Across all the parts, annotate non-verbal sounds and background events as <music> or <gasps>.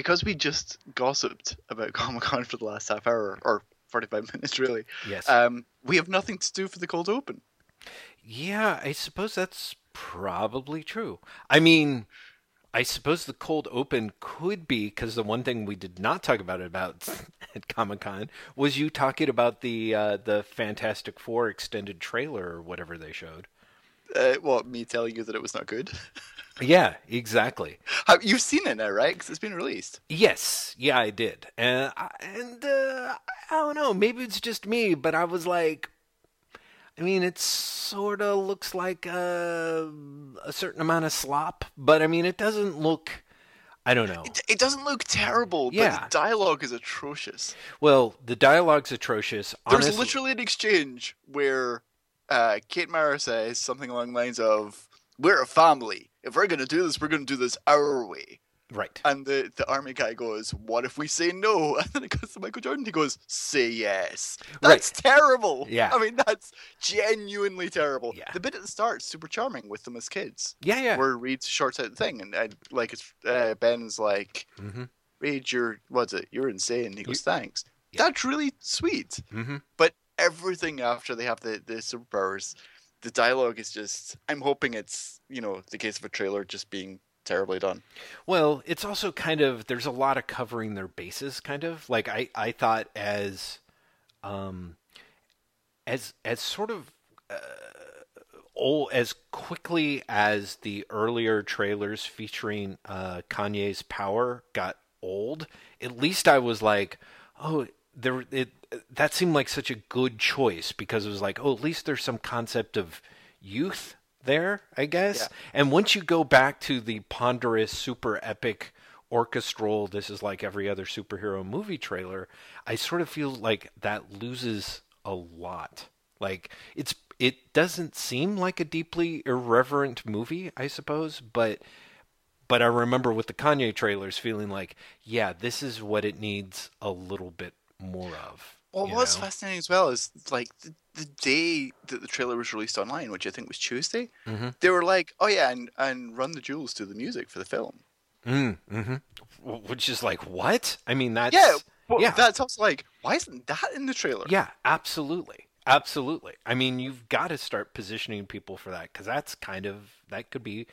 because we just gossiped about <laughs> Comic Con for the last half hour or 45 minutes, really. Yes. Um, we have nothing to do for the cold open. Yeah, I suppose that's probably true. I mean, I suppose the cold open could be because the one thing we did not talk about about <laughs> at Comic Con was you talking about the uh, the Fantastic Four extended trailer or whatever they showed. Uh, what, me telling you that it was not good? <laughs> Yeah, exactly. You've seen it now, right? Because it's been released. Yes, yeah, I did, and I, and uh, I don't know, maybe it's just me, but I was like, I mean, it sort of looks like a, a certain amount of slop, but I mean, it doesn't look. I don't know. It, it doesn't look terrible, Yeah. but the dialogue is atrocious. Well, the dialogue's atrocious. There's Honestly, literally an exchange where uh, Kate Mara says something along the lines of, "We're a family. If we're gonna do this, we're gonna do this our way." right. And the, the army guy goes, "What if we say no?" <laughs> And then it goes to Michael Jordan. He goes, "Say yes." That's terrible. Yeah. I mean, that's genuinely terrible. Yeah. The bit at the start super charming with them as kids, Yeah, yeah. where Reed shorts out the thing, and, and like it's uh, Ben's like, Mm-hmm. "Reed, you're what's it? You're insane." He goes, "Thanks." Yeah. That's really sweet. Mm-hmm. But everything after they have the the superpowers, the dialogue is just. I'm hoping it's you know the case of a trailer just being terribly done. Well, it's also kind of there's a lot of covering their bases, kind of like I I thought as, um, as as sort of. Uh, old as quickly as the earlier trailers featuring uh, Kanye's Power got old, at least I was like, oh, there it that seemed like such a good choice because it was like, oh, at least there's some concept of youth there, I guess. Yeah. And once you go back to the ponderous, super epic orchestral, this is like every other superhero movie trailer, I sort of feel like that loses a lot. Like it's it doesn't seem like a deeply irreverent movie, I suppose, but but I remember with the Kanye trailers feeling like, yeah, this is what it needs a little bit more of. Well, what's know? fascinating as well is like the, the day that the trailer was released online, which I think was Tuesday, Mhm. they were like, "Oh yeah, and and Run the Jewels to the music for the film." Mm, hmm Which is like what? I mean, that's yeah, well, yeah. that's also like, why isn't that in the trailer? Yeah, absolutely. Absolutely. I mean, you've got to start positioning people for that because that's kind of, that could be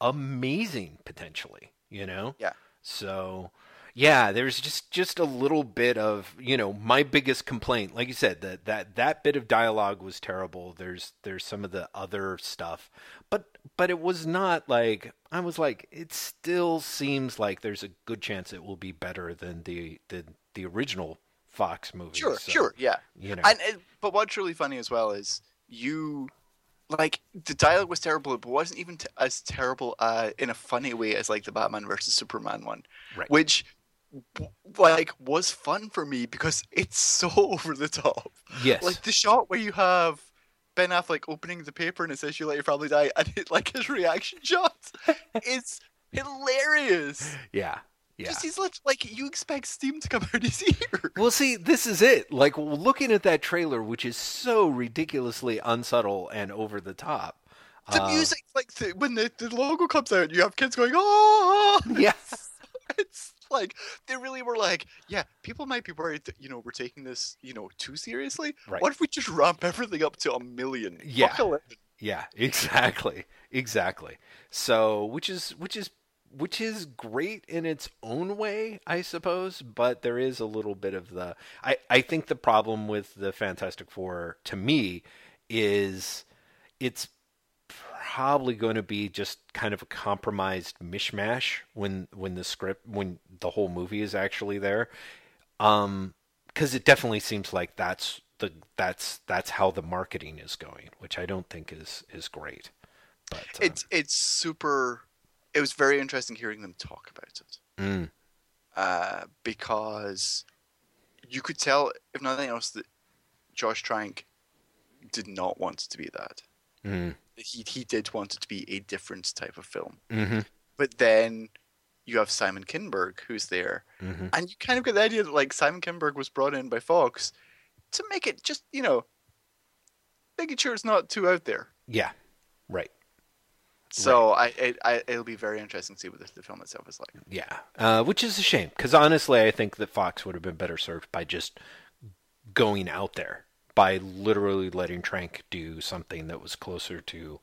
amazing potentially, you know? Yeah. So, yeah, there's just, just a little bit of, you know, my biggest complaint, like you said, that, that, that bit of dialogue was terrible. There's, there's some of the other stuff, but, but it was not like, I was like, it still seems like there's a good chance it will be better than the, the, the original Fox movie. Sure, So, sure, yeah. You know. And but what's really funny as well is you like the dialogue was terrible, but wasn't even t- as terrible uh, in a funny way as like the Batman versus Superman one, Right. which like was fun for me because it's so <laughs> over the top. Yes. Like the shot where you have Ben Affleck opening the paper and it says you let your family die, <laughs> and it, like his reaction <laughs> shot is hilarious. yeah. Yeah. Just he's lit- like you expect steam to come out his ear. Well, see, this is it. Like looking at that trailer, which is so ridiculously unsubtle and over the top. The uh, music, like the, when the, the logo comes out, you have kids going, "Oh!" Yeah. it's like they really were like, "Yeah, people might be worried that you know we're taking this you know too seriously. Right. What if we just ramp everything up to a million? Yeah. Yeah, <laughs> exactly, exactly. So, which is which is which is great in its own way, I suppose. But there is a little bit of the. I I think the problem with the Fantastic Four to me is it's probably going to be just kind of a compromised mishmash when when the script when the whole movie is actually there um because it definitely seems like that's the that's that's how the marketing is going which i don't think is is great but uh, It's it's super. It was very interesting hearing them talk about it mm, uh, because you could tell, if nothing else, that Josh Trank did not want to be that. Mm, He he did want it to be a different type of film. hmm But then you have Simon Kinberg who's there, hmm and you kind of get the idea that like Simon Kinberg was brought in by Fox to make it just you know making sure it's not too out there. yeah. Right. So I, it, I it'll be very interesting to see what the, the film itself is like. Yeah, uh, which is a shame because honestly, I think that Fox would have been better served by just going out there by literally letting Trank do something that was closer to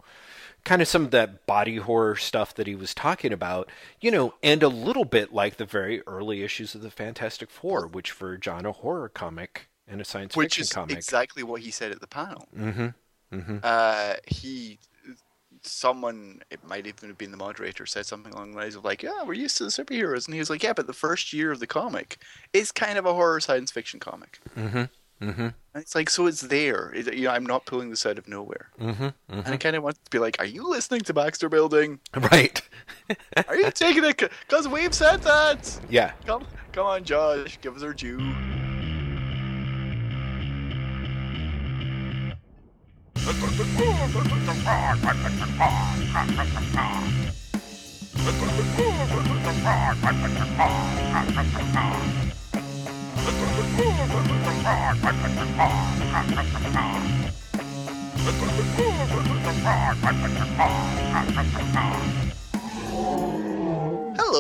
kind of some of that body horror stuff that he was talking about, you know, and a little bit like the very early issues of the Fantastic Four, which for John a horror comic and a science Which fiction is comic. exactly what he said at the panel. mm-hmm. Mm-hmm. Uh, he, someone, it might even have been the moderator, said something along the lines of like, "Yeah, we're used to the superheroes," and he was like, "Yeah, but the first year of the comic is kind of a horror science fiction comic." Mm-hmm. Mm-hmm. It's like, so it's there. It, you know, I'm not pulling this out of nowhere. Mm-hmm. And I kind of want to be like, "Are you listening to Baxter Building? <laughs> Right. <laughs> Are you taking it? Because we've said that." yeah. Come, come on, Josh, give us our due. <laughs> Hello,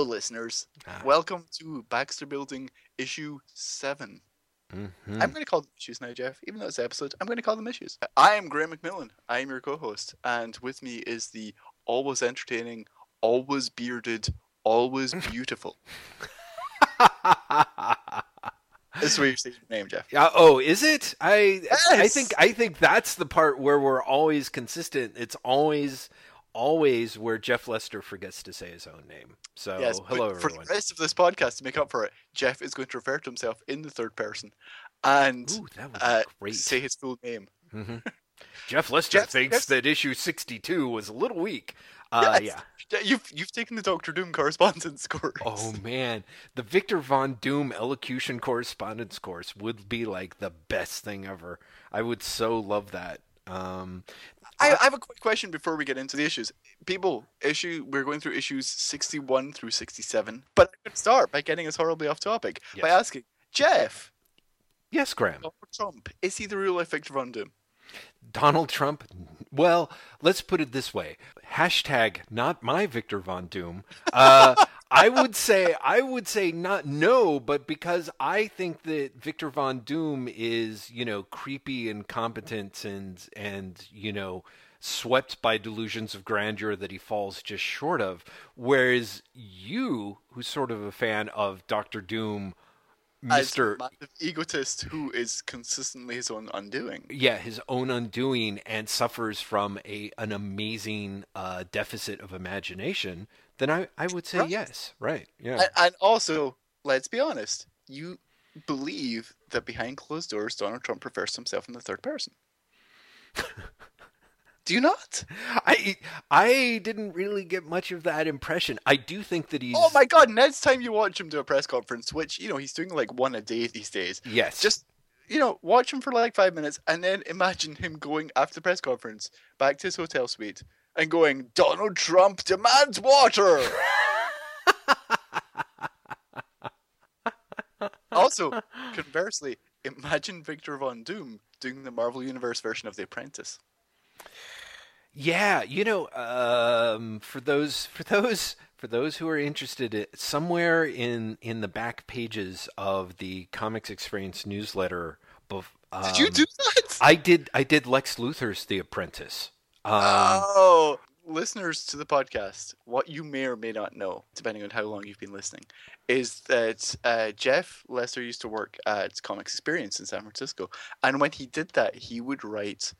listeners. Ah. Welcome to Baxter Building issue seven. Mm-hmm. I'm going to call them issues now, Jeff. Even though it's episode, I'm going to call them issues. I am Graeme McMillan. I am your co-host, and with me is the always entertaining, always bearded, always <laughs> beautiful. <laughs> this is where you say your name, Jeff. Yeah, oh, is it? I I think I think that's the part where we're always consistent. It's always always where Jeff Lester forgets to say his own name. So yes. hello for everyone. the rest of this podcast, to make up for it, Jeff is going to refer to himself in the third person, and Ooh, uh, say his full name. hmm Jeff Lester Jeff- thinks Jeff- that issue 62 was a little weak. Uh, Yes. yeah. You've you've taken the Doctor Doom correspondence <laughs> course. Oh man, the Victor Von Doom elocution correspondence course would be like the best thing ever. I would so love that. Um, I, I have a quick question before we get into the issues. People, issue we're going through issues sixty-one through sixty-seven, but I could start by getting us horribly off topic by asking Jeff, yes, Graeme. Donald Trump, is he the real life Victor Von Doom? Donald Trump. Well, let's put it this way: hashtag not my Victor Von Doom. Uh, I would say I would say not no, but because I think that Victor Von Doom is you know creepy, and incompetent, and and you know swept by delusions of grandeur that he falls just short of. Whereas you, who's sort of a fan of Doctor Doom, A egotist who is consistently his own undoing. yeah his own undoing and suffers from a an amazing uh, deficit of imagination then i i would say Right. yes right yeah And, and also, let's be honest, you believe that behind closed doors, Donald Trump refers to himself in the third person. <laughs> Do you not? i i didn't really get much of that impression i do think that he's Oh my god, next time you watch him do a press conference, which, you know, he's doing like one a day these days, yes just, you know, watch him for like five minutes and then imagine him going after the press conference back to his hotel suite and going, Donald Trump demands water! <laughs> also, conversely, imagine Victor Von Doom doing the Marvel Universe version of The Apprentice. Yeah, you know, um, for those for those for those who are interested, somewhere in in the back pages of the Comix Experience newsletter, bef- Did you um, do that? <laughs> I did. I did Lex Luthor's The Apprentice. Um, oh, listeners to the podcast, what you may or may not know, depending on how long you've been listening, is that uh, Jeff Lester used to work at Comix Experience in San Francisco, and when he did that, he would write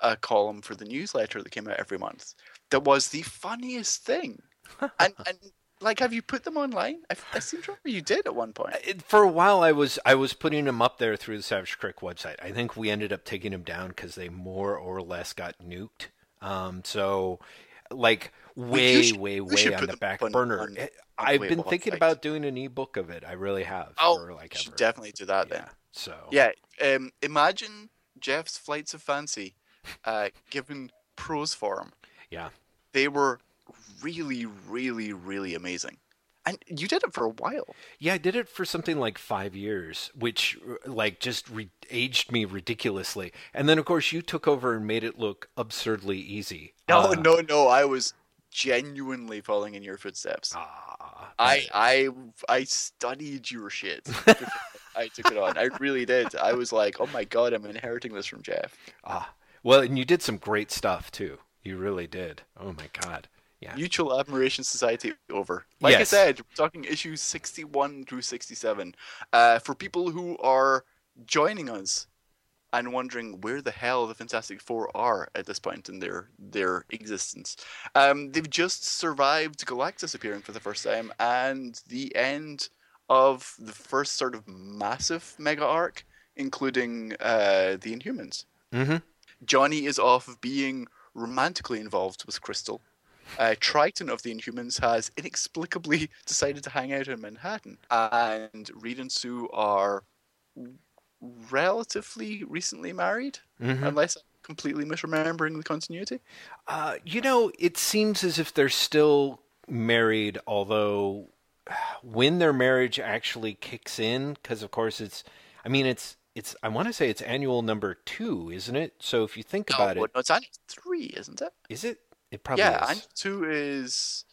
a column for the newsletter that came out every month. That was the funniest thing, and <laughs> and like, have you put them online? I, I seem to remember you did at one point. it- for a while, I was I was putting them up there through the Savage Critic website. I think we ended up taking them down because they more or less got nuked. Um, so, like way, should- way, way on the back on- burner. on- Eh, on I've been thinking website. about doing an ebook of it. I really have. Oh, like you should definitely do that then. So Yeah, um, imagine Jeff's flights of fancy, uh, given prose form. Yeah. They were really, really, really amazing, and you did it for a while. Yeah, I did it for something like five years, which like just re- aged me ridiculously. And then, of course, you took over and made it look absurdly easy. No, Uh, no, no. I was genuinely following in your footsteps. Ah, I I I studied your shit. <laughs> I took it on. I really did. I was like, oh my god, I'm inheriting this from Jeff. ah. Well, and you did some great stuff too. You really did. Oh my god. Yeah. Mutual Admiration Society over. Like I said, we're talking issues 61 through 67. Uh, for people who are joining us and wondering where the hell the Fantastic Four are at this point in their their existence, um, they've just survived Galactus appearing for the first time and the end of the first sort of massive mega arc, including uh, the Inhumans. Mm-hmm. Johnny is off of being romantically involved with Crystal. Uh, Triton of the Inhumans has inexplicably <laughs> decided to hang out in Manhattan, and Reed and Sue are relatively recently married, Mm-hmm. unless I'm completely misremembering the continuity. Uh, you know, it seems as if they're still married, although <sighs> when their marriage actually kicks in, because of course it's, I mean, it's, it's, I want to say it's annual number two, isn't it? So if you think about no, it, no, it's annual three, isn't it? is it? It probably yeah, is. annual two is.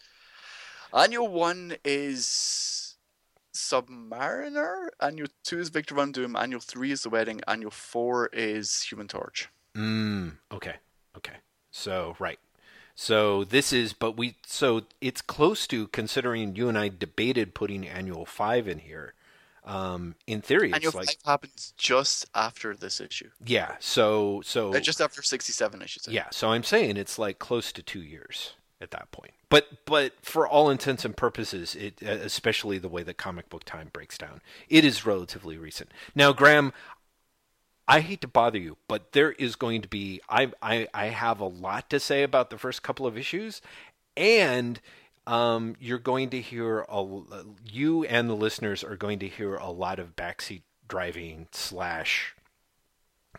Annual one is Submariner. Annual two is Victor Von Doom. Annual three is The Wedding. Annual four is Human Torch. Mm, okay. Okay. So, right. So this is, but we, so it's close to considering you and I debated putting annual five in here. Um, in theory, it's Annual like, five happens just after this issue. yeah. So, so Uh, just after sixty-seven, I should say. Yeah, so I'm saying it's like close to two years at that point. But but for all intents and purposes, it especially the way that comic book time breaks down, it is relatively recent. Now, Graeme, I hate to bother you, but there is going to be I I, I have a lot to say about the first couple of issues, and um, you're going to hear a you and the listeners are going to hear a lot of backseat driving slash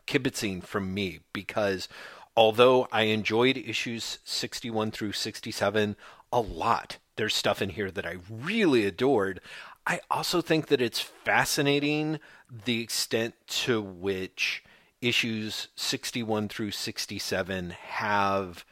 kibitzing from me because although I enjoyed issues 61 through 67 a lot, there's stuff in here that I really adored. I also think that it's fascinating the extent to which issues 61 through 67 have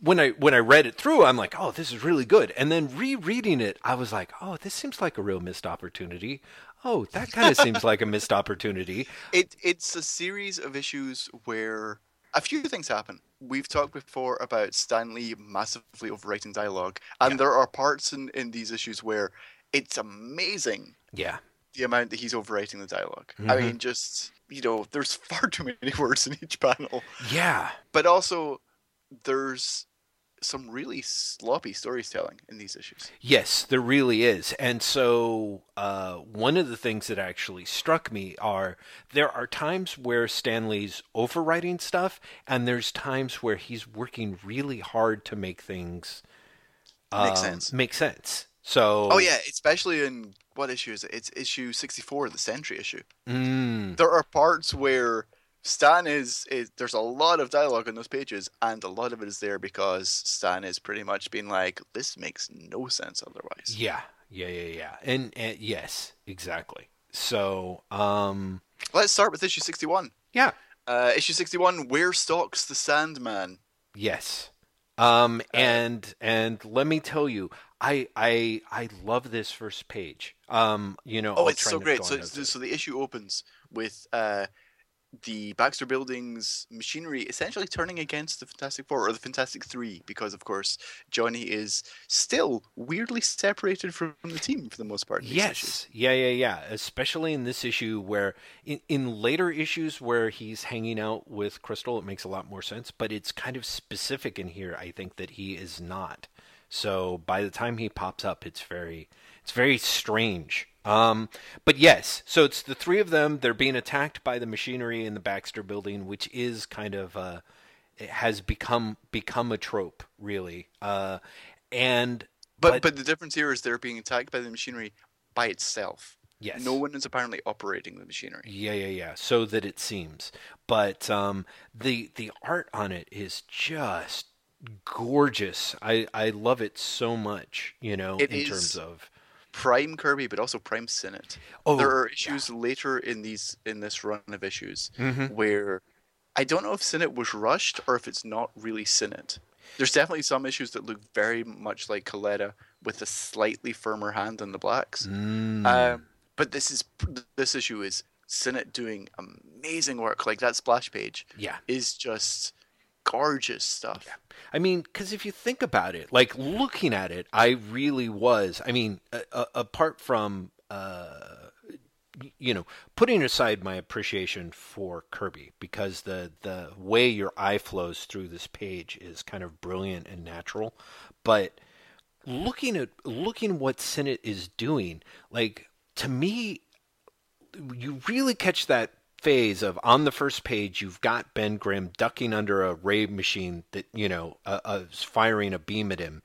when I when I read it through, I'm like, oh, this is really good. And then rereading it, I was like, oh, this seems like a real missed opportunity. Oh, that <laughs> kind of seems like a missed opportunity. It it's a series of issues where a few things happen. We've talked before about Stan Lee massively overwriting dialogue, and Yeah. there are parts in, in these issues where it's amazing Yeah, the amount that he's overwriting the dialog I Mhm. mean, just you know, there's <laughs> far too many words in each panel, yeah, but also there's some really sloppy storytelling in these issues. yes, there really is. And so, uh, one of the things that actually struck me are there are times where Stan Lee's overwriting stuff, and there's times where he's working really hard to make things Make um, sense. Make sense. So, Oh yeah, especially in what issue is it? It's issue 64, the Sentry issue. mm, there are parts where Stan is, is there's a lot of dialogue on those pages, and a lot of it is there because Stan is pretty much being like, "This makes no sense otherwise." Yeah, yeah, yeah, yeah. And, and yes, exactly. So, um, Let's start with issue 61. yeah, Uh, issue 61, where stalks the Sandman? yes. Um, and and let me tell you, I I I love this first page. Um, you know, Oh, I'll it's so great. So, so, so the issue opens with uh, the Baxter Building's machinery essentially turning against the Fantastic Four or the Fantastic Three because, of course, Johnny is still weirdly separated from the team for the most part. these issues. Yes, yeah, yeah, yeah. Especially in this issue, where in, in later issues where he's hanging out with Crystal, it makes a lot more sense. But it's kind of specific in here. I think that he is not. So by the time he pops up, it's very, it's very strange. Um, but yes, so it's the three of them. They're being attacked by the machinery in the Baxter Building, which is kind of uh, it has become become a trope, really. Uh, and But, But- but the difference here is they're being attacked by the machinery by itself. yes, No one is apparently operating the machinery. Yeah, yeah, yeah. So that it seems, but um, the the art on it is just gorgeous. I I love it so much. You know, It in is- terms of Prime Kirby, but also Prime Sinnott. oh, there are issues later in these in this run of issues Mhm. where I don't know if Sinnott was rushed or if it's not really Sinnott. There's definitely some issues that look very much like Colletta with a slightly firmer hand than the blacks. Mm. Um, but this is this issue is Sinnott doing amazing work. Like that splash page yeah. is just gorgeous stuff. I mean, because if you think about it, like looking at it, I really was. I mean, apart from, uh, you know, putting aside my appreciation for Kirby, because the the way your eye flows through this page is kind of brilliant and natural, but looking at looking what Sinnott is doing, like to me, you really catch that phase of on the first page you've got Ben Grimm ducking under a ray machine that you know uh, uh, firing a beam at him.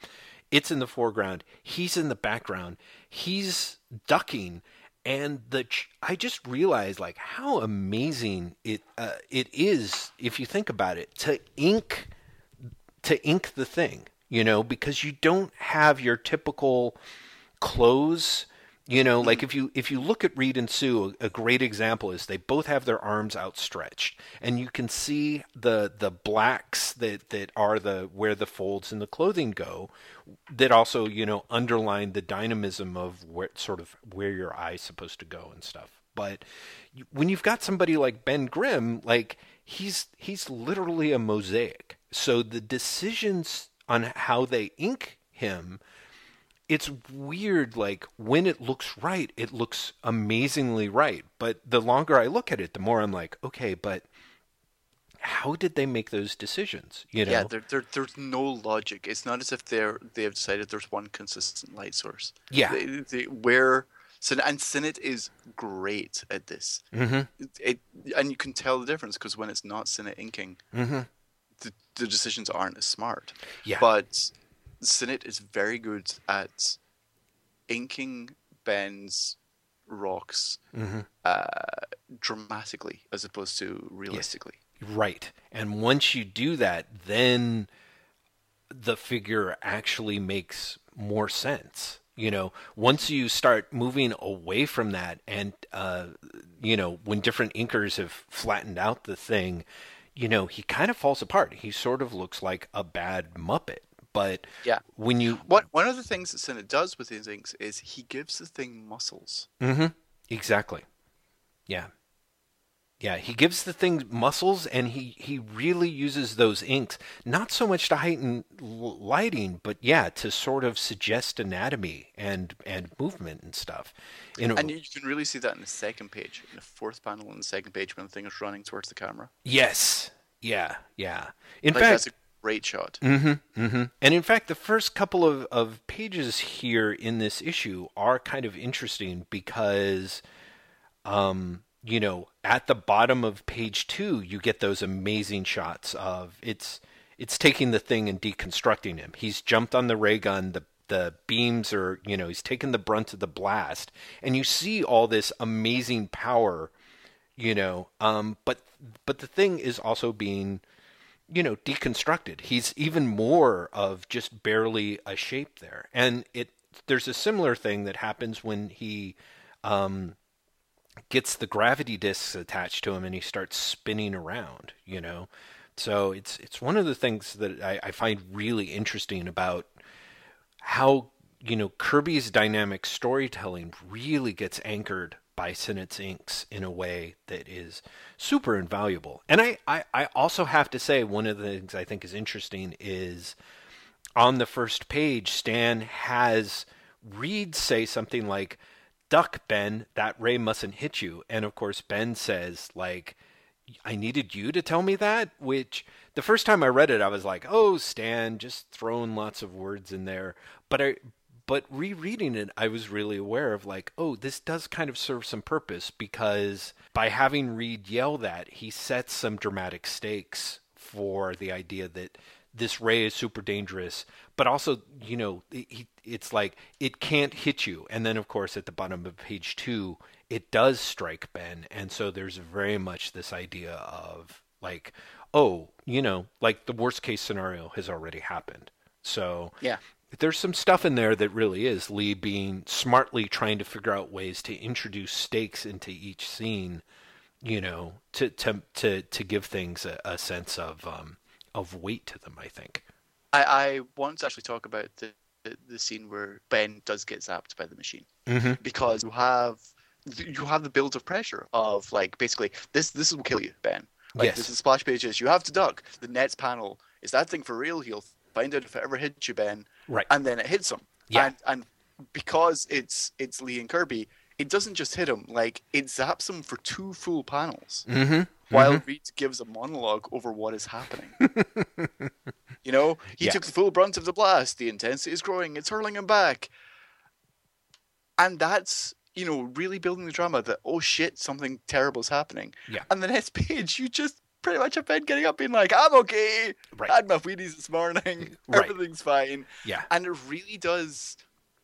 It's in the foreground. He's in the background. He's ducking, and the ch- I just realized like how amazing it uh, it is if you think about it to ink to ink the thing. You know because you don't have your typical clothes you know, like if you if you look at Reed and Sue, a great example is they both have their arms outstretched, and you can see the the blacks that that are the where the folds in the clothing go, that also you know underline the dynamism of where sort of where your eye's supposed to go and stuff. But when you've got somebody like Ben Grimm, like he's he's literally a mosaic. So the decisions on how they ink him it's weird like when it looks right it looks amazingly right. But the longer i look at it the more i'm like okay but how did they make those decisions you know? yeah there, there, there's no logic. It's not as if they're they have decided there's one consistent light source. Yeah. They, they, where and Sinnott is great at this. Mm-hmm. it, and you can tell the difference because when it's not Sinnott inking mm-hmm. the, the decisions aren't as smart. Yeah. But Sinnott is very good at inking Ben's rocks mm-hmm. uh, dramatically as opposed to realistically. Yes. Right. And once you do that, then the figure actually makes more sense. You know, once you start moving away from that, and, uh, you know, when different inkers have flattened out the thing, you know, he kind of falls apart. He sort of looks like a bad Muppet. But yeah, when you what one of the things that Sinnott does with his inks is he gives the thing muscles. Mm-hmm. Exactly. Yeah. Yeah, he gives the thing muscles, and he he really uses those inks not so much to heighten lighting, but yeah, to sort of suggest anatomy and and movement and stuff. You know, and you can really see that in the second page, in the fourth panel in the second page when the thing is running towards the camera. Yes. Yeah. Yeah. In like fact, great shot. Mm-hmm, mm-hmm. And in fact, the first couple of, of pages here in this issue are kind of interesting because, um, you know, at the bottom of page two, you get those amazing shots of it's it's taking the thing and deconstructing him. He's jumped on the ray gun. The the beams are, you know, he's taken the brunt of the blast, and you see all this amazing power, you know. Um, but but the thing is also being you know deconstructed. He's even more of just barely a shape there. And it there's a similar thing that happens when he um, gets the gravity discs attached to him and he starts spinning around you know? So it's it's one of the things that I, I find really interesting about how you know kirby's dynamic storytelling really gets anchored by Sinnott's inks in a way that is super invaluable. And I, I, I also have to say, one of the things I think is interesting is on the first page, Stan has Reed say something like, Duck, Ben, that ray mustn't hit you. And of course, Ben says, like, I needed you to tell me that, which the first time I read it, I was like, oh, Stan, just throwing lots of words in there. But I, but rereading it, I was really aware of like, oh, this does kind of serve some purpose because by having Reed yell that, he sets some dramatic stakes for the idea that this ray is super dangerous, but also, you know, it, it's like it can't hit you. And then, of course, at the bottom of page two, it does strike Ben. And so there's very much this idea of like, oh, you know, like the worst case scenario has already happened. So yeah, there's some stuff in there that really is Lee being smartly trying to figure out ways to introduce stakes into each scene, you know, to to to to give things a, a sense of um, of weight to them. I think. I, I want to actually talk about the, the, the scene where Ben does get zapped by the machine Mm-hmm. because you have you have the build of pressure of like basically this this will kill you, Ben. Like Yes. this is splash pages. You have to duck. The Nets panel is that thing for real. He'll find out if it ever hits you, Ben. Right. And then it hits him. Yeah. And and because it's it's Lee and Kirby, it doesn't just hit him. Like it zaps him for two full panels Mm-hmm. while Reed gives a monologue over what is happening. <laughs> you know, he Yeah. took the full brunt of the blast. The intensity is growing. It's hurling him back. And that's, you know, really building the drama that, oh shit, something terrible is happening. Yeah. And the next <laughs> page, you just pretty much have Ben getting up being like, I'm okay. Right. I had my Wheaties this morning. <laughs> Right. Everything's fine. Yeah. And it really does,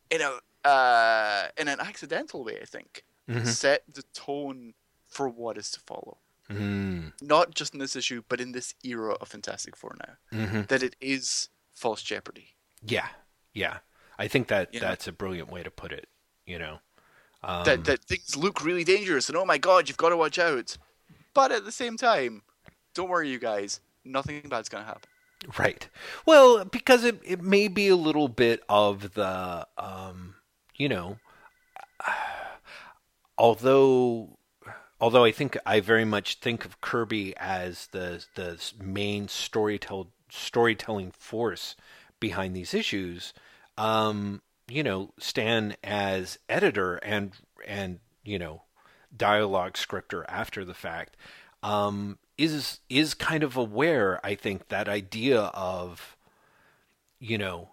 in a uh, in an accidental way, I think, Mhm. set the tone for what is to follow Mm. not just in this issue, but in this era of Fantastic Four now, Mm-hmm. that it is false jeopardy. Yeah. Yeah. I think that You know? that's a brilliant way to put it. You know. Um, that that things look really dangerous, and oh my god, you've got to watch out. But at the same time, don't worry, you guys, nothing bad's gonna happen. Right. Well, because it, it may be a little bit of the, um, you know, <sighs> although although I think I very much think of Kirby as the the main storytell storytelling force behind these issues, um, you know, Stan as editor and and you know dialogue scripter after the fact um, is is kind of aware. I think that idea of you know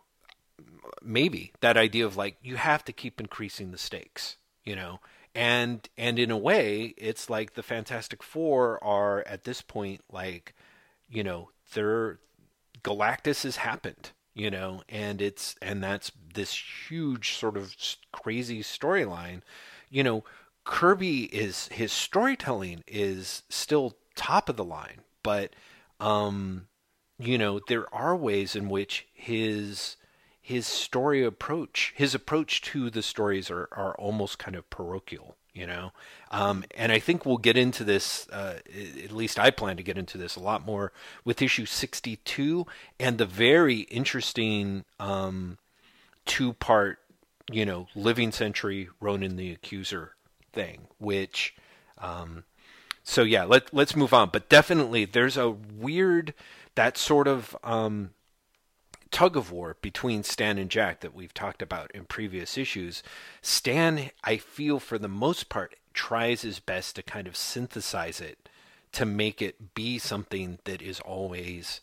maybe that idea of like you have to keep increasing the stakes you know and and in a way it's like the fantastic four are at this point like you know they're galactus has happened you know and it's and that's this huge sort of crazy storyline you know kirby is his storytelling is still top of the line but um you know there are ways in which his his story approach his approach to the stories are, are almost kind of parochial you know? Um, and i think we'll get into this uh, at least i plan to get into this a lot more with issue 62 and the very interesting um, two part you know living Sentry ronan the accuser thing which um, so yeah let, let's move on but definitely there's a weird that sort of um, tug of war between Stan and Jack that we've talked about in previous issues. Stan, I feel for the most part, tries his best to kind of synthesize it to make it be something that is always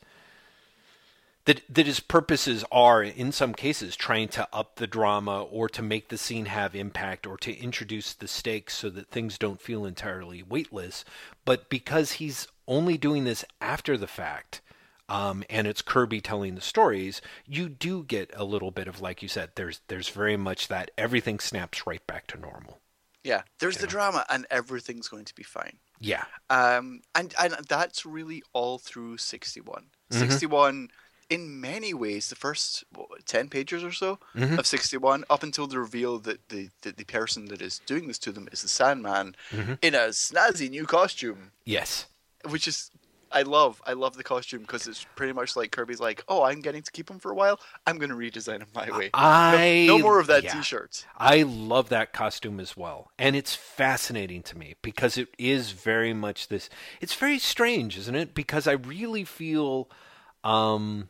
that that his purposes are in some cases trying to up the drama or to make the scene have impact or to introduce the stakes so that things don't feel entirely weightless but because he's only doing this after the fact um, and it's Kirby telling the stories, you do get a little bit of, like you said, there's there's very much that everything snaps right back to normal. Yeah, there's the drama, and everything's going to be fine. Yeah, Um, and and that's really all through 61. Mhm. 61, in many ways, the first what, 10 pages or so Mhm. of 61, up until the reveal that the, the, the person that is doing this to them is the Sandman Mhm. in a snazzy new costume, yes, which is. I love, I love the costume because it's pretty much like Kirby's like, oh, I'm getting to keep him for a while. I'm going to redesign him my way. I no, no more of that yeah. T-shirt. I love that costume as well. And it's fascinating to me because it is very much this it's very strange, isn't it? Because I really feel um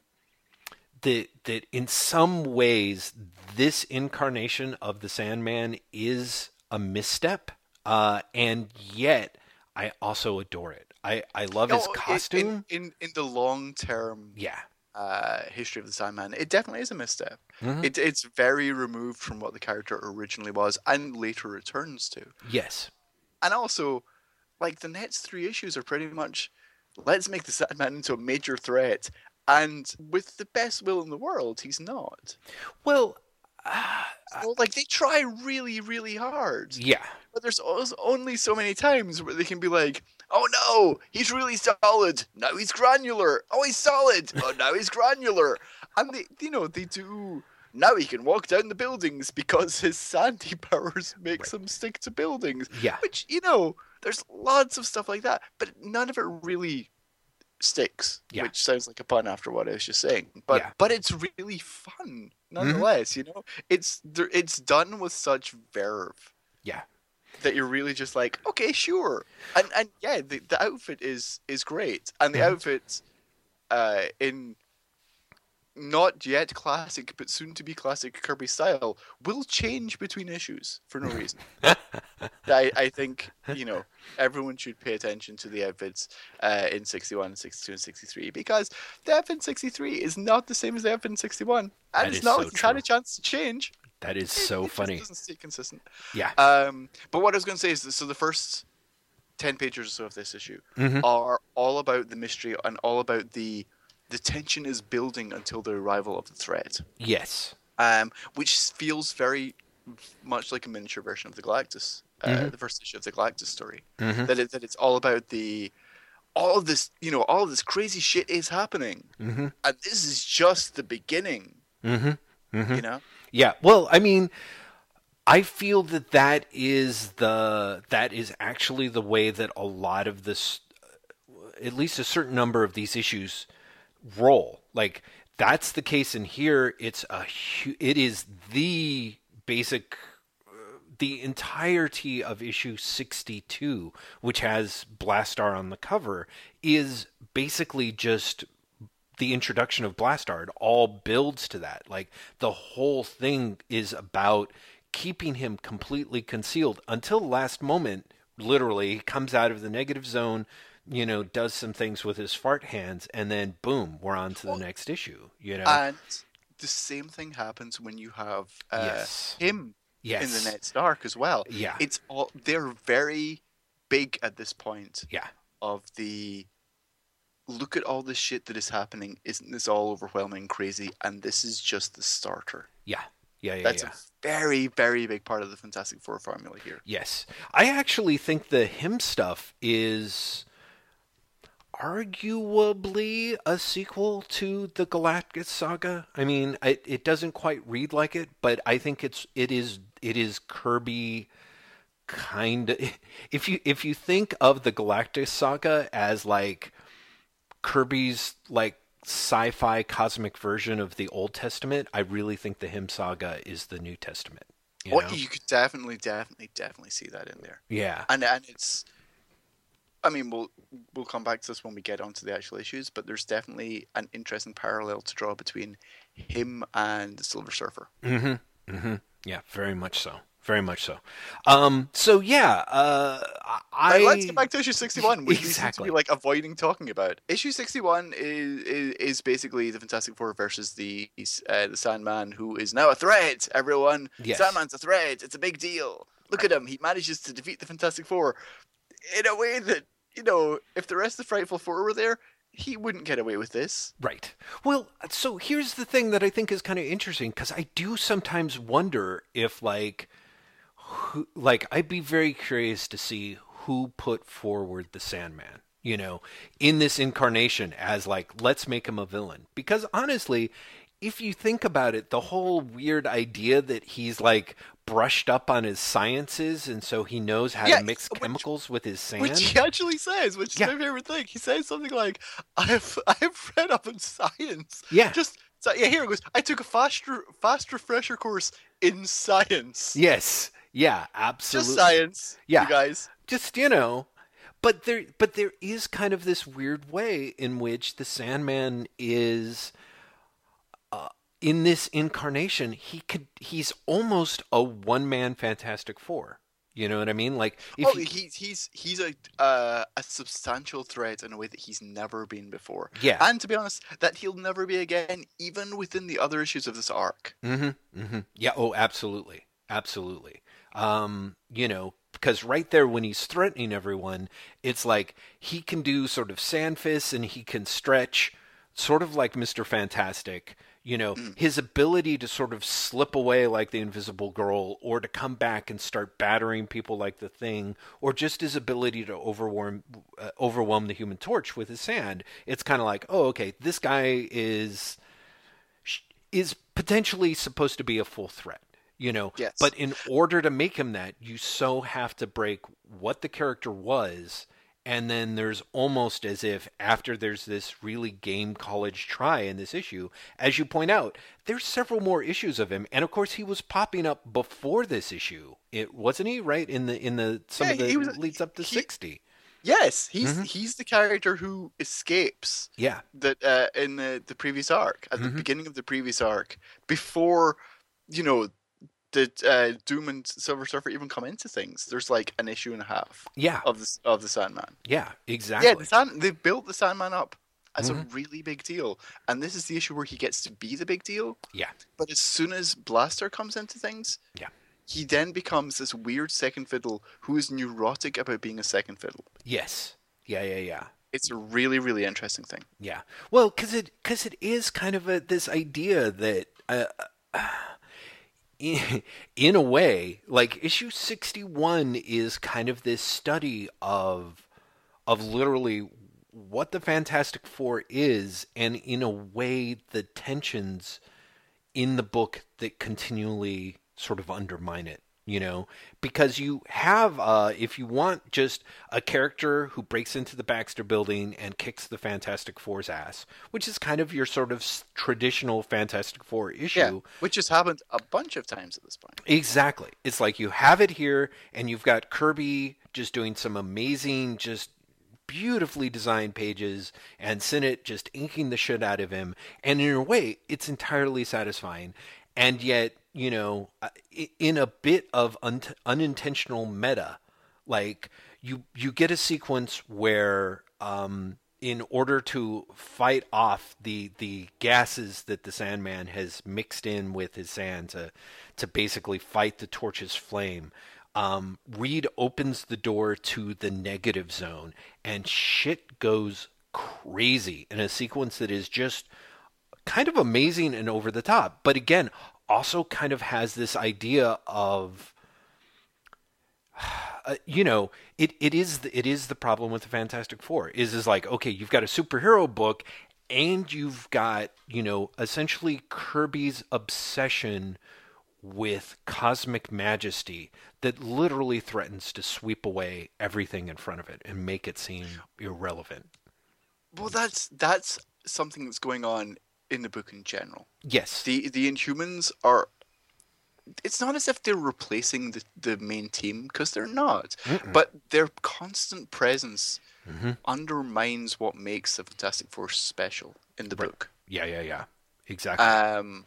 that that in some ways this incarnation of the Sandman is a misstep. Uh and yet I also adore it. I, I love his No, in- costume. In, in, in the long term yeah. uh, history of the Sandman, it definitely is a misstep. Mhm. It, it's very removed from what the character originally was and later returns to. Yes. And also, like, the next three issues are pretty much let's make the Sandman into a major threat. And with the best will in the world, he's not. Well, So, uh, like, they try really, really hard. yeah. But there's only so many times where they can be like, oh no, he's really solid. Now he's granular. Oh, he's solid. Oh, now he's granular. And they, you know, they do. Now he can walk down the buildings because his sandy <laughs> powers makes him stick to buildings. Yeah. Which, you know, there's lots of stuff like that. But none of it really sticks, Yeah. which sounds like a pun after what I was just saying. But Yeah. but it's really fun nonetheless. You know, it's it's done with such verve Yeah. that you're really just like, okay, sure, and and yeah, the, the outfit is is great, and the Mhm. outfit, uh, in not yet classic but soon to be classic Kirby style will change between issues for no reason. <laughs> I, I think you know everyone should pay attention to the outfits uh, in 61, 62, and 63 because the outfit in 63 is not the same as the outfit in 61, and That it's not so like it's had a chance to change. That is It- so it funny. doesn't stay consistent. Yeah. Um, but what I was going to say is, that, so the first ten pages or so of this issue Mhm. are all about the mystery and all about the the tension is building until the arrival of the threat, Yes. um, which feels very much like a miniature version of the Galactus, uh, Mhm. the first issue of the Galactus story. Mhm. That it, that it's all about the all of this, you know, all this crazy shit is happening, Mhm. and this is just the beginning. Mhm. Mhm. You know, Yeah. Well, I mean, I feel that that is the that is actually the way that a lot of this, at least a certain number of these issues, roll. Like that's the case in here. It's a hu- it is the basic. uh, The entirety of issue 62, which has Blastar on the cover, is basically just the introduction of Blastar. It all builds to that. Like the whole thing is about keeping him completely concealed until the last moment. Literally, he comes out of the negative zone, you know, does some things with his fart hands, and then boom, we're on to the next issue. You know, and the same thing happens when you have uh, Yes. him yes, in the next Dark as well. Yeah. It's all they're very big at this point yeah, of the look at all this shit that is happening. Isn't this all overwhelming, crazy? And this is just the starter. yeah, yeah, yeah, That's yeah. a very, very big part of the Fantastic Four formula here. Yes. I actually think the him stuff is arguably a sequel to the Galactus saga. I mean, it, it doesn't quite read like it, but I think it's it is it is Kirby kind of <laughs> if you if you think of the Galactus saga as like Kirby's like sci-fi cosmic version of the Old Testament, I really think the him saga is the New Testament. You know? you could definitely, definitely, definitely see that in there. Yeah. And and it's I mean we'll we'll come back to this when we get onto the actual issues, but there's definitely an interesting parallel to draw between him and the Silver Surfer. Mm-hmm. Mm-hmm. Yeah, very much so. Very much so. Um. So yeah. Uh. I. Right, let's get back to issue 61, which we seem to be like avoiding talking about. Issue 61 is, is is basically the Fantastic Four versus the uh, the Sandman, who is now a threat. Everyone, Yes. Sandman's a threat. It's a big deal. Look at him. He manages to defeat the Fantastic Four in a way that you know, if the rest of the Frightful Four were there, he wouldn't get away with this. Right. Well, so here's the thing that I think is kind of interesting because I do sometimes wonder if, like, who, like I'd be very curious to see who put forward the Sandman. You know, in this incarnation as like, let's make him a villain. Because honestly, if you think about it, the whole weird idea that he's like brushed up on his sciences and so he knows how Yeah, to mix which- chemicals with his sand. Which he actually says, which is Yeah. my favorite thing. He says something like, "I've I've read up on science." Yeah. Just so, yeah. Here it goes. I took a fast fast refresher course in science. yes. Yeah, absolutely. Just science. Yeah. You guys. just you know but there but there is kind of this weird way in which the sandman is in this incarnation he could he's almost a one man fantastic four you know what i mean like oh, you- he's he's he's a uh, a substantial threat in a way that he's never been before. yeah And to be honest, that he'll never be again, even within the other issues of this arc. Mm-hmm. Mm-hmm. Yeah. Oh, absolutely. Absolutely. Um, you know, because right there when he's threatening everyone, it's like he can do sort of sand fists and he can stretch, sort of like Mister Fantastic. You know, his ability to sort of slip away like the Invisible Girl, or to come back and start battering people like the Thing, or just his ability to overwhelm uh, overwhelm the Human Torch with his sand. It's kind of like, oh, okay, this guy is is potentially supposed to be a full threat, you know. Yes. But in order to make him that, you so have to break what the character was and then there's almost as if after there's this really game college try in this issue, as you point out, there's several more issues of him, and of course he was popping up before this issue. It wasn't he right in the in the some Yeah, of the he was- leads up to he- sixty. Yes, he's Mhm. he's the character who escapes Yeah, that uh, in the, the previous arc at the Mhm. beginning of the previous arc before you know the uh, Doom and Silver Surfer even come into things. There's like an issue and a half yeah, of this of the Sandman. yeah, exactly. Yeah, the Sand, they built the Sandman up as Mhm. a really big deal, and this is the issue where he gets to be the big deal. Yeah. But as soon as Blastaar comes into things, Yeah. he then becomes this weird second fiddle who is neurotic about being a second fiddle. Yes. Yeah, yeah, yeah. It's a really, really interesting thing. Yeah. Well, because it because it is kind of a this idea that. Uh, in, <laughs> in a way, like issue 61 is kind of this study of of literally what the Fantastic Four is, and in a way, the tensions in the book that continually sort of undermine it. You know, because you have, uh, if you want just a character who breaks into the Baxter building and kicks the Fantastic Four's ass, which is kind of your sort of traditional Fantastic Four issue. Yeah, which has happened a bunch of times at this point. Exactly. It's like you have it here, and you've got Kirby just doing some amazing, just beautifully designed pages, and Sinnott just inking the shit out of him. And in a way, it's entirely satisfying. And yet, you know, in a bit of un- unintentional meta, like you you get a sequence where um in order to fight off the the gases that the Sandman has mixed in with his sand to to basically fight the torch's flame, um, Reed opens the door to the negative zone, and shit goes crazy in a sequence that is just kind of amazing and over the top. But again, also kind of has this idea of uh, you know, it, it is the, it is the problem with the Fantastic Four is is like okay, you've got a superhero book and you've got you know essentially Kirby's obsession with cosmic majesty that literally threatens to sweep away everything in front of it and make it seem irrelevant. Well, that's that's something that's going on in the book in general. Yes. The the Inhumans are. It's not as if they're replacing the, the main team because they're not, Mm-mm. but their constant presence Mhm. undermines what makes the Fantastic Four special in the Right. book. Yeah, yeah, yeah. Exactly. Um,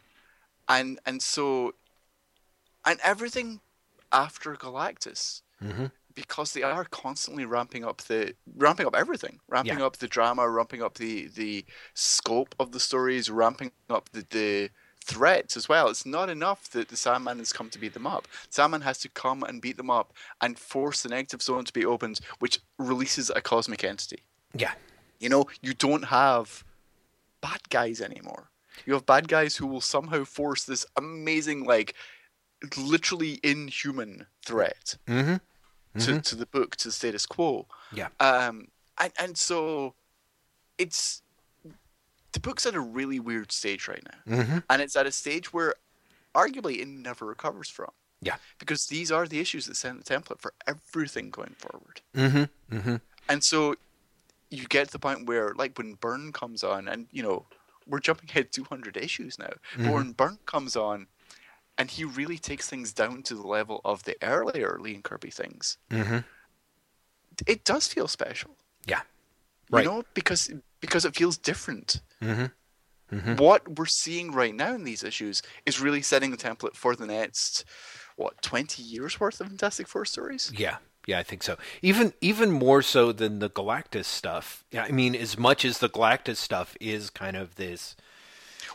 and and so, and everything after Galactus, hmm because they are constantly ramping up the ramping up everything, ramping Yeah. up the drama, ramping up the the scope of the stories, ramping up the the threats as well. It's not enough that the Sandman has come to beat them up. Sandman has to come and beat them up and force the negative zone to be opened, which releases a cosmic entity. Yeah. You know, you don't have bad guys anymore. You have bad guys who will somehow force this amazing, like, literally inhuman threat mm-hmm. Hmm to, to the book, to the status quo. Yeah. Um, and, and so it's the book's at a really weird stage right now. hmm And it's at a stage where arguably it never recovers from. Yeah. Because these are the issues that set the template for everything going forward. hmm hmm And so you get to the point where, like, when Byrne comes on, and you know, we're jumping ahead 200 issues now, but Mhm. when Byrne comes on, and he really takes things down to the level of the earlier Lee and Kirby things, hmm it does feel special. Yeah. You know, because because it feels different. hmm hmm What we're seeing right now in these issues is really setting the template for the next what 20 years worth of Fantastic Four stories. Yeah, yeah, I think so. Even even more so than the Galactus stuff. Yeah, I mean, as much as the Galactus stuff is kind of this.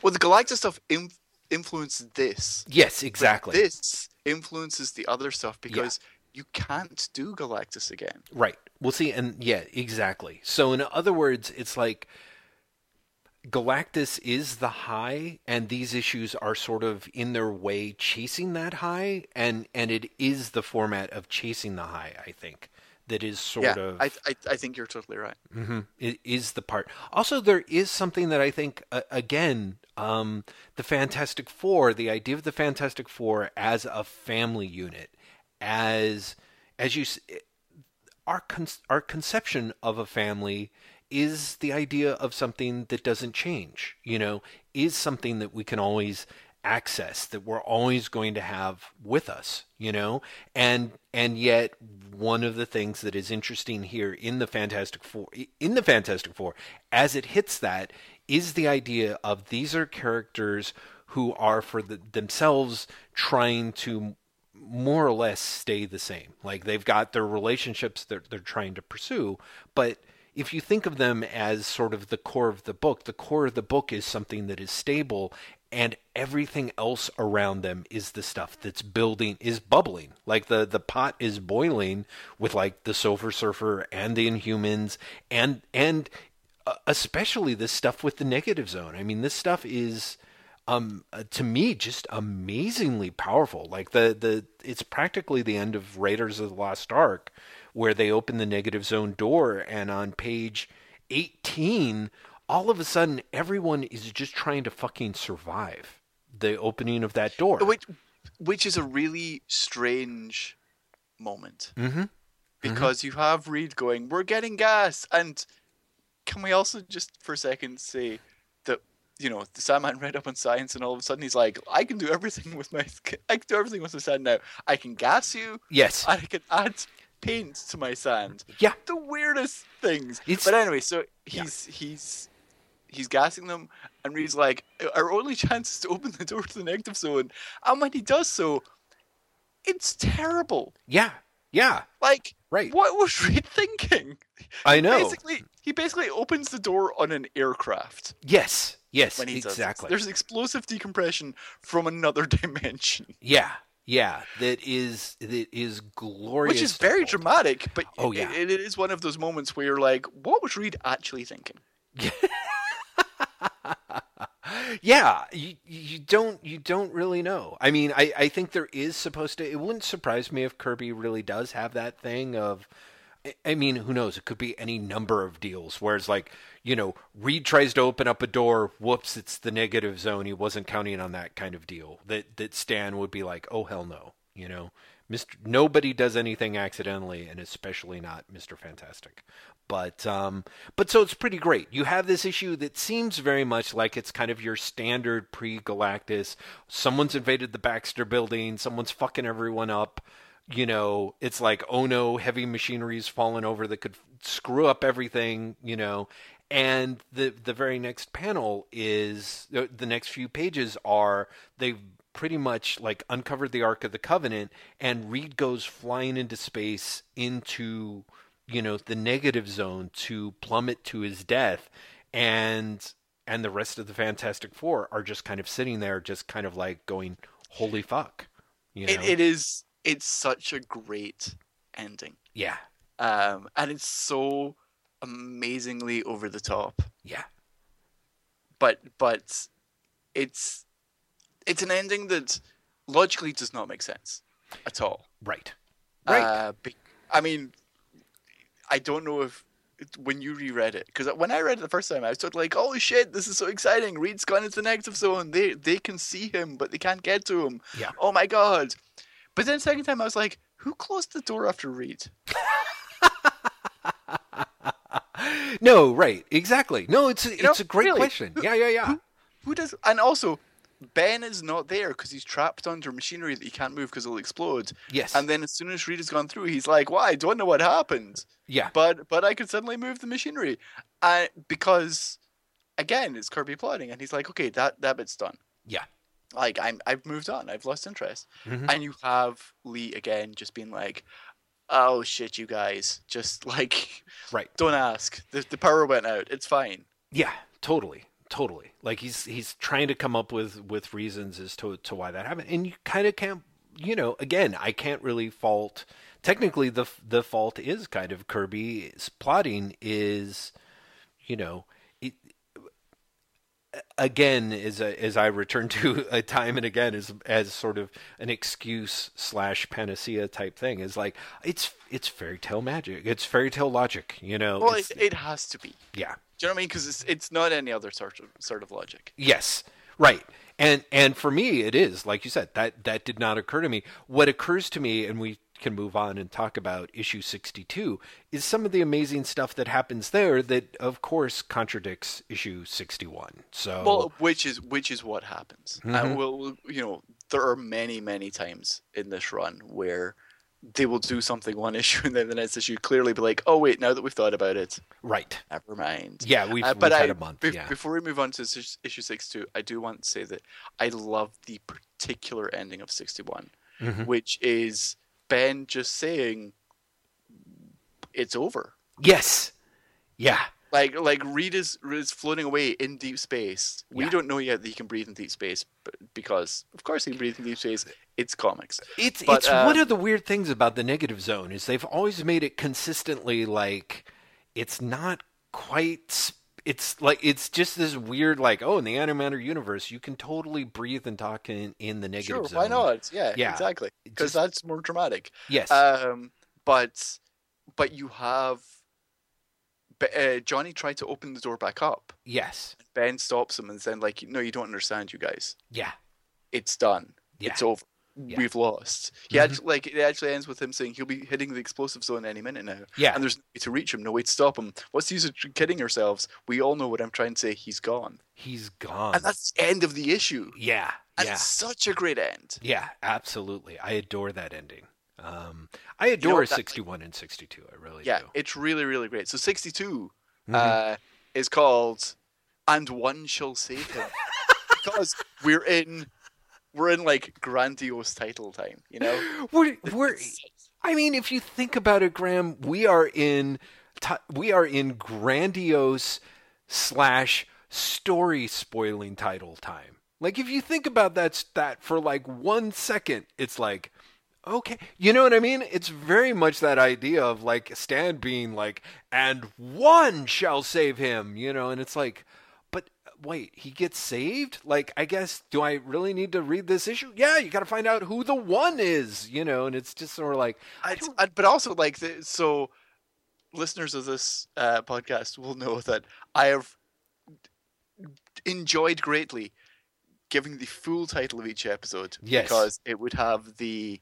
Well, the Galactus stuff in- influenced this. Yes, exactly. This influences the other stuff because you can't do Galactus again. Right. We'll see. And yeah, exactly. So, in other words, it's like Galactus is the high, and these issues are sort of in their way chasing that high, and and it is the format of chasing the high. I think that is sort yeah, of I, I I think you're totally right. hmm It is the part. Also, there is something that I think, uh, again, um, the Fantastic Four, the idea of the Fantastic Four as a family unit, as as you, our con- our conception of a family is the idea of something that doesn't change. You know, is something that we can always access that we're always going to have with us you know? And and yet one of the things that is interesting here in the fantastic four in the fantastic four as it hits that is the idea of these are characters who are for the, themselves trying to more or less stay the same. Like they've got their relationships that they're trying to pursue but if you think of them as sort of the core of the book, the core of the book is something that is stable and everything else around them is the stuff that's building is bubbling. Like the the pot is boiling with like the silver surfer and the inhumans and and uh, especially this stuff with the negative zone. I mean this stuff is um uh, to me just amazingly powerful. Like the the it's practically the end of raiders of the lost ark where they open the negative zone door and on page 18 all of a sudden everyone is just trying to fucking survive the opening of that door. Which, which is a really strange moment. Mm-hmm. because mm-hmm. you have reed going we're getting gas and can we also just for a second say that you know the sandman read up on science and all of a sudden he's like i can do everything <laughs> with my i can do everything with the sand now. I can gas you. Yes. I can add paint to my sand. Yeah. The weirdest things. It's, but anyway so he's yeah. he's he's gassing them, and Reed's like, our only chance is to open the door to the negative zone. And when he does so, it's terrible. Yeah, yeah. Like, right. what was Reed thinking? I know. Basically, he basically opens the door on an aircraft. Yes, yes, exactly. There's explosive decompression from another <laughs> dimension. Yeah, yeah, that is that is glorious. Which is very dramatic, but oh yeah, it, it is one of those moments where you're like, what was Reed actually thinking? <laughs> <laughs> yeah, you you don't you don't really know. I mean, I I think there is supposed to. It wouldn't surprise me if Kirby really does have that thing of. I mean, who knows? It could be any number of deals. Whereas, like, you know, Reed tries to open up a door. Whoops! It's the negative zone. He wasn't counting on that kind of deal. That that Stan would be like, oh hell no. You know, Mr. Nobody does anything accidentally, and especially not Mr. Fantastic. But um, but so it's pretty great. You have this issue that seems very much like it's kind of your standard pre-Galactus. Someone's invaded the Baxter Building. Someone's fucking everyone up. You know, it's like oh no, heavy machinery's fallen over that could screw up everything. You know, and the the very next panel is the, next few pages are they've pretty much like uncovered the Ark of the Covenant, and Reed goes flying into space into you know the negative zone to plummet to his death and and the rest of the fantastic four are just kind of sitting there just kind of like going holy fuck you know? it, it is it's such a great ending. Yeah. Um and it's so amazingly over the top. Yeah. But but it's it's an ending that logically does not make sense at all. Right. Right. uh, be, i mean I don't know if when you reread it because when I read it the first time, I was sort of like, "Oh shit, this is so exciting! Reed's gone into the negative zone. They they can see him, but they can't get to him. Yeah. Oh my god!" But then second time, I was like, "Who closed the door after Reed?" <laughs> no, right, exactly. No, it's a, you it's know, a great really? question. Who, yeah, yeah, yeah. Who, who does? And also, Ben is not there because he's trapped under machinery that he can't move because it'll explode. Yes. And then as soon as Reed has gone through, he's like, "Well, I don't know what happened." Yeah. But but I could suddenly move the machinery, uh, because again, it's Kirby plotting, and he's like, "Okay, that that bit's done." Yeah. Like I'm, I've moved on. I've lost interest, mm-hmm. and you have Lee again, just being like, "Oh shit, you guys, just <laughs> like, right? Don't ask. The the power went out. It's fine." Yeah, totally totally. Like he's he's trying to come up with with reasons as to to why that happened, and you kind of can't. You know, again, I can't really fault. Technically, the the fault is kind of Kirby's plotting is, you know, again as a, as I return to <laughs> a time and again as as sort of an excuse slash panacea type thing is like it's it's fairy tale magic it's fairy tale logic you know well it, it has to be yeah do you know what I mean? Because it's it's not any other sort of sort of logic. Yes, right. And and for me, it is like you said that that did not occur to me. What occurs to me, and we can move on and talk about issue 62 is some of the amazing stuff that happens there that of course contradicts issue 61 so Well, which is which is what happens. Mhm. And we'll, you know, there are many many times in this run where they will do something one <laughs> issue and then the next issue clearly be like, oh wait, now that we've thought about it, right never mind. yeah we've, Uh, we've but had I, a month be- yeah before we move on to issue issue 62, I do want to say that I love the particular ending of 61, Mhm. which is Ben just saying, "It's over." yes yeah Like like Reed is is floating away in deep space. We Yeah. don't know yet that he can breathe in deep space, but because of course he can breathe in deep space. It's comics. It's But, it's one um, of the weird things about the negative zone is they've always made it consistently like it's not quite it's like it's just this weird like oh in the antimatter universe you can totally breathe and talk in in the negative Sure, zone. why not? Yeah, Yeah. exactly. Because that's more dramatic. Yes. Um, but but you have but, uh, Johnny tried to open the door back up. yes. Ben stops him and then like, no, you don't understand, you guys. Yeah. It's done. Yeah. It's over. Yeah. We've lost. He Mhm. actually, like it actually ends with him saying he'll be hitting the explosive zone any minute now. Yeah. And there's no way to reach him, no way to stop him. What's the use of kidding ourselves? We all know what I'm trying to say. He's gone, He's gone. and that's the end of the issue. yeah. And Yeah. such a great end. Yeah, absolutely. I adore that ending. Um, I adore what, that- 61 and 62. I really Yeah, do. it's really, really great. So 62 Mhm. uh, is called "And One Shall Save Him" <laughs> because we're in we're in like grandiose title time. You know, <gasps> we're, we're I mean, if you think about it, Graeme, we are in we are in grandiose slash story spoiling title time. Like, if you think about that stat for like one second, it's like, okay, you know what I mean? It's very much that idea of like Stan being like, and one shall save him, you know, and it's like, wait, he gets saved? Like, I guess, do I really need to read this issue? Yeah, you got to find out who the one is, you know, and it's just sort of like, I, I- but also like the, so listeners of this uh, podcast will know that I have enjoyed greatly giving the full title of each episode Yes. because it would have the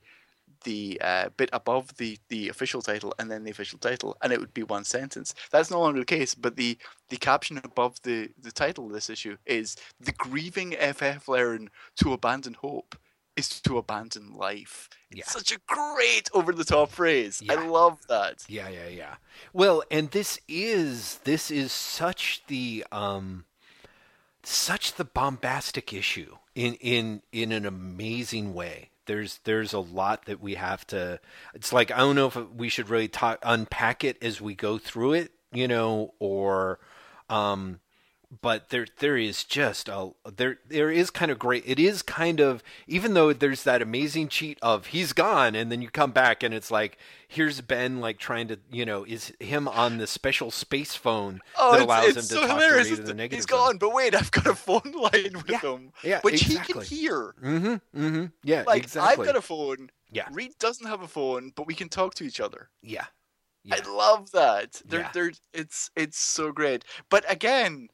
the uh, bit above the the official title and then the official title and it would be one sentence that's no longer the case but the the caption above the the title of this issue is the grieving ff learn to abandon hope is to abandon life Yeah. it's such a great over the top phrase i love that Yeah, yeah, yeah. Well, and this is this is such the um such the bombastic issue in in in an amazing way. There's there's a lot that we have to it's like I don't know if we should really talk unpack it as we go through it, you know, or um but there there is just a there there is kind of great it is kind of even though there's that amazing cheat of he's gone and then you come back and it's like here's Ben like trying to you know is him on the special space phone Oh, that it's, allows it's him to so talk hilarious. to Reed the negative He's gone, but wait, I've got a phone <laughs> line with Yeah, him, yeah, which exactly. he can hear. Mm-hmm. Mm-hmm. Yeah, Like exactly. I've got a phone. Yeah. Reed doesn't have a phone, but we can talk to each other. yeah. Yeah. I love that. They're, Yeah. they're, it's it's so great. But again,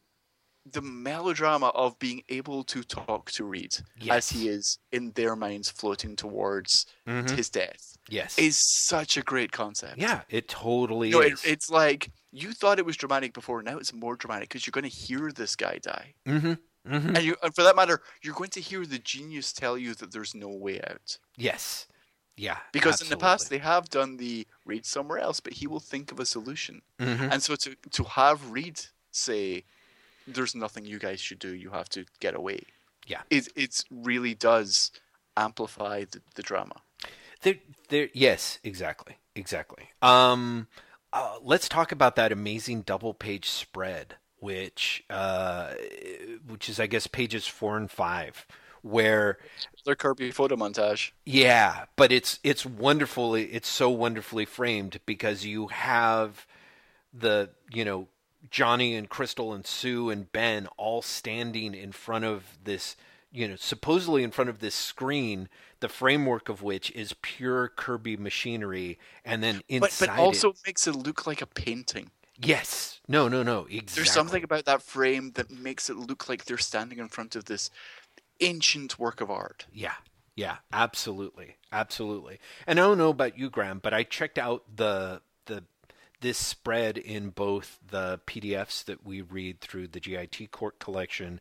the melodrama of being able to talk to Reed as he is in their minds floating towards Mhm. his death Yes. is such a great concept. yeah, it totally No, it, is. it's like you thought it was dramatic before. Now it's more dramatic because you're going to hear this guy die, mm-hmm. Mm-hmm. and you, and for that matter, you're going to hear the genius tell you that there's no way out. Yes. Yeah. Because in the past they have done the Reed somewhere else, but he will think of a solution. hmm And so to to have Reed say, "There's nothing you guys should do. You have to get away." Yeah. it it really does amplify the, the drama. There, there. Yes, exactly, exactly. Um, uh, let's talk about that amazing double-page spread, which, uh, which is, I guess, pages four and five, where, Their Kirby photo montage. yeah, but it's it's wonderfully, it's so wonderfully framed because you have the, you know, Johnny and Crystal and Sue and Ben all standing in front of this, you know, supposedly in front of this screen, the framework of which is pure Kirby machinery, and then But inside but also it, makes it look like a painting. yes, no, no, no, exactly. There's something about that frame that makes it look like they're standing in front of this ancient work of art. yeah, Yeah, absolutely, absolutely. And I don't know about you, Graeme, but I checked out the this spread in both the PDFs that we read through the GIT Corp collection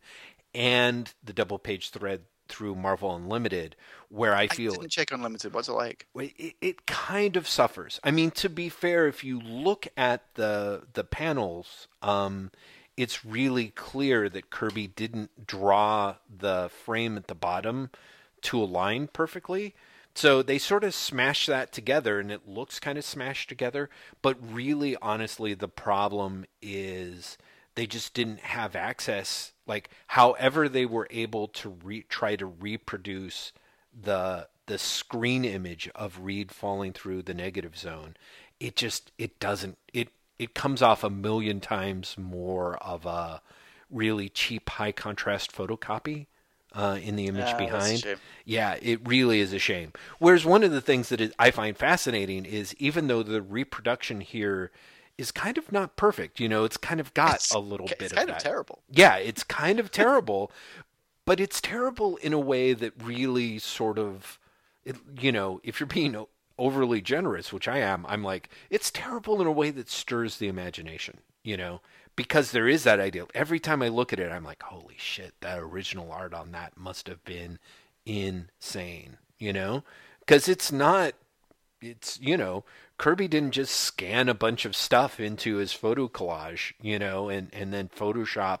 and the double page thread through Marvel Unlimited, where I feel I didn't check Unlimited. What's it like? it, it kind of suffers. I mean, to be fair, if you look at the the panels, um, it's really clear that Kirby didn't draw the frame at the bottom to align perfectly. So they sort of smash that together and it looks kind of smashed together. But really, honestly, the problem is they just didn't have access. Like, however, they were able to re- try to reproduce the the screen image of Reed falling through the negative zone, it just it doesn't it it comes off a million times more of a really cheap high contrast photocopy uh, in the image a behind. Yeah, it really is a shame. Whereas one of the things that is, I find fascinating is even though the reproduction here is kind of not perfect, you know, it's kind of got It's, a little it's bit kind of of that. terrible. Yeah, it's kind of terrible, but it's terrible in a way that really sort of, it, you know, if you're being overly generous, which I am, I'm like, it's terrible in a way that stirs the imagination, you know, because there is that idea. Every time I look at it, I'm like, holy shit, that original art on that must have been insane, you know, because it's not it's you know Kirby didn't just scan a bunch of stuff into his photo collage, you know, and and then Photoshop,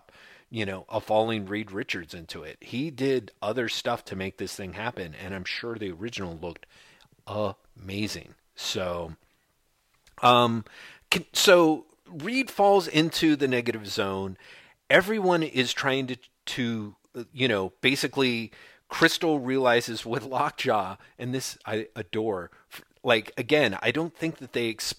you know, a falling Reed Richards into it. He did other stuff to make this thing happen, and I'm sure the original looked amazing. So, um, so Reed falls into the negative zone. Everyone is trying to to you know basically. Crystal realizes with Lockjaw, and this I adore. Like again, I don't think that they ex-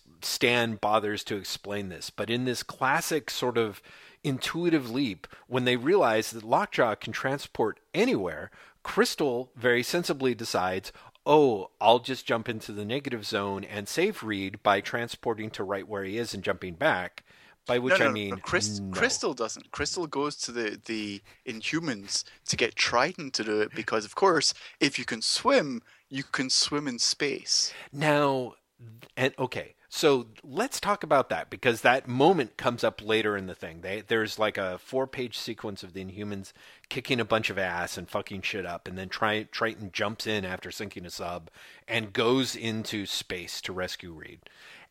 bothers to explain this, but in this classic sort of intuitive leap, when they realize that Lockjaw can transport anywhere, Crystal very sensibly decides, oh, I'll just jump into the negative zone and save Reed by transporting to right where he is and jumping back. By which no, no, I mean, no, Chris, no. Crystal doesn't. Crystal goes to the the Inhumans to get Triton to do it because, of course, if you can swim, you can swim in space. Now, and okay, so let's talk about that because that moment comes up later in the thing. They, there's like a four-page sequence of the Inhumans kicking a bunch of ass and fucking shit up, and then Tri- Triton jumps in after sinking a sub and goes into space to rescue Reed.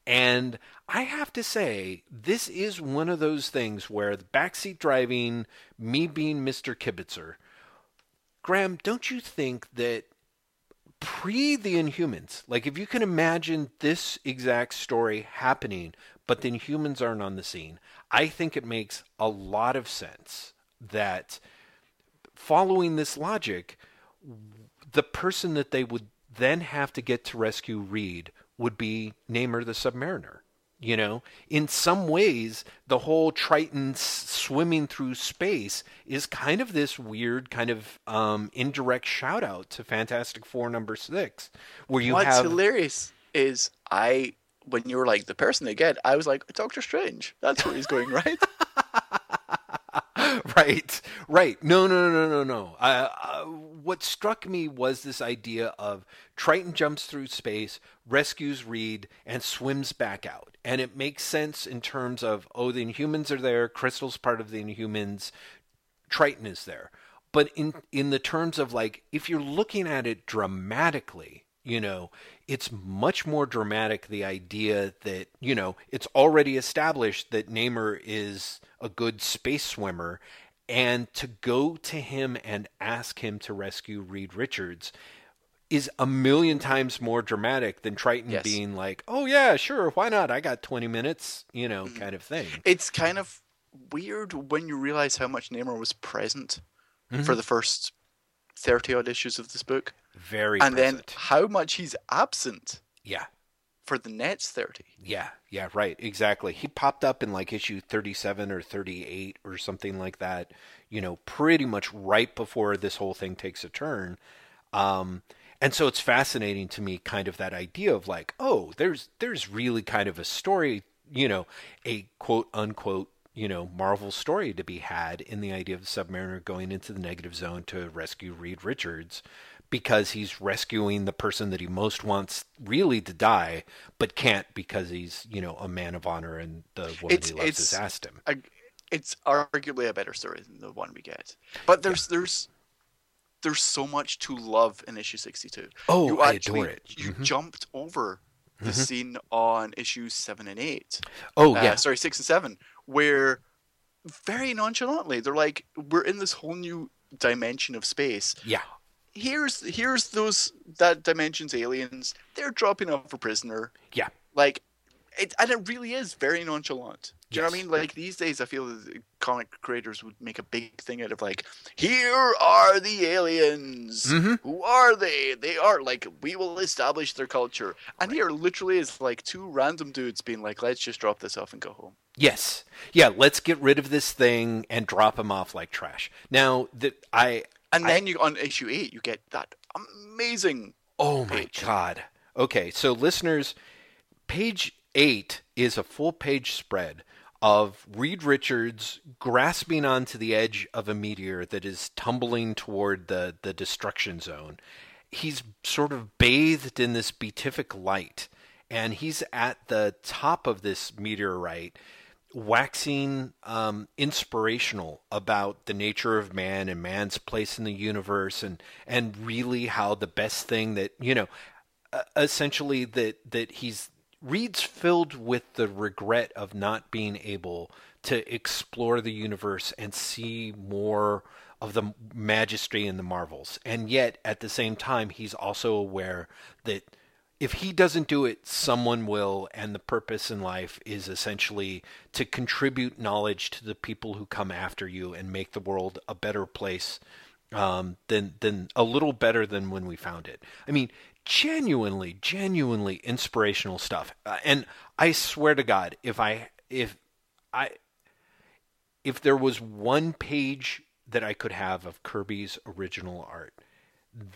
And I have to say, this is one of those things where the backseat driving, me being Mr. Kibitzer, Graeme, don't you think that pre the Inhumans, like if you can imagine this exact story happening, but the Inhumans aren't on the scene, I think it makes a lot of sense that following this logic, the person that they would then have to get to rescue Reed would be Namor the Submariner. You know, in some ways, the whole Triton swimming through space is kind of this weird, kind of um, indirect shout out to Fantastic Four number six, where you What's have hilarious is I when you were like the person they get, I was like Doctor Strange. That's where he's going, right? <laughs> right, right. No, no, no, no, no. Uh, uh, what struck me was this idea of Triton jumps through space, rescues Reed, and swims back out. And it makes sense in terms of, oh, the Inhumans are there, Crystal's part of the Inhumans, Triton is there. But in in the terms of like, if you're looking at it dramatically, you know, it's much more dramatic the idea that, you know, it's already established that Namor is a good space swimmer and to go to him and ask him to rescue Reed Richards is a million times more dramatic than Triton Yes. being like, "Oh yeah, sure, why not? I got 20 minutes," you know, kind of thing. it's kind of weird when you realize how much Namor was present for the first thirty odd issues of this book, Very and present. then how much he's absent yeah. for the next thirty. Yeah, yeah, right, exactly. He popped up in like issue 37 or 38 or something like that, you know, pretty much right before this whole thing takes a turn. Um, and so it's fascinating to me kind of that idea of like, oh, there's there's really kind of a story, you know, a quote unquote, you know, Marvel story to be had in the idea of the Submariner going into the negative zone to rescue Reed Richards because he's rescuing the person that he most wants really to die, but can't because he's you know a man of honor and the woman It's- he loves has asked him. a, it's arguably a better story than the one we get. But there's there's there's so much to love in issue 62. Oh, you I actually, adore it. You Mhm. jumped over the scene on issues 7 and 8. Oh Uh, yeah, sorry, 6 and 7 where very nonchalantly they're like we're in this whole new dimension of space. yeah, Here's here's those that dimension's aliens. They're dropping off a prisoner. yeah, like it and it really is very nonchalant do you know what i mean like these days i feel that comic creators would make a big thing out of like here are the aliens Mhm. who are they they are like we will establish their culture and here literally is like two random dudes being like let's just drop this off and go home yes, yeah. Let's get rid of this thing and drop him off like trash. Now that I and I- then you on issue 8 you get that amazing Oh my page. god. Okay, so listeners, page 8 is a full page spread of Reed Richards grasping onto the edge of a meteor that is tumbling toward the the destruction zone. He's sort of bathed in this beatific light and he's at the top of this meteorite waxing um, inspirational about the nature of man and man's place in the universe and and really how the best thing that you know essentially that that he's Reed's filled with the regret of not being able to explore the universe and see more of the majesty in the marvels and yet at the same time he's also aware that if he doesn't do it, someone will, and the purpose in life is essentially to contribute knowledge to the people who come after you and make the world a better place um, than than a little better than when we found it. I mean, genuinely, genuinely inspirational stuff. Uh, and I swear to God, if I if I if there was one page that I could have of Kirby's original art,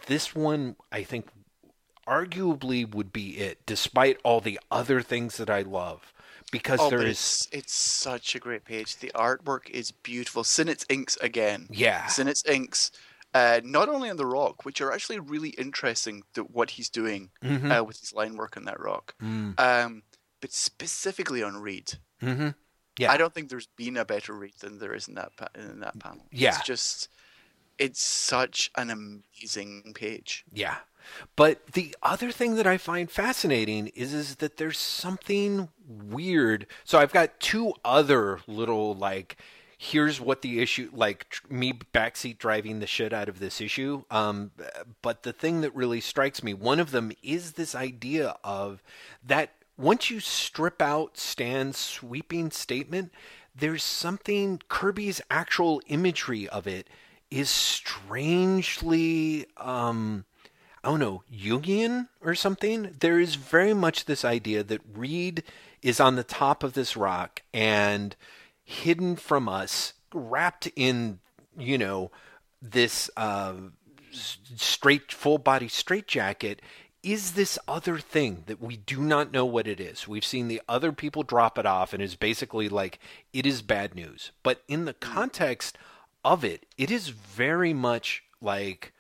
this one I think arguably would be it, despite all the other things that I love. Because oh there is, it's it's such a great page the artwork is beautiful Sinnott's inks again yeah, Sinnott's inks, uh, not only on the rock, which are actually really interesting, to what he's doing hmm uh, with his line work on that rock, mm um, but specifically on Reed. hmm Yeah. I don't think there's been a better Reed than there is in that pa- in that panel. Yeah. it's just it's such an amazing page. Yeah. But the other thing that I find fascinating is is that there's something weird. So I've got two other little like here's what the issue like me backseat driving the shit out of this issue. Um but the thing that really strikes me, one of them is this idea of that once you strip out Stan's sweeping statement, there's something Kirby's actual imagery of it is strangely um I don't know, Jungian or something. There is very much this idea that Reed is on the top of this rock and hidden from us, wrapped in, you know, this uh, straight, full body straitjacket. Is this other thing that we do not know what it is? We've seen the other people drop it off, and it's basically like it is bad news. But in the context of it, it is very much like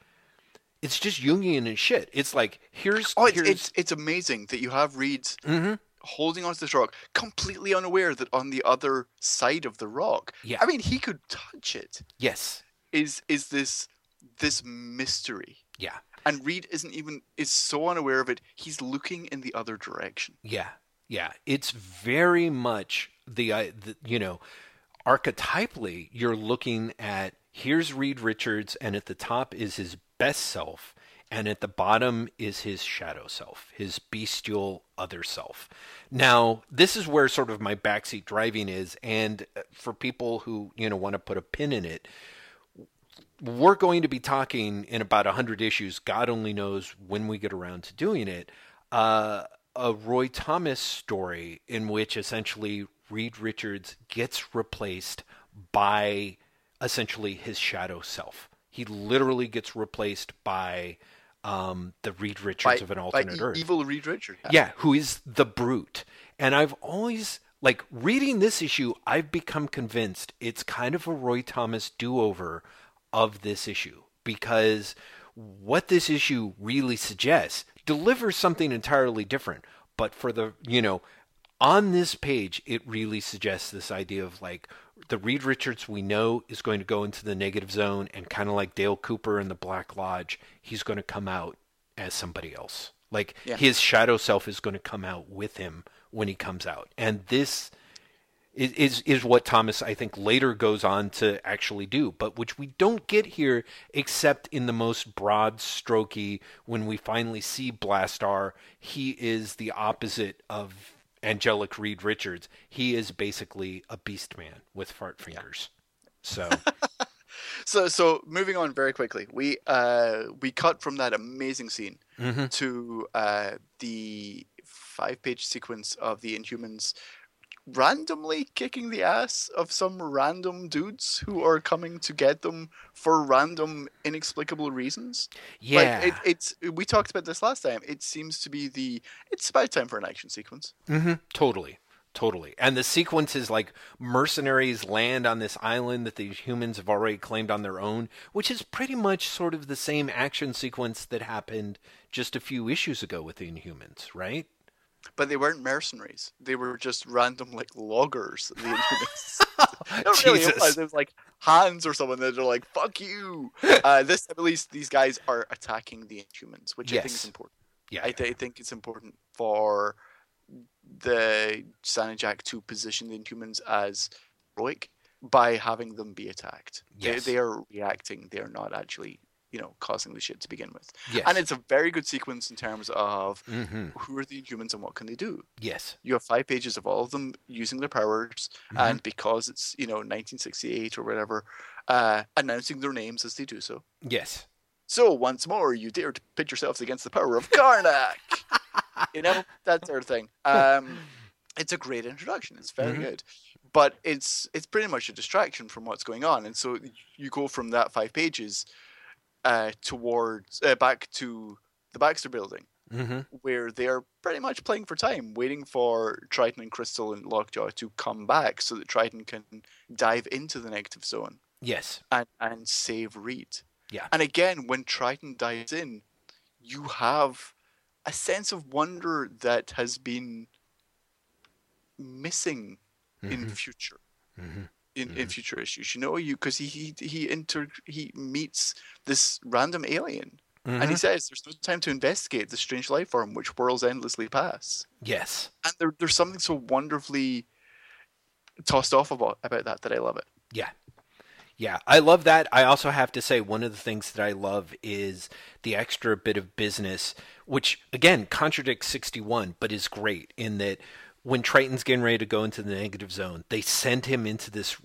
it's just Jungian and shit. It's like here's Oh, it's here's it's, it's amazing that you have Reed Mhm. Holding onto this rock, completely unaware that on the other side of the rock, Yeah. I mean, he could touch it. yes, Is is this this mystery? yeah, And Reed isn't even is so unaware of it. He's looking in the other direction. yeah, yeah. It's very much the, uh, the you know archetypally you're looking at here's Reed Richards, and at the top is his best self, and at the bottom is his shadow self, his bestial other self. Now, this is where sort of my backseat driving is, and uh, for people who you know want to put a pin in it, we're going to be talking in about 100 issues god only knows when we get around to doing it uh, a roy thomas story in which essentially reed richards gets replaced by essentially his shadow self he literally gets replaced by um, the reed richards of an alternate e- earth evil Reed Richard. yeah, who is the brute. And I've always like reading this issue, I've become convinced it's kind of a Roy Thomas do-over of this issue because what this issue really suggests delivers something entirely different. But for the, you know, on this page, it really suggests this idea of like the Reed Richards we know is going to go into the negative zone, and kind of like Dale Cooper in the Black Lodge, he's going to come out as somebody else. Like Yeah. his shadow self is going to come out with him when he comes out, and this is, is is what Thomas I think later goes on to actually do, but which we don't get here except in the most broad strokey when we finally see Blastaar. He is the opposite of angelic Reed Richards. He is basically a beast man with fart fingers. So <laughs> So so moving on very quickly, we uh we cut from that amazing scene mhm. to uh the five page sequence of the Inhumans randomly kicking the ass of some random dudes who are coming to get them for random inexplicable reasons. yeah, Like it, it's we talked about this last time. It seems to be the it's about time for an action sequence. Mm-hmm. Totally. Totally. And the sequence is like mercenaries land on this island that these humans have already claimed on their own, which is pretty much sort of the same action sequence that happened just a few issues ago with the Inhumans, right? But they weren't mercenaries. They were just random like loggers. The Inhumans. I don't really realize it was like hands or someone that are like, "Fuck you." <laughs> Uh, this at least these guys are attacking the Inhumans, which I think is important. Yeah. I, th- I think it's important for the Sanajak to position the Inhumans as heroic by having them be attacked. Yes. They, they are reacting. They are not actually, you know, causing the shit to begin with. yes. And it's a very good sequence in terms of hmm who are the humans and what can they do. Yes. You have five pages of all of them using their powers, Mhm. and because it's you know 1968 or whatever, uh, announcing their names as they do so. Yes. So once more, you dare to pit yourselves against the power of Karnak. <laughs> you know that sort of thing. Um, it's a great introduction. It's very Mhm. good, but it's it's pretty much a distraction from what's going on, and so you go from that five pages uh, towards uh, back to the Baxter Building, hmm where they're pretty much playing for time, waiting for Triton and Crystal and Lockjaw to come back, so that Triton can dive into the negative zone Yes. and, and save Reed. Yeah. And again, when Triton dives in, you have a sense of wonder that has been missing in Mhm. future Mhm. In, in Mhm. future issues. You know, you because he he he inter he meets this random alien and he Mhm. says there's no time to investigate the strange life form which whirls endlessly past. Yes. And there, there's something so wonderfully tossed off about about that that I love it. Yeah. Yeah, I love that. I also have to say one of the things that I love is the extra bit of business, which again contradicts 61, but is great in that when Triton's getting ready to go into the negative zone, they send him into this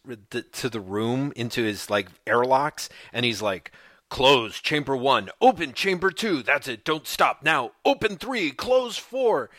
to the room into his like airlocks, and he's like, "Close chamber one, open chamber two. That's it. Don't stop now. Open three, close four.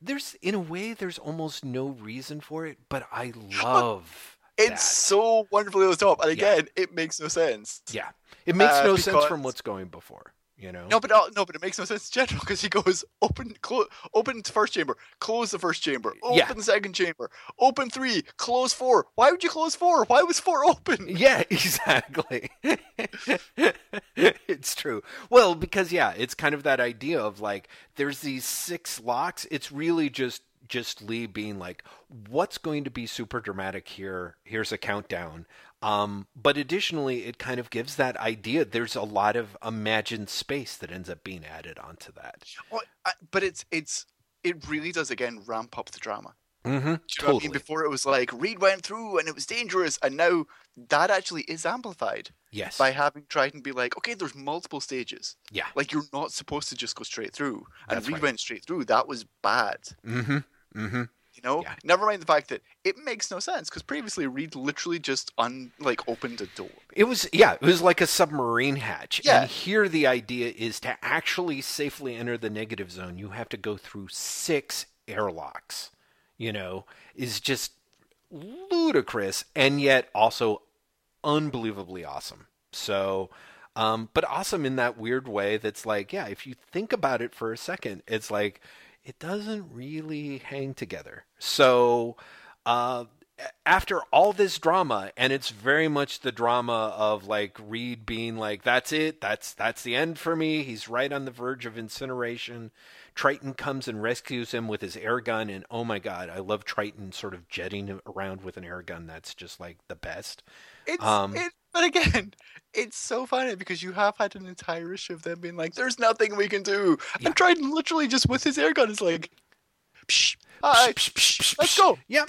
There's in a way, there's almost no reason for it, but I love. It's that. so wonderfully over the top, and Yeah. again, it makes no sense. Yeah, it makes Uh, no sense from what's going before. You know. No, but uh, no, but it makes no sense in general because he goes open, close, open first chamber, close the first chamber, open Yeah. second chamber, open three, close four. Why would you close four? Why was four open? <laughs> Yeah, exactly. <laughs> it's true. Well, because yeah, it's kind of that idea of like there's these six locks. It's really just just Lee being like, what's going to be super dramatic here? Here's a countdown. Um, but additionally, it kind of gives that idea. There's a lot of imagined space that ends up being added onto that. Well, I, but it's it's it really does again ramp up the drama. Mm-hmm. Do you Totally. I mean? Before it was like Reed went through and it was dangerous, and now that actually is amplified yes. by having Triton be like, okay, there's multiple stages. Yeah. Like you're not supposed to just go straight through, and That's Reed right. went straight through. That was bad. Mm-hmm. Mm-hmm. You know, Yeah. never mind the fact that it makes no sense because previously Reed literally just un like opened a door. It was yeah, it was like a submarine hatch. Yeah. And here the idea is to actually safely enter the negative zone, you have to go through six airlocks. You know, is just ludicrous and yet also unbelievably awesome. So um but awesome in that weird way that's like, yeah, if you think about it for a second, it's like it doesn't really hang together. So uh after all this drama, and it's very much the drama of like Reed being like, "That's it. That's that's the end for me." He's right on the verge of incineration. Triton comes and rescues him with his air gun, and oh my god, I love Triton sort of jetting around with an air gun. That's just like the best. It's um, it, but again, <laughs> it's so funny because you have had an entire issue of them being like, "There's nothing we can do," yeah. and Triton literally just with his air gun is like, psh, Hi. Let's go. Yep.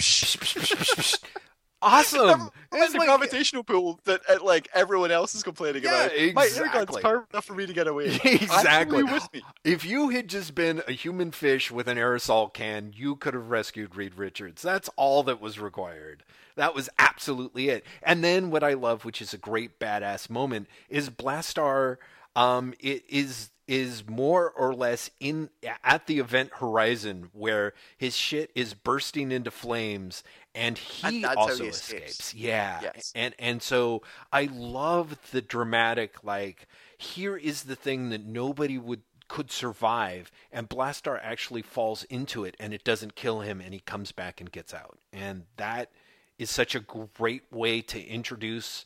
Awesome. It's a like, gravitational pull that uh, like everyone else is complaining yeah, about. Exactly. My air gun's powerful enough for me to get away. <laughs> exactly. with me. If you had just been a human fish with an aerosol can, you could have rescued Reed Richards. That's all that was required. That was absolutely it. And then what I love, which is a great badass moment, is Blastaar. Um, it is is more or less in at the event horizon where his shit is bursting into flames and he and also he escapes. escapes. Yeah. Yes. And and so I love the dramatic like here is the thing that nobody would could survive and Blastaar actually falls into it and it doesn't kill him and he comes back and gets out. And that is such a great way to introduce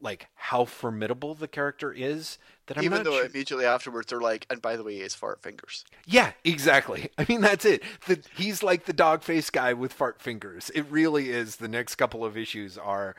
like how formidable the character is that I'm even though sure... immediately afterwards they're like, and by the way, it's fart fingers. Yeah, exactly. <laughs> I mean that's it. The, he's like the dog face guy with fart fingers. It really is. The next couple of issues are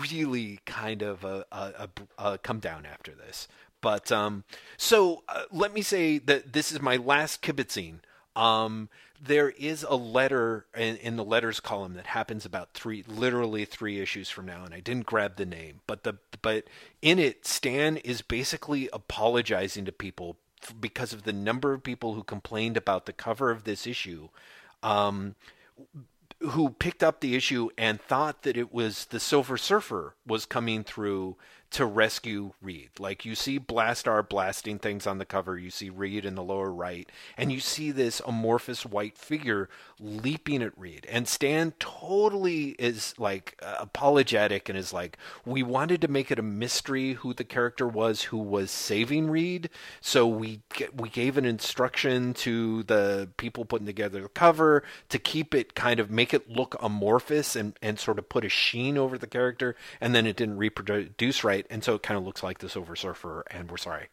really kind of a, a, a, a come down after this. But um, so uh, let me say that this is my last kibitzing. Um, there is a letter in, in, the letters column that happens about three, literally three issues from now, and I didn't grab the name, but the but in it, Stan is basically apologizing to people because of the number of people who complained about the cover of this issue. Um, who picked up the issue and thought that it was the Silver Surfer was coming through to rescue Reed. Like you see Blastaar blasting things on the cover, you see Reed in the lower right, and you see this amorphous white figure leaping at Reed. And Stan totally is like uh, apologetic and is like, "We wanted to make it a mystery who the character was who was saving Reed, so we we gave an instruction to the people putting together the cover to keep it kind of make it look amorphous and and sort of put a sheen over the character, and then it didn't reproduce right." Right? And so it kind of looks like the Silver Surfer, and we're sorry.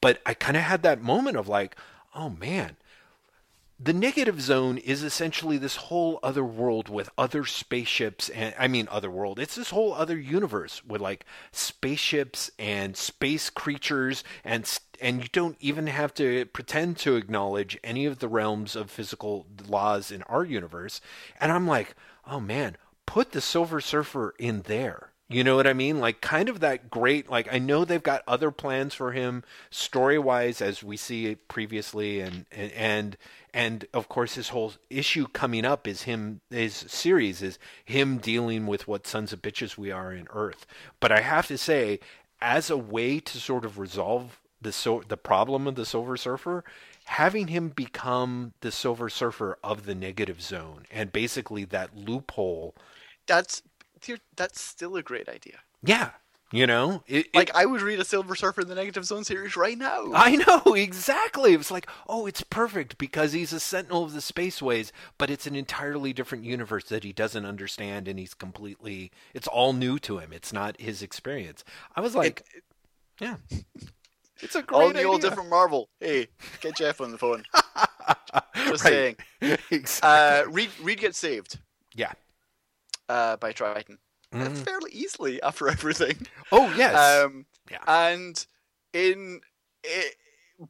But I kind of had that moment of like, oh man, the negative zone is essentially this whole other world with other spaceships and I mean other world. It's this whole other universe with like spaceships and space creatures and and you don't even have to pretend to acknowledge any of the realms of physical laws in our universe. And I'm like, "Oh man, put the Silver Surfer in there." You know what I mean? Like kind of that great like I know they've got other plans for him story-wise as we see previously and and and of course his whole issue coming up is him his series is him dealing with what sons of bitches we are in earth. But I have to say as a way to sort of resolve the so the problem of the Silver Surfer, having him become the Silver Surfer of the negative zone and basically that loophole that's that's still a great idea. Yeah. You know, it, like it, I would read a Silver Surfer in the Negative Zone series right now. I know <laughs> exactly. It was like, oh, it's perfect because he's a sentinel of the spaceways, but it's an entirely different universe that he doesn't understand, and he's completely. It's all new to him. It's not his experience. I was like, it, yeah, <laughs> it's a great all new, old different Marvel. Hey, get Jeff on the phone. <laughs> Just saying. Exactly. Uh, Reed, Reed gets saved. Yeah uh, by Triton mm. fairly easily after <laughs> everything. Oh yes. Um, yeah. And in it,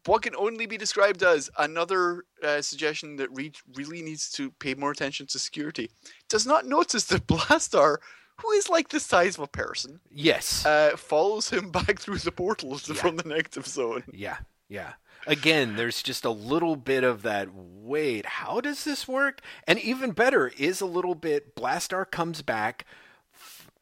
what can only be described as another uh, suggestion that Reed really needs to pay more attention to security, does not notice that <laughs> Blastaar, who is like the size of a person, yes, uh, follows him <laughs> back through the portals yeah. from the negative zone. Yeah, yeah again, there's just a little bit of that. Wait, how does this work? And even better is a little bit. Blastaar comes back,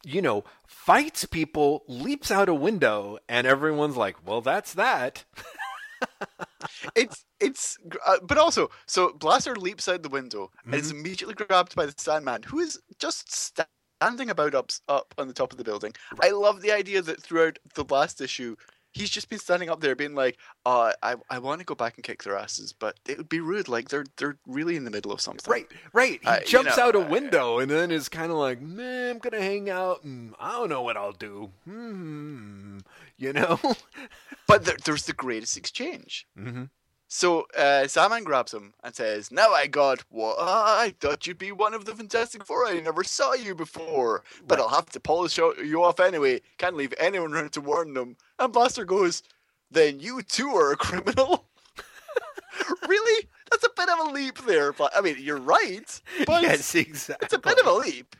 you know, fights people, leaps out a window, and everyone's like, "Well, that's that." <laughs> it's it's uh, but also so Blastaar leaps out the window mm-hmm. and is immediately grabbed by the Sandman, who is just standing about up up on the top of the building. Right. I love the idea that throughout the last issue he's just been standing up there being like, uh, I, I want to go back and kick their asses, but it would be rude. Like they're they're really in the middle of something. Right, right. He Uh, you jumps know, out a uh, window and then is kind of like, "Man, I'm gonna hang out, and I don't know what I'll do." Hmm, you know. But there, there's the greatest exchange. mm-hmm. So uh, grabs him and says, "Now I got what I thought you'd be one of the Fantastic Four. I never saw you before, but Right. I'll have to polish you off anyway. Can't leave anyone around to warn them." And Blastaar goes, "Then you too are a criminal." <laughs> really? That's a bit of a leap there, but I mean, you're right. But <laughs> yes, exactly. it's a bit of a leap.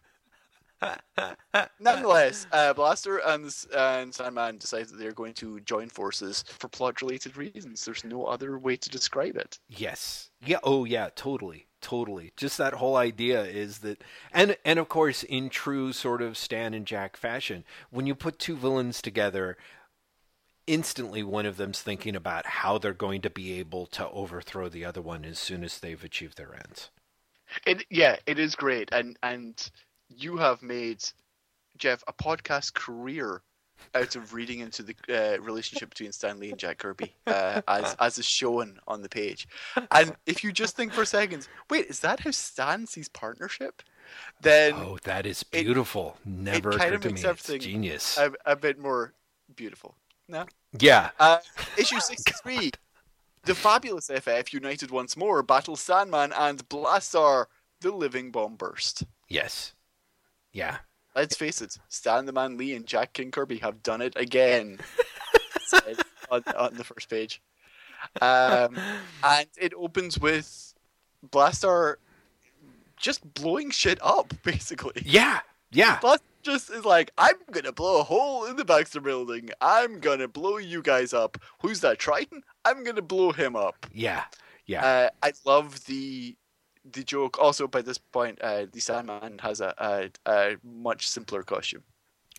Nonetheless, uh, Blastaar and S- and Sandman decide that they're going to join forces for plot-related reasons. There's no other way to describe it. Yes. Yeah. Oh, yeah. Totally. Totally. Just that whole idea is that, and and of course, in true sort of Stan and Jack fashion, when you put two villains together, instantly one of them's thinking about how they're going to be able to overthrow the other one as soon as they've achieved their ends. It yeah, it is great, and and you have made Jeff a podcast career out of reading into the uh, relationship between Stan Lee and Jack Kirby, uh, as as is shown on the page. And if you just think for seconds, wait, is that how Stan sees partnership? Then Oh, that is it- beautiful. Never kinda occurred to me. It's genius. a, a bit more beautiful. No. yeah. Uh, issue 63. <laughs> the fabulous FF united once more, battle Sandman and Blastaar, the living bomb burst. Yes. Yeah. Let's face it, Stan the Man Lee and Jack King Kirby have done it again. <laughs> On, on the first page. Um, and it opens with Blastaar just blowing shit up, <laughs> basically. Yeah. Yeah. Blastaar just is like, I'm gonna blow a hole in the Baxter building. I'm gonna blow you guys up. Who's that, Triton? I'm gonna blow him up. Yeah. Yeah. Uh, I love the the joke. Also, by this point, uh, the Sandman has a, a, a much simpler costume.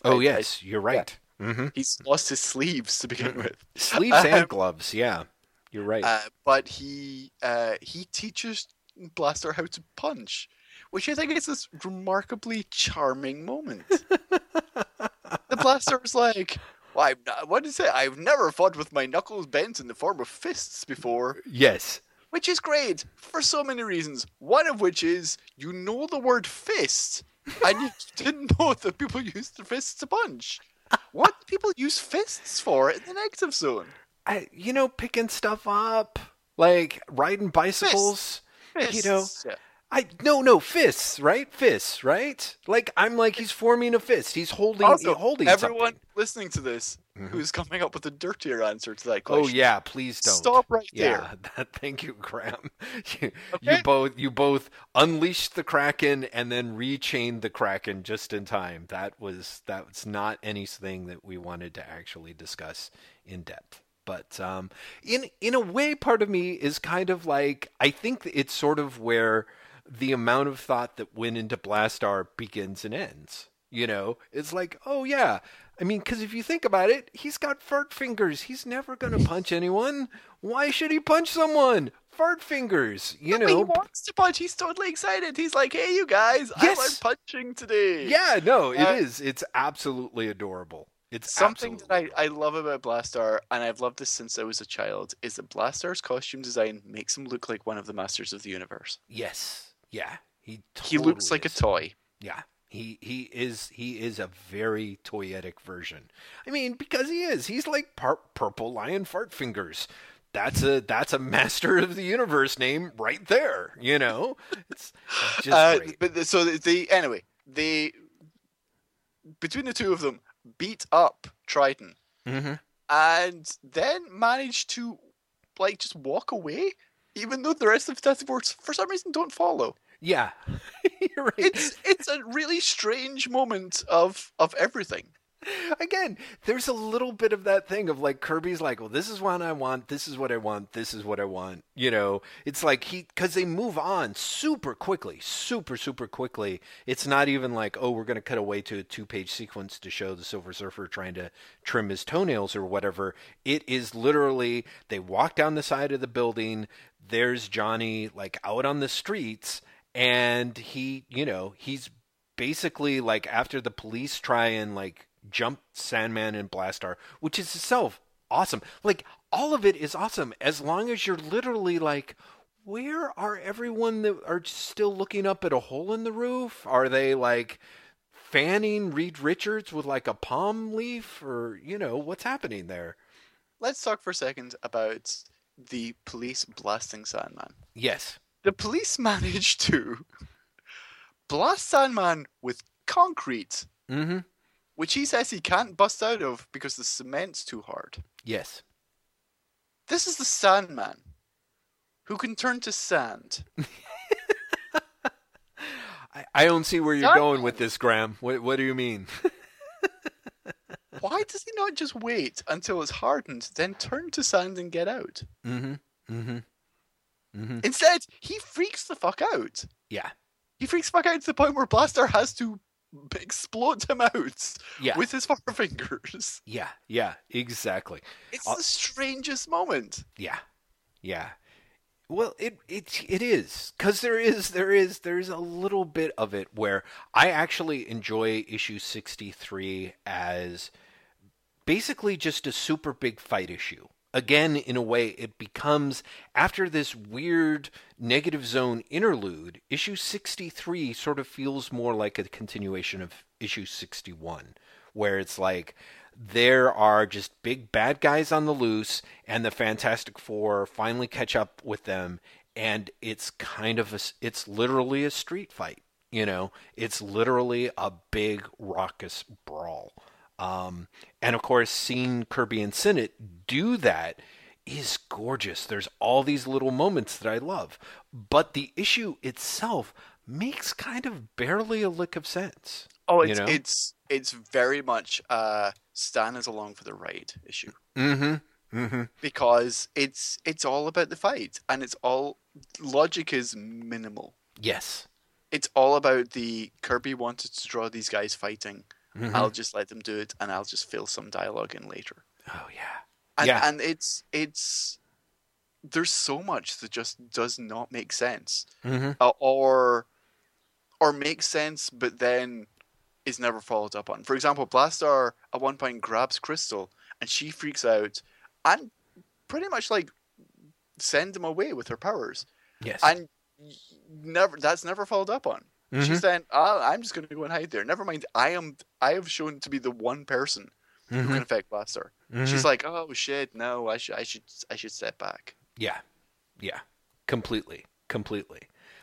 oh, I- I- yes. you're right. mm-hmm He's lost his sleeves to begin with, Sleeves and Um, gloves. Yeah. You're right. uh, but he uh, he teaches Blastaar how to punch, which I think is this remarkably charming moment. the Blastaar's like, well, I'm not, what he say? I've never fought with my knuckles bent in the form of fists before. yes. Which is great for so many reasons. One of which is you know the word fist, and you <laughs> didn't know that people use their fists to punch. What do people use fists for in the negative zone? I, you know, picking stuff up, like riding bicycles. You know, yeah. I no no fists, right? Fists, right? Like I'm like he's forming a fist. He's holding Also, holding everyone something. listening to this Mhm. who's coming up with a dirtier answer to that question Oh yeah, please don't. Stop right Yeah, <laughs> that, thank you, Graeme. <laughs> You, Okay. you both you both unleashed the kraken and then rechained the kraken just in time. That was that was not anything that we wanted to actually discuss in depth. But um, in in a way, part of me is kind of like I think it's sort of where the amount of thought that went into Blastaar begins and ends. You know, it's like, oh yeah. I mean, because if you think about it, he's got fart fingers. He's never going to punch anyone. Why should he punch someone? Fart fingers, you know, he wants to punch. He's totally excited. He's like, "Hey, you guys, Yes. I learned punching today." Yeah, no, it Uh, is. It's absolutely adorable. It's Something that I, I love about Blastaar, and I've loved this since I was a child, is that Blastaar's costume design makes him look like one of the Masters of the Universe. Yes. Yeah. He he looks like is. a toy. Yeah. He he is he is a very toyetic version. I mean, because he is. He's like par- purple lion fart fingers. That's a that's a master of the universe name right there. You know, it's just Uh, great. but the- so they anyway they between the two of them beat up Triton hmm and then manage to like just walk away, even though the rest of the Fantastic Four for some reason don't follow. Yeah, <laughs> right. It's it's a really strange moment of of everything. Again, there's a little bit of that thing of like Kirby's like, well, this is what I want, this is what I want, this is what I want. You know, it's like he, because they move on super quickly, super, super quickly. It's not even like, oh, we're going to cut away to a two page sequence to show the Silver Surfer trying to trim his toenails or whatever. It is literally, they walk down the side of the building, there's Johnny like out on the streets, and he, you know, he's basically like after the police try and like jump Sandman and Blastaar, which is itself awesome. Like all of it is awesome as long as you're literally like where are everyone that are still looking up at a hole in the roof? Are they like fanning Reed Richards with like a palm leaf or you know, what's happening there? Let's talk for a second about the police blasting Sandman. Yes. The police <laughs> managed to blast Sandman with concrete, Mm-hmm. which he says he can't bust out of because the cement's too hard. Yes. This is the Sandman who can turn to sand. <laughs> I, I don't see where you're Not- going with this, Graeme. What what do you mean? Why does he not just wait until it's hardened, then turn to sand and get out? mm-hmm. Mm-hmm. Mm-hmm. Instead, he freaks the fuck out. Yeah. He freaks the fuck out to the point where Blastaar has to explode him out Yeah. with his forefingers. <laughs> Yeah. Yeah. Exactly. It's Uh, the strangest moment. Yeah, yeah. Well, it it it is because there is there is there's a little bit of it where I actually enjoy issue sixty three as basically just a super big fight issue. Again, in a way, it becomes after this weird negative zone interlude. Issue sixty three sort of feels more like a continuation of issue sixty one, where it's like there are just big bad guys on the loose, and the Fantastic Four finally catch up with them, and it's kind of a, it's literally a street fight. You know, it's literally a big raucous brawl. Um, and of course, seeing Kirby and Sinnott do that is gorgeous. There's all these little moments that I love, but the issue itself makes kind of barely a lick of sense. Oh, You it's know? it's it's very much uh Stan is along for the ride issue Mm-hmm. Mm-hmm. because it's it's all about the fight and it's all logic is minimal. Yes. It's all about the Kirby wanted to draw these guys fighting. Mhm. I'll just let them do it and I'll just fill some dialogue in later. Oh yeah. And Yeah. and it's it's there's so much that just does not make sense. Mm-hmm. uh, or or makes sense but then is never followed up on. For example, Blastaar at one point grabs Crystal and she freaks out and pretty much like send him away with her powers. Yes. And never that's never followed up on. Mhm. She's saying, oh, I'm just going to go and hide there. Never mind. I am. I have shown to be the one person who Mhm. can affect Blastaar. Mhm. She's like, oh shit, no, I should, I should, I should step back. Yeah, yeah, completely, completely.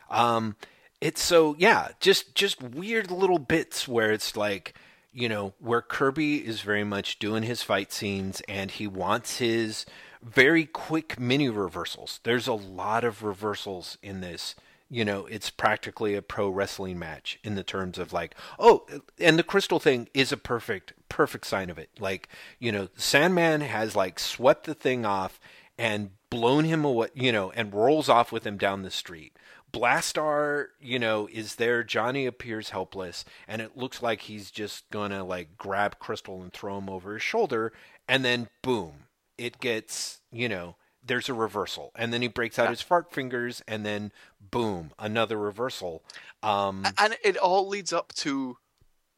Um, it's so yeah, just just weird little bits where it's like, you know, where Kirby is very much doing his fight scenes and he wants his very quick mini reversals. There's a lot of reversals in this. You know, it's practically a pro wrestling match in the terms of like, oh, and the crystal thing is a perfect, perfect sign of it. Like, you know, Sandman has like swept the thing off and blown him away, you know, and rolls off with him down the street. Blastaar, you know, is there. Johnny appears helpless, and it looks like he's just gonna like grab Crystal and throw him over his shoulder, and then boom, it gets, you know, there's a reversal, and then he breaks out Yeah. his fart fingers, and then boom, another reversal. Um, And it all leads up to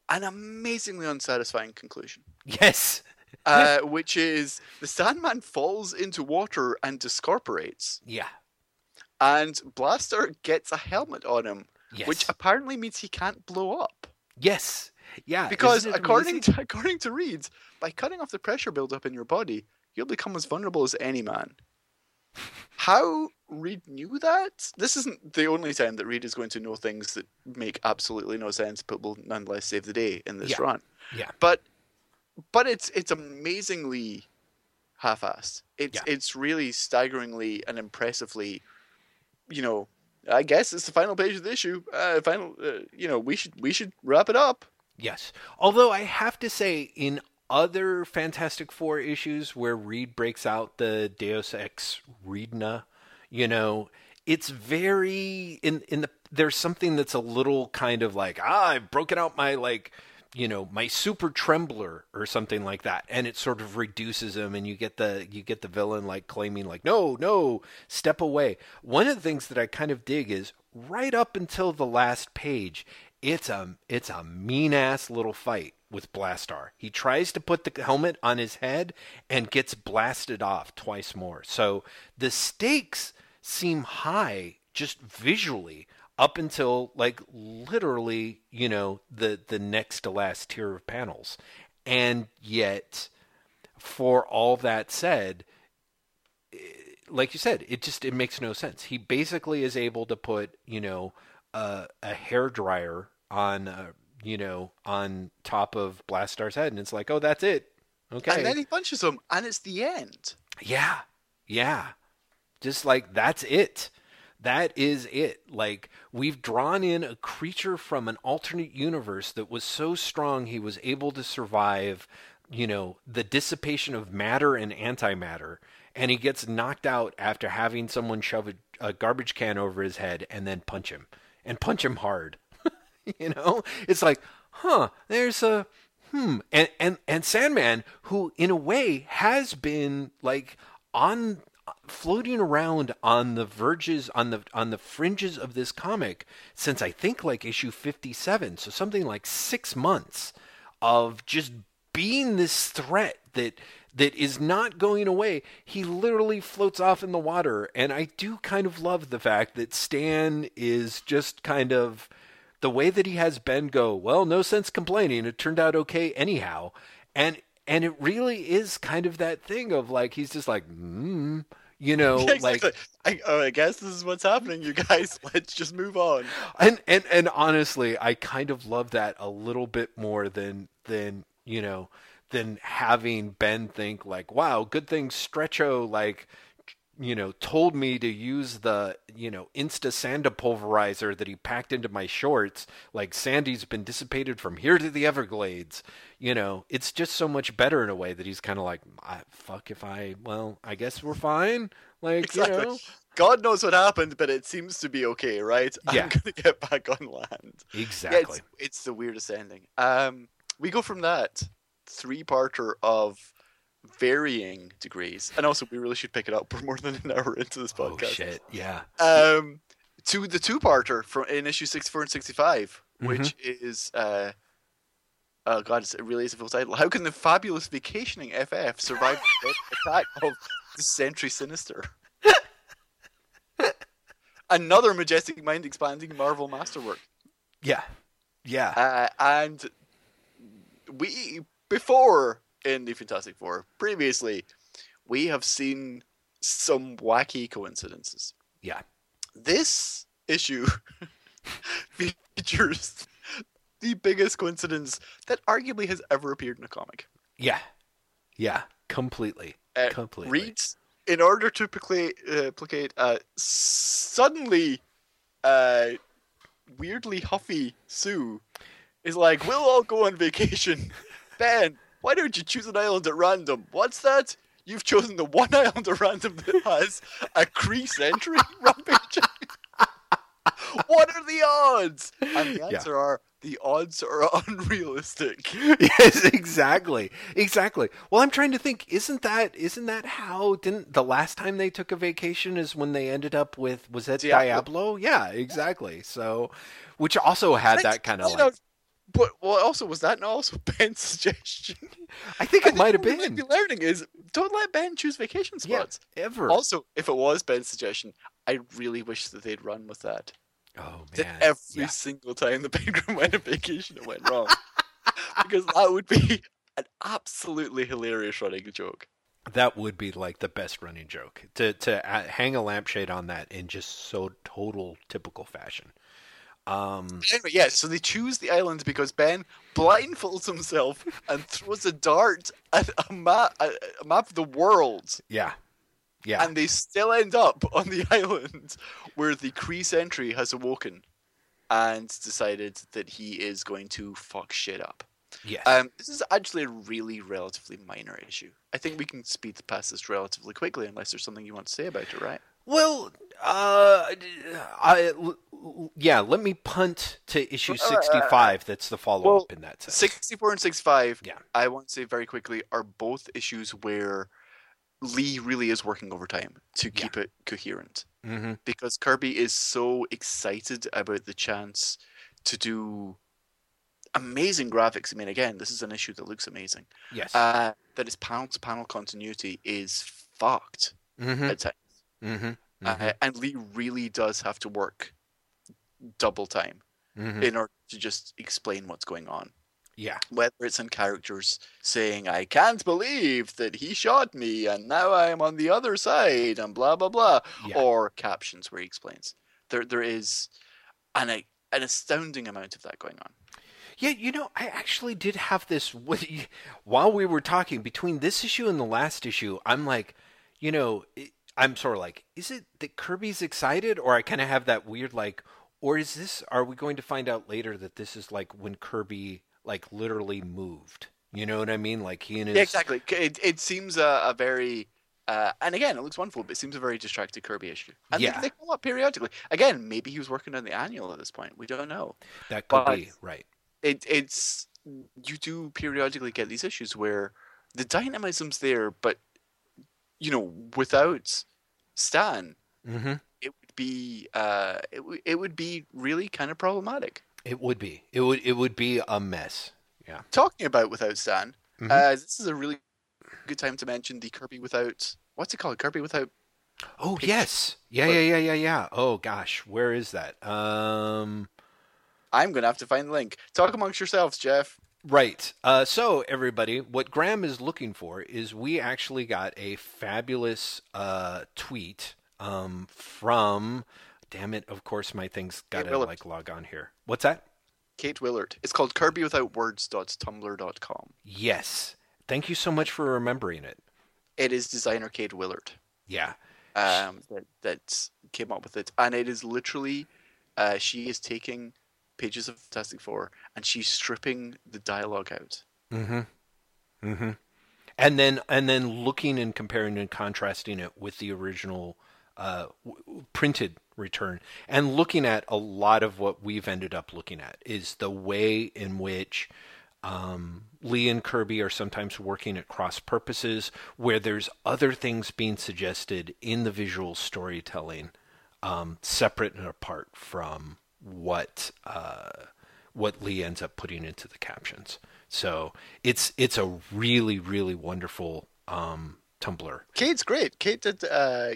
an amazingly unsatisfying conclusion. yes, uh, <laughs> which is the Sandman falls into water and discorporates, yeah, and Blastaar gets a helmet on him, yes, which apparently means he can't blow up. yes, yeah, Because according amazing? to, according to Reed, by cutting off the pressure buildup in your body, you'll become as vulnerable as any man. How Reed knew that? This isn't the only time that Reed is going to know things that make absolutely no sense, but will nonetheless save the day in this Yeah. run. Yeah. But but it's it's amazingly half-assed. It's Yeah. it's really staggeringly and impressively, you know. I guess it's the final page of the issue. Uh, final, uh, you know, we should we should wrap it up. Yes. Although I have to say, in other Fantastic Four issues where Reed breaks out the Deus Ex Reedna, you know, it's very in in the there's something that's a little kind of like ah I've broken out my like you know my super trembler or something like that. And it sort of reduces him and you get the you get the villain like claiming like no no step away. One of the things that i kind of dig is right up until the last page it's a it's a mean ass little fight with Blastaar. He tries to put the helmet on his head and gets blasted off twice more. So the stakes seem high just visually up until like literally, you know, the the next to last tier of panels. And yet for all that said, eh, like you said, it just it makes no sense. He basically is able to put, you know, uh, a hair dryer on uh, you know, on top of Blastaar's head, and it's like, oh, that's it. Okay. And then he punches him, and it's the end. Yeah, yeah. Just like that's it. That is it. Like we've drawn in a creature from an alternate universe that was so strong he was able to survive, you know, the dissipation of matter and antimatter, and he gets knocked out after having someone shove a, a garbage can over his head and then punch him and punch him hard. <laughs> you know, it's like, huh, there's a hmm, and and and Sandman, who in a way has been like on floating around on the verges on the on the fringes of this comic since I think like issue 57 so something like 6 months of just being this threat that that is not going away. He literally floats off in the water. And I do kind of love the fact that Stan is just kind of the way that he has Ben go, well, no sense complaining. It turned out okay anyhow. And and it really is kind of that thing of like he's just like, mm, you know, <laughs> Yeah, exactly. like I, oh, I guess this is what's happening, you guys. <laughs> Let's just move on. and and and honestly, I kind of love that a little bit more than than you know than having Ben think like, wow, good thing Stretcho like you know told me to use the you know insta sanda pulverizer that he packed into my shorts like sandy's been dissipated from here to the everglades you know it's just so much better in a way that he's kind of like fuck if i well i guess we're fine like Exactly. you know God knows what happened, but it seems to be okay, right? <laughs> Yeah. I'm gonna get back on land. Yeah, exactly it's, it's the weirdest ending. Um, we go from that three-parter of varying degrees, and also we really should pick it up. <laughs> We're more than an hour into this podcast. oh podcast. shit yeah Um, to the two-parter from in issue sixty-four and 65 Mm-hmm. which is uh. Oh god, it's- it really is a full title. How can the fabulous vacationing FF survive the <laughs> attack of the Sentry Sinister? <laughs> Another majestic, mind-expanding Marvel masterwork. yeah yeah Uh, and we before in the Fantastic Four, previously, we have seen some wacky coincidences. yeah This issue <laughs> features the biggest coincidence that arguably has ever appeared in a comic. yeah yeah completely Uh, completely reads in order to placate, uh, uh, suddenly uh, weirdly huffy Sue is like, "We'll all go on vacation." <laughs> Ben, why don't you choose an island at random? What's that? You've chosen the one <laughs> island at random that has a Kree sentry rampaging. what are the odds? And the Yeah. answer are the odds are <laughs> unrealistic. <laughs> yes, exactly, exactly. Well, I'm trying to think. Isn't that isn't that how? Didn't the last time they took a vacation is when they ended up with was that Diablo. Diablo? Yeah, exactly. So, which also had that kind of like. But well, also was that not also <laughs> Ben's suggestion? I think I it might have been. be learning is don't let Ben choose vacation Yeah, spots. ever. Also, if it was Ben's suggestion, I really wish that they'd run with that. oh That man. every yeah. single time the <laughs> Penguin went on vacation, it went wrong. <laughs> because that would be an absolutely hilarious running joke. That would be like the best running joke to to hang a lampshade on that in just so total typical fashion. Um, Anyway, yeah, so they choose the island because Ben blindfolds himself and throws a dart at a map, a, a map of the world. yeah, yeah, and they still end up <laughs> on the island where the Kree sentry has awoken and decided that he is going to fuck shit up. yes. Um, this is actually a really relatively minor issue. I think we can speed past this relatively quickly unless there's something you want to say about it, right? Well, uh, I, yeah. Let me punt to issue Uh, uh, uh, sixty-five. That's the follow-up in that sense. 64 and 65, Yeah. I want to say very quickly, are both issues where Lee really is working overtime to Yeah. keep it coherent. hmm because Kirby is so excited about the chance to do amazing graphics. I mean, again, this is an issue that looks amazing. Yes. Uh, that its panel to panel continuity is fucked mm-hmm. at times. Mm-hmm. Uh, and Lee really does have to work double time mm-hmm. in order to just explain what's going on. Yeah. Whether it's in characters saying, I can't believe that he shot me and now I'm on the other side and blah, blah, blah, Yeah. or captions where he explains. There, There is an, a, an astounding amount of that going on. Yeah, you know, I actually did have this <laughs> while we were talking between this issue and the last issue. I'm like, you know, I'm sort of like, is it that Kirby's excited, or I kind of have that weird like, or is this? Are we going to find out later that this is like when Kirby like literally moved? You know what I mean? Like he and his Yeah, exactly. It, it seems a, a very, uh, and again, it looks wonderful, but it seems a very distracted Kirby issue. And Yeah. they, they come up periodically. Again, maybe he was working on the annual at this point. We don't know. that could but- be right. it it's you do periodically get these issues where the dynamism's there, but you know, without Stan, Mm-hmm. it would be uh, it, w- it would be really kind of problematic. It would be. It would. It would be a mess. Yeah. Talking about without Stan, Mhm. uh, this is a really good time to mention the Kirby without what's it called? Kirby without Oh Picture. yes. Yeah. Yeah. Yeah. Yeah. Yeah. Oh gosh, where is that? Um. I'm gonna have to find the link. Talk amongst yourselves, Jeff. Right. Uh, so, everybody, what Graeme is looking for is we actually got a fabulous uh, tweet um, from. Damn it! Of course, my thing's got to like log on here. What's that? Kate Willaert. It's called KirbyWithoutWords.tumblr.com. Yes. Thank you so much for remembering it. It is designer Kate Willaert. Yeah. um, that that came up with it, and it is literally uh, she is taking pages of Fantastic Four and she's stripping the dialogue out. Mm-hmm. Mm-hmm. And then and then looking and comparing and contrasting it with the original uh, w- printed return, and looking at a lot of what we've ended up looking at is the way in which um, Lee and Kirby are sometimes working at cross purposes, where there's other things being suggested in the visual storytelling, um, separate and apart from what uh, what Lee ends up putting into the captions. So it's it's a really really wonderful um, Tumblr. Kate's great. Kate did uh,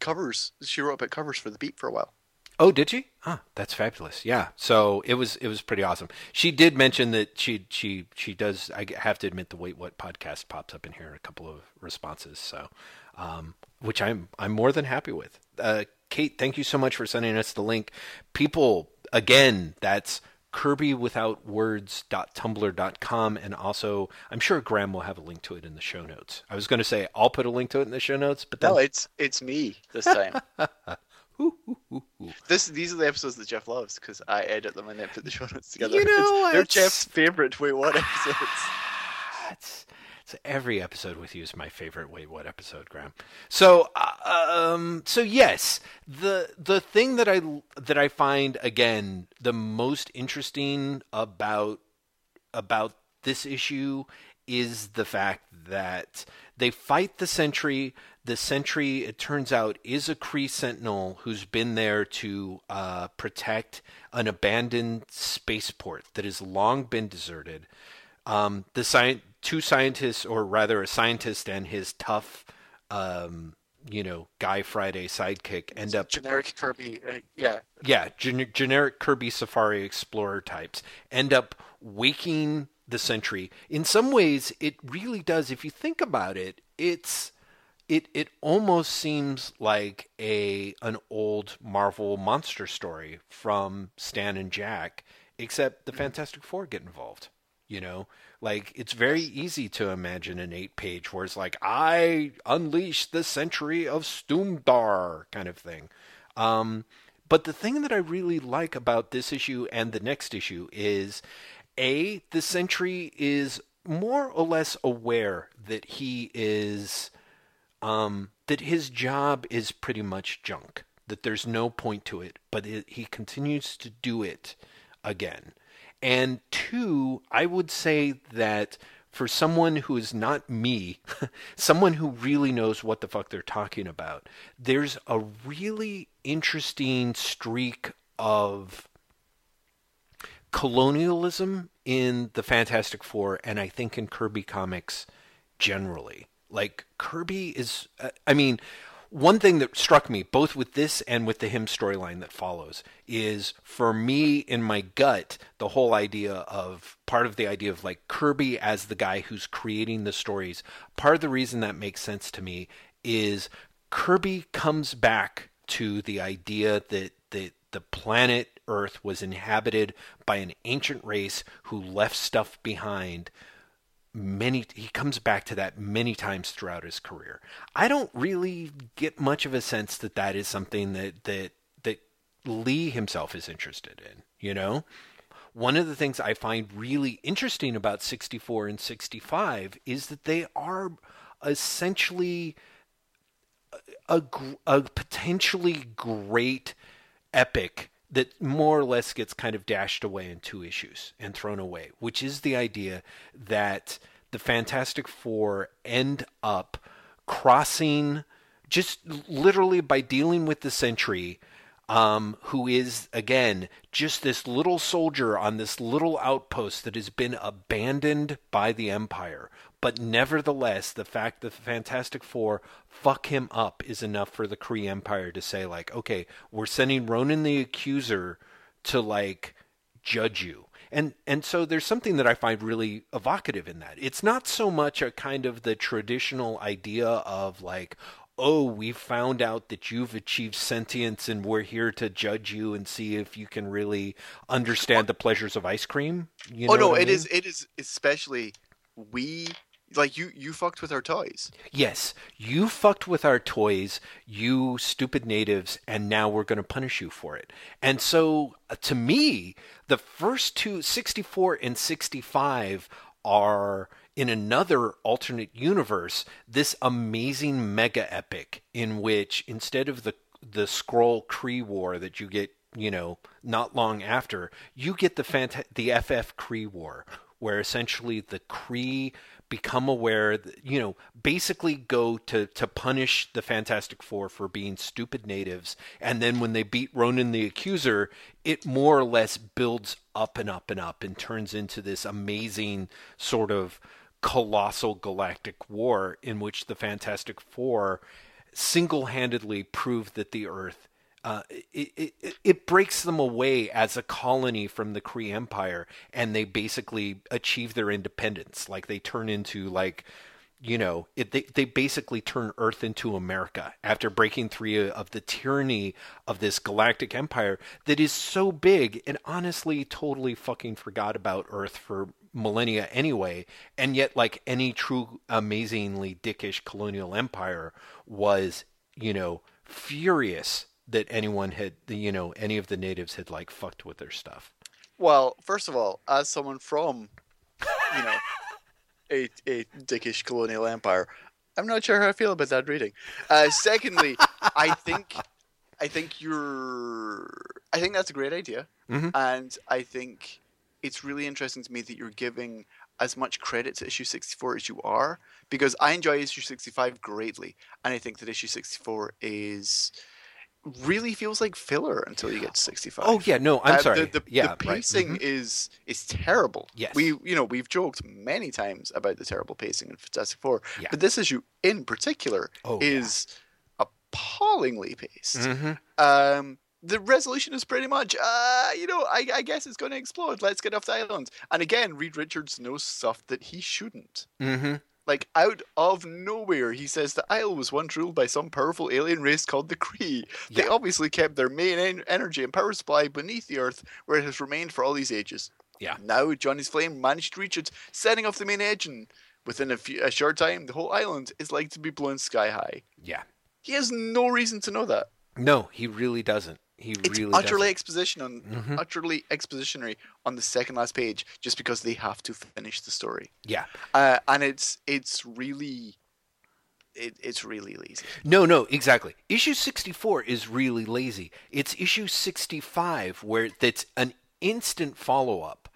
covers. She wrote about covers for the Beat for a while. Oh, did she? Ah, that's fabulous. Yeah. So it was it was pretty awesome. She did mention that she she she does. I have to admit the Wait What podcast pops up in here in a couple of responses. So, um, which I'm I'm more than happy with. Uh, Kate, thank you so much for sending us the link. People, again, that's kirbywithoutwords.tumblr.com and also I'm sure Graeme will have a link to it in the show notes. I was going to say I'll put a link to it in the show notes, but then No, it's it's me this time. Ooh, ooh, ooh, ooh. this these are the episodes that Jeff loves because I edit them and then put the show notes together. You know, It's- they're it's- Jeff's favorite. Wait, <sighs> what episodes? It's, it's every episode with you is my favorite. Wait, what episode, Graeme? So, uh, um, so yes, the the thing that I that I find again the most interesting about about this issue is the fact that they fight the sentry. The sentry, it turns out, is a Kree sentinel who's been there to uh, protect an abandoned spaceport that has long been deserted. Um, the sci- two scientists, or rather, a scientist and his tough, um, you know, Guy Friday sidekick, end up Generic Kirby. Uh, yeah. yeah, gen- generic Kirby Safari Explorer types end up waking the Sentry. In some ways, it really does. If you think about it, it's it it almost seems like a an old Marvel monster story from Stan and Jack, except the Fantastic Four get involved. You know, like it's very easy to imagine an eight page where it's like I unleash the Sentry of Stoomdar kind of thing. Um, but the thing that I really like about this issue and the next issue is A, the sentry is more or less aware that he is, um, that his job is pretty much junk, that there's no point to it, but it, he continues to do it again. And two, I would say that for someone who is not me, <laughs> someone who really knows what the fuck they're talking about, there's a really interesting streak of colonialism in the Fantastic Four, and I think in Kirby comics generally. Like Kirby is, uh, I mean, one thing that struck me both with this and with the him storyline that follows is for me in my gut the whole idea of part of the idea of like Kirby as the guy who's creating the stories part of the reason that makes sense to me is Kirby comes back to the idea that that the planet Earth was inhabited by an ancient race who left stuff behind many he comes back to that many times throughout his career. I don't really get much of a sense that that is something that that that Lee himself is interested in, you know? One of the things I find really interesting about 64 and 65 is that they are essentially a, a potentially great epic that more or less gets kind of dashed away in two issues and thrown away, which is the idea that the Fantastic Four end up crossing just literally by dealing with the Sentry, um, who is, again, just this little soldier on this little outpost that has been abandoned by the Empire. But nevertheless, the fact that the Fantastic Four fuck him up is enough for the Kree Empire to say, like, okay, we're sending Ronan the Accuser to, like, judge you. And and so there's something that I find really evocative in that. It's not so much a kind of the traditional idea of like, oh, we found out that you've achieved sentience and we're here to judge you and see if you can really understand the pleasures of ice cream. You oh no, what I it mean? is it is especially we like you you fucked with our toys. Yes, you fucked with our toys, you stupid natives, and now we're going to punish you for it. And so, uh, to me, the first two, 64 and 65, are in another alternate universe this amazing mega epic in which instead of the the Skrull Kree war that you get, you know, not long after, you get the fant- the FF Kree war where essentially the Kree become aware, that, you know, basically go to, to punish the Fantastic Four for being stupid natives. And then when they beat Ronan the Accuser, it more or less builds up and up and up and turns into this amazing sort of colossal galactic war in which the Fantastic Four single handedly prove that the Earth uh, it, it, it breaks them away as a colony from the Kree Empire, and they basically achieve their independence. Like they turn into like, you know, it, they they basically turn Earth into America after breaking free of the tyranny of this galactic empire that is so big and honestly totally fucking forgot about Earth for millennia anyway. And yet, like any true amazingly dickish colonial empire was, you know, furious that anyone had, you know, any of the natives had like fucked with their stuff. Well, first of all, as someone from you know a a dickish colonial empire, I'm not sure how I feel about that reading. Uh, secondly, <laughs> I think I think you're I think that's a great idea, Mhm. and I think it's really interesting to me that you're giving as much credit to issue 64 as you are because I enjoy issue 65 greatly, and I think that issue 64 is really feels like filler until you get to 65. Oh yeah, no, I'm Uh, sorry. The, the, yeah, the right. pacing Mhm. is is terrible. Yes. we you know we've joked many times about the terrible pacing in Fantastic Four, Yeah. but this issue in particular Oh, yeah. is appallingly paced. Mhm. Um, the resolution is pretty much, uh, you know, I, I guess it's going to explode. Let's get off the island. And again, Reed Richards knows stuff that he shouldn't. Mhm. Like out of nowhere, he says the isle was once ruled by some powerful alien race called the Kree. They obviously kept their main en- energy and power supply beneath the earth, where it has remained for all these ages. Yeah. Now Johnny's flame managed to reach it, setting off the main engine. Within a, few, a short time, the whole island is like to be blown sky high. Yeah. He has no reason to know that. No, he really doesn't. He It's really utterly doesn't. exposition on Mhm. utterly expositionary on the second last page, just because they have to finish the story. Yeah. Uh, and it's it's really it, it's really lazy. No, no, exactly. Issue 64 is really lazy. It's issue 65 where that's an instant follow-up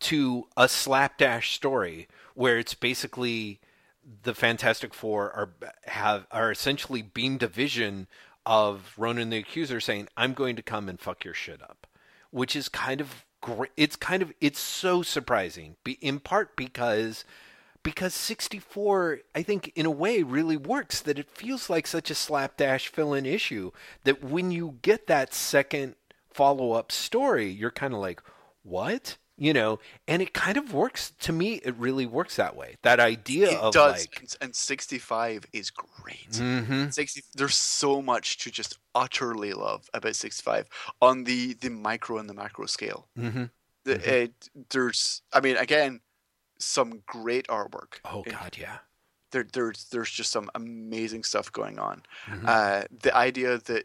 to a slapdash story where it's basically the Fantastic Four are have are essentially beamed a vision of Ronan the Accuser saying, "I'm going to come and fuck your shit up," which is kind of great. It's kind of it's so surprising, in part because because 64 I think in a way really works that it feels like such a slapdash fill-in issue that when you get that second follow-up story, you're kind of like, "What?" You know and it kind of works to me it really works that way that idea It of does, like and, and 65 is great. Mhm. 60 there's so much to just utterly love about 65 on the the micro and the macro scale. Mhm. The, Mhm. it, there's I mean again some great artwork. oh god yeah There there's there's just some amazing stuff going on. Mhm. Uh, the idea that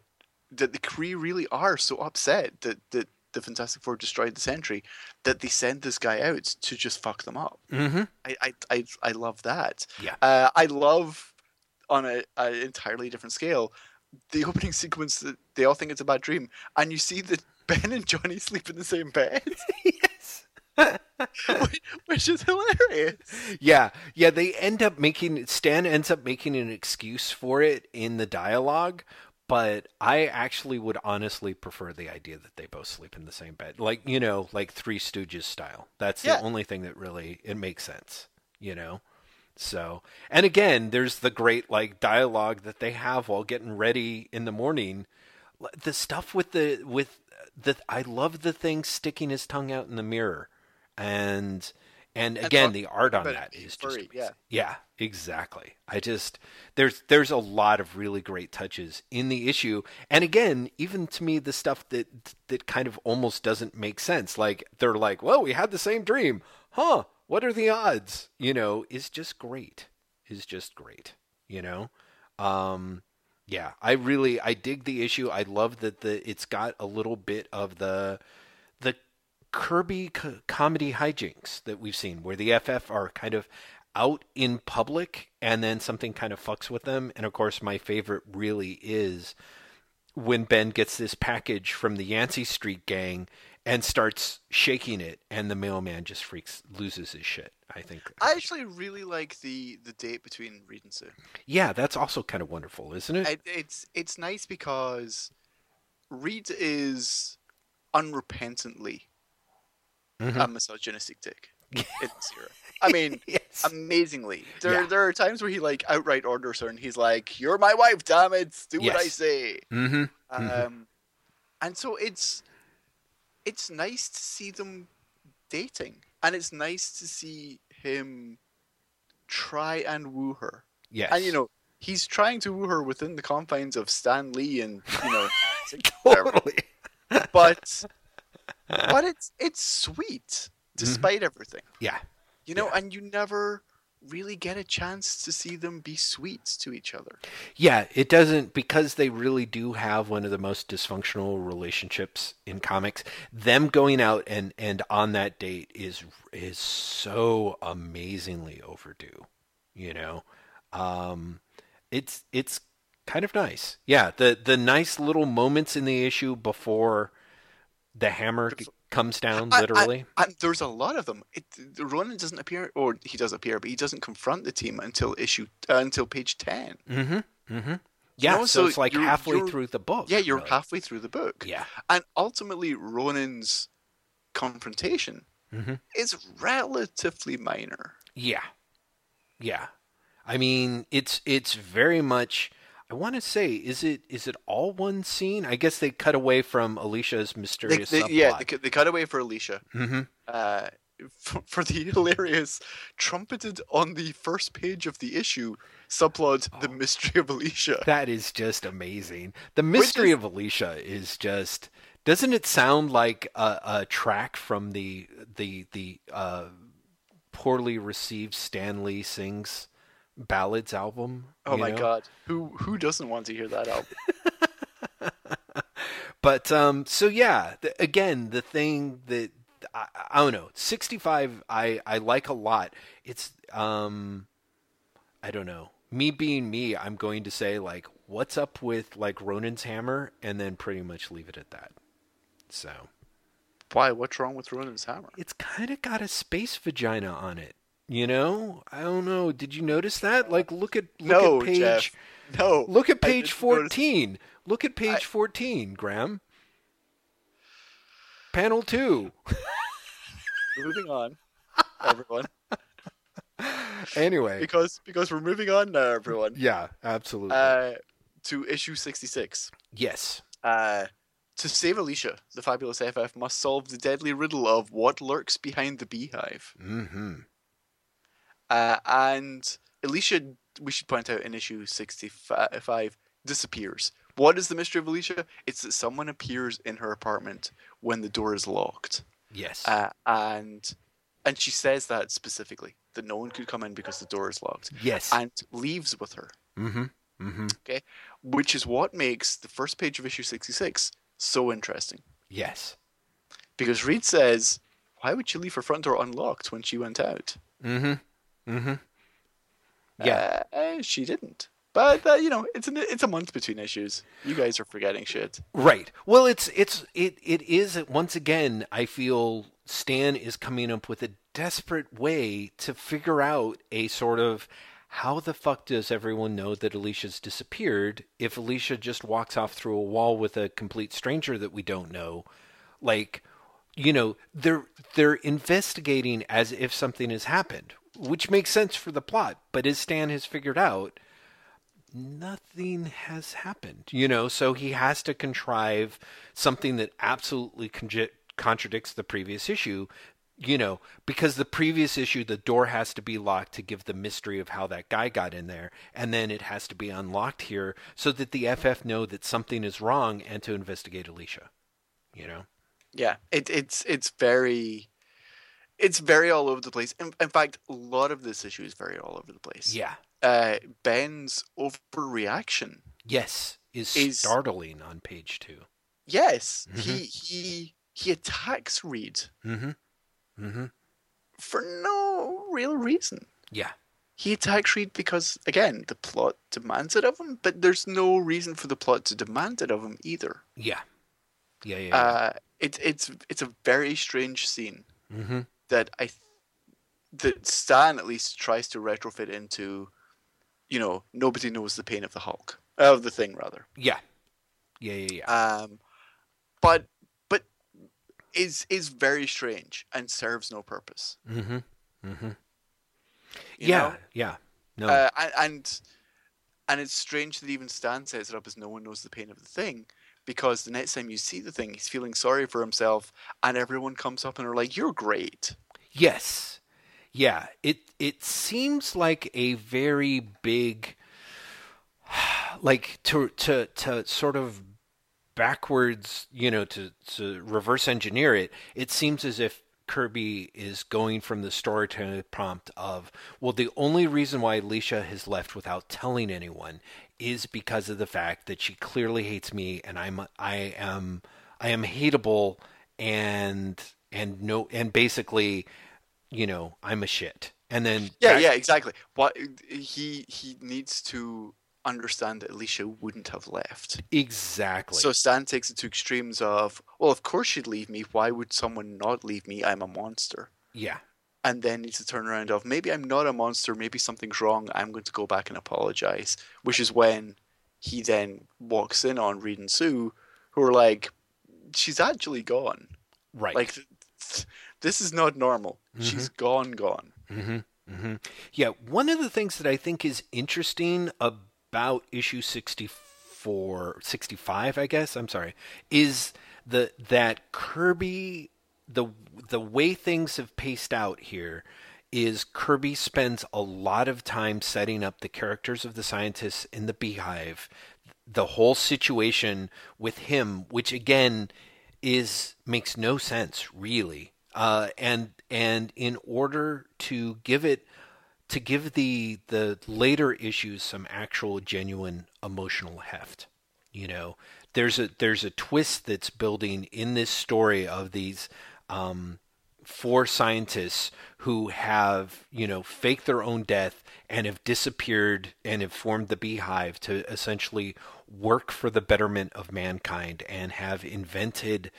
that the Kree really are so upset that that the Fantastic Four destroyed the Sentry that they send this guy out to just fuck them up. Mhm. I I I, I love that. Yeah. Uh, I love on a, an entirely different scale the opening <laughs> sequence that they all think it's a bad dream, and you see that <laughs> Ben and Johnny sleep in the same bed, <laughs> yes which is hilarious. Yeah, yeah, they end up making Stan ends up making an excuse for it in the dialogue, but I actually would honestly prefer the idea that they both sleep in the same bed. Like, you know, like Three Stooges style. That's Yeah. the only thing that really it makes sense, you know. So, and again, there's the great like dialogue that they have while getting ready in the morning. The stuff with the with the I love the thing sticking his tongue out in the mirror. And and again, the art on that is that it being is just furry, yeah. amazing. Yeah, exactly. I just there's there's a lot of really great touches in the issue, and again, even to me, the stuff that that kind of almost doesn't make sense. Like they're like, "Well, we had the same dream, huh? What are the odds?" You know, is just great. Is just great. You know, um, yeah. I really I dig the issue. I love that the it's got a little bit of the Kirby co- comedy hijinks that we've seen, where the FF are kind of out in public and then something kind of fucks with them. And of course, my favorite really is when Ben gets this package from the Yancey Street gang and starts shaking it, and the mailman just freaks, loses his shit. I think. I actually really like the the date between Reed and Sue. yeah, that's also kind of wonderful, isn't it? It, it's it's nice because Reed is unrepentantly Mhm. a misogynistic dick. in era. I mean, <laughs> yes. amazingly. There Yeah. there are times where he like outright orders her, and he's like, "You're my wife, damn it, do what I say." mm-hmm. Um, Mhm. and so it's it's nice to see them dating, and it's nice to see him try and woo her. Yes. And you know, he's trying to woo her within the confines of Stan Lee and you know, <laughs> totally. but but it's it's sweet despite everything. Yeah. You know, Yeah. and you never really get a chance to see them be sweet to each other. Yeah, it doesn't because they really do have one of the most dysfunctional relationships in comics. Them going out and and on that date is is so amazingly overdue. You know, um, it's it's kind of nice. Yeah, the the nice little moments in the issue before the hammer comes down, I- I- literally. There's a lot of them. It, Ronan doesn't appear, or he does appear, but he doesn't confront the team until issue uh, until page ten. mm-hmm. Mm-hmm. Yeah, know, so, so it's like you're- halfway you're- through the book. Yeah, you're really. halfway through the book. Yeah. And ultimately, Ronan's confrontation Mm-hmm. is relatively minor. Yeah. Yeah. I mean, it's it's very much I want to say is it is it all one scene? I guess they cut away from Alicia's mysterious they- subplot. yeah, they, cut- they cut away for Alicia hmm uh, <laughs> for, for the hilarious, trumpeted on the first page of the issue subplot, Oh. the mystery of Alicia. That is just amazing. The mystery is- of Alicia is just doesn't it sound like a, a track from the the the uh, poorly received Stan Lee sings ballads album? Oh my know? god, who who doesn't want to hear that album? <laughs> But um, so yeah, the, again, the thing that I, I don't know, sixty-five, I I like a lot. It's um, I don't know. Me being me, I'm going to say like, what's up with like Ronan's hammer, and then pretty much leave it at that. So Why? What's wrong with Ronan's hammer? it's kind of got a space vagina on it. You know, I don't know. Did you notice that? Like, look at look no, at page. Jeff. No. Look at page 14. Look at page I- 14, Graeme. panel two. <laughs> moving on, everyone. <laughs> Anyway, Because because we're moving on now, everyone. <laughs> yeah, absolutely. Uh, to issue sixty six. yes. Uh, to save Alicia, the fabulous FF must solve the deadly riddle of what lurks behind the beehive. Mm-hmm. Uh, and Alicia, we should point out in issue 65, disappears. What is the mystery of Alicia? It's that someone appears in her apartment when the door is locked. Yes. Uh, and and she says that specifically, that no one could come in because the door is locked. yes. And leaves with her, mm-hmm. Mm-hmm. Okay. Which is what makes the first page of issue 66 so interesting. Yes. Because Reed says, why would she leave her front door unlocked when she went out? Mm-hmm. Mm-hmm. Yeah. Uh, eh, she didn't. But uh, you know, it's an, it's a month between issues. You guys are forgetting shit. Right. Well, it's it's it it is once again. I feel Stan is coming up with a desperate way to figure out a sort of how the fuck does everyone know that Alicia's disappeared if Alicia just walks off through a wall with a complete stranger that we don't know? Like, you know, they're they're investigating as if something has happened, which makes sense for the plot. But as Stan has figured out, nothing has happened, you know, so he has to contrive something that absolutely conj- contradicts the previous issue, you know, because the previous issue, the door has to be locked to give the mystery of how that guy got in there, and then it has to be unlocked here so that the FF know that something is wrong and to investigate Alicia, you know? Yeah, it, it's it's very, it's very all over the place. In, in fact, a lot of this issue is very all over the place. Yeah. Uh, Ben's overreaction. Yes, is, Is- startling on page two. Yes, Mhm. he he he attacks Reed Mm-hmm. Mm-hmm. for no real reason. Yeah. He attacks Reed because again the plot demands it of him, but there's no reason for the plot to demand it of him either. Yeah. Yeah, yeah, yeah. Uh, it's it's it's a very strange scene mm-hmm. That I th- that Stan at least tries to retrofit into, you know, nobody knows the pain of the Hulk of the thing rather. Yeah. Yeah, yeah, yeah. Um, but but is is very strange and serves no purpose. Mm-hmm. Mm-hmm. you Yeah, know? yeah. No. Uh, and, and and it's strange that even Stan sets it up as no one knows the pain of the thing, because the next time you see the thing, he's feeling sorry for himself, and everyone comes up and are like, "You're great." yes. Yeah. It it seems like a very big <sighs> like to to to sort of backwards, you know, to to reverse engineer it, it seems as if Kirby is going from the storytelling prompt of, well, the only reason why Alicia has left without telling anyone is because of the fact that she clearly hates me and I'm I am I am hateable and and no and basically, you know, I'm a shit. And then Yeah, back- yeah, exactly. What he he needs to understand that Alicia wouldn't have left. exactly. So Stan takes it to extremes of, well, of course she'd leave me. Why would someone not leave me? I'm a monster. yeah. And then needs to turn around of maybe I'm not a monster, maybe something's wrong. I'm going to go back and apologize. Which is when he then walks in on Reed and Sue, who are like, she's actually gone. Right. Like, th- th- this is not normal. She's gone, gone. hmm hmm Yeah, one of the things that I think is interesting about issue 64, 65, I guess, I'm sorry, is the that Kirby the the way things have paced out here is Kirby spends a lot of time setting up the characters of the scientists in the beehive, the whole situation with him, which again is makes no sense really. Uh, and and in order to give it to give the the later issues some actual genuine emotional heft, you know, there's a there's a twist that's building in this story of these um, four scientists who have you know faked their own death and have disappeared and have formed the beehive to essentially work for the betterment of mankind and have invented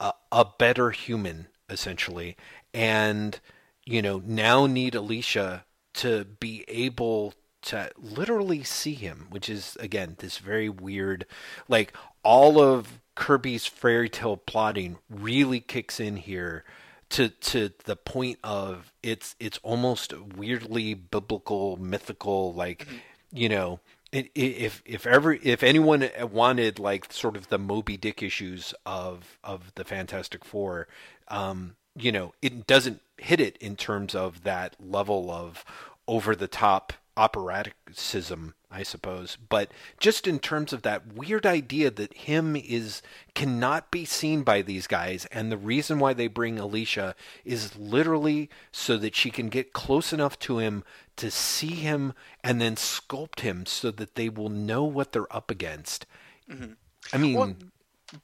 a, a better human essentially. And you know now need alicia to be able to literally see him, which is again this very weird, like all of Kirby's fairy tale plotting really kicks in here to to the point of it's it's almost weirdly biblical, mythical, like you know. If if ever if anyone wanted like sort of the Moby Dick issues of of the Fantastic Four, um, you know, it doesn't hit it in terms of that level of over the top operaticism, I suppose, but just in terms of that weird idea that him is cannot be seen by these guys, and the reason why they bring Alicia is literally so that she can get close enough to him to see him and then sculpt him so that they will know what they're up against. Mm-hmm. I mean, Well,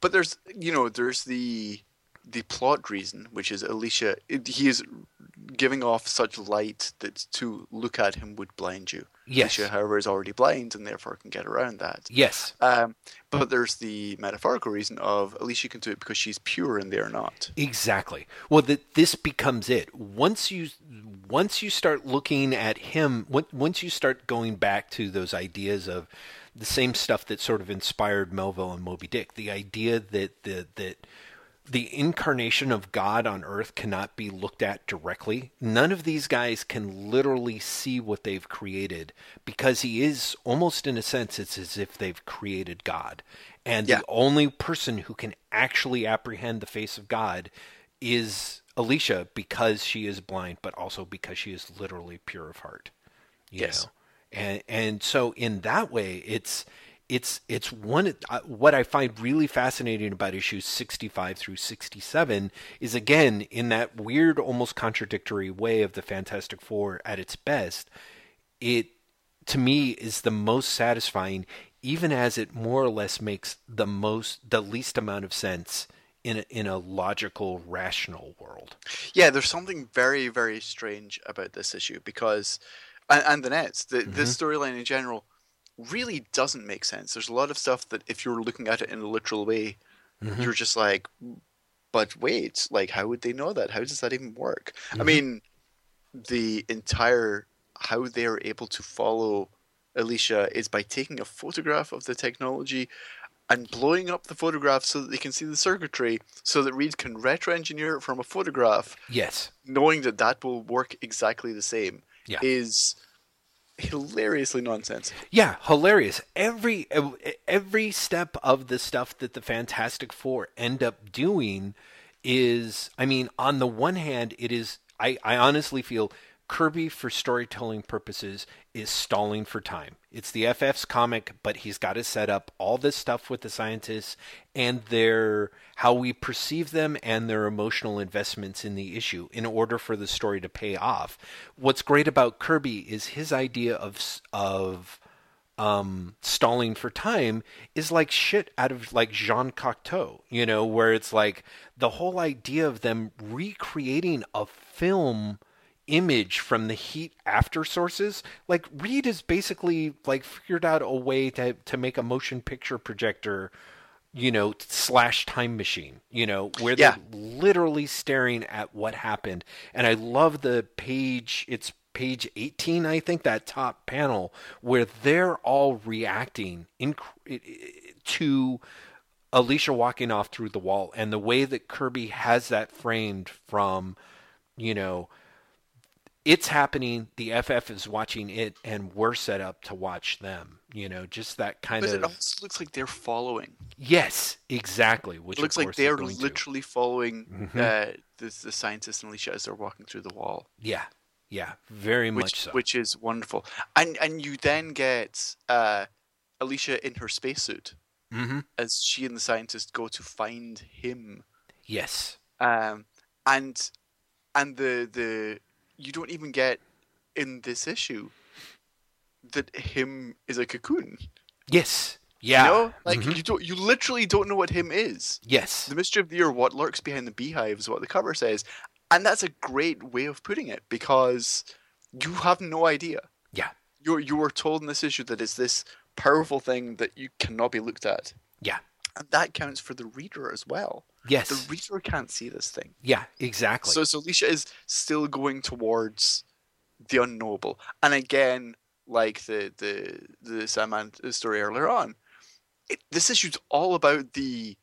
but there's you know there's the the plot reason, which is Alicia. It, he is giving off such light that to look at him would blind you. Yes. Alicia, however, is already blind and therefore can get around that. yes, Um, but there's the metaphorical reason of Alicia can do it because she's pure and they're not. Exactly. Well, that this becomes it. Once you once you start looking at him, once you start going back to those ideas of the same stuff that sort of inspired Melville and Moby Dick, the idea that the that the incarnation of God on earth cannot be looked at directly. None of these guys can literally see what they've created because he is almost in a sense it's as if they've created God. And Yeah. the only person who can actually apprehend the face of God is Alicia because she is blind, but also because she is literally pure of heart. Yes. know? And and so in that way, it's it's it's one uh, what I find really fascinating about issues 65 through 67 is again in that weird almost contradictory way of the Fantastic Four at its best it to me is the most satisfying even as it more or less makes the most the least amount of sense in a, in a logical rational world. Yeah, there's something very, very strange about this issue because, and, and the Nets, the, this storyline in general really doesn't make sense. There's a lot of stuff that if you're looking at it in a literal way, mm-hmm. you're just like, but wait, like, how would they know that? How does that even work? I mm-hmm. mean, the entire how they're able to follow Alicia is by taking a photograph of the technology and blowing up the photograph so that they can see the circuitry, so that Reed can retro-engineer it from a photograph, yes knowing that that will work exactly the same, Yeah. is hilariously nonsense. Yeah, hilarious. Every every step of the stuff that the Fantastic Four end up doing is I mean, on the one hand, it is I, I honestly feel Kirby for storytelling purposes is stalling for time. It's the FF's comic, but he's got to set up all this stuff with the scientists and their how we perceive them and their emotional investments in the issue in order for the story to pay off. What's great about Kirby is his idea of of um, stalling for time is like shit out of like Jean Cocteau, you know, where it's like the whole idea of them recreating a film image from the heat after sources. Like Reed has basically like figured out a way to to make a motion picture projector you know, slash time machine, you know, where Yeah. they're literally staring at what happened. And I love the page, it's page 18, I think, that top panel, where they're all reacting in, to Alicia walking off through the wall and the way that Kirby has that framed from, you know, it's happening, the FF is watching it, and we're set up to watch them. You know, just that kind But of. it also looks like they're following. Yes, exactly. Which It looks like they're going to. literally following Mhm. uh, the, the scientist and Alicia as they're walking through the wall. Yeah, yeah, very much which so. which is wonderful. And and you then get uh, Alicia in her spacesuit hmm as she and the scientist go to find him. Yes, Um, and and the the you don't even get in this issue that him is a cocoon. yes, yeah, You know? Like Mhm. you don't you literally don't know what him is. yes, The mystery of the year, what lurks behind the beehive is what the cover says. And that's a great way of putting it because you have no idea. yeah, You you were told in this issue that it's this powerful thing that you cannot be looked at. yeah, And that counts for the reader as well. yes, The reader can't see this thing. yeah, exactly. So so Alicia is still going towards the unknowable. And again, like the the the Sandman story earlier on. It, this issue's all about the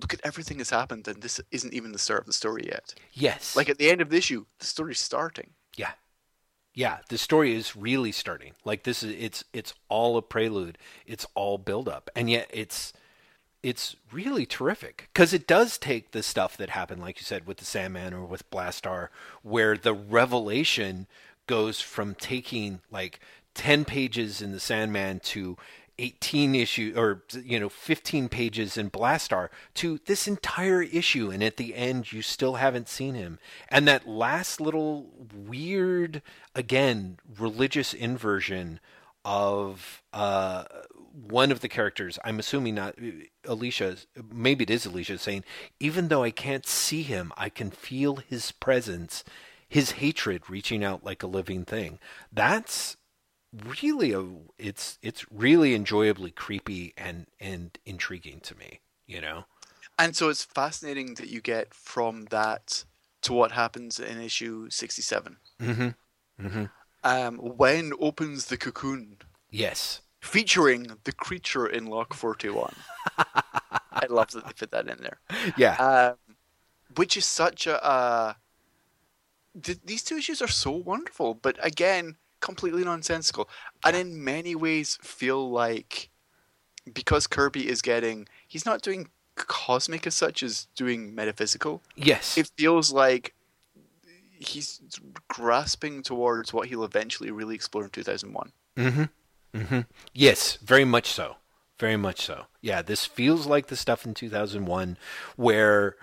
look at everything that's happened, and this isn't even the start of the story yet. Yes. Like at the end of the issue, the story's starting. Yeah. Yeah, the story is really starting. Like this is it's it's all a prelude. It's all build up. And yet it's it's really terrific because it does take the stuff that happened like you said with the Sandman or with Blastaar where the revelation goes from taking like 10 pages in the Sandman to 18 issue or you know 15 pages in Blastaar to this entire issue and at the end you still haven't seen him. And that last little weird again religious inversion of uh, one of the characters I'm assuming not Alicia maybe it is Alicia saying even though I can't see him I can feel his presence his hatred reaching out like a living thing that's really a it's it's really enjoyably creepy and and intriguing to me you know and so it's fascinating that you get from that to what happens in issue 67 mm-hmm. Mm-hmm. Um, when opens the cocoon? Yes. Featuring the creature in lock 41 <laughs> i love that they put that in there. Yeah. Um, which is such a uh, th- these two issues are so wonderful but again completely nonsensical, and in many ways feel like because Kirby is getting he's not doing cosmic as such as doing metaphysical. Yes, it feels like he's grasping towards what he'll eventually really explore in 2001. Mm-hmm. Mm-hmm. Yes, very much so. Very much so. Yeah, this feels like the stuff in 2001 where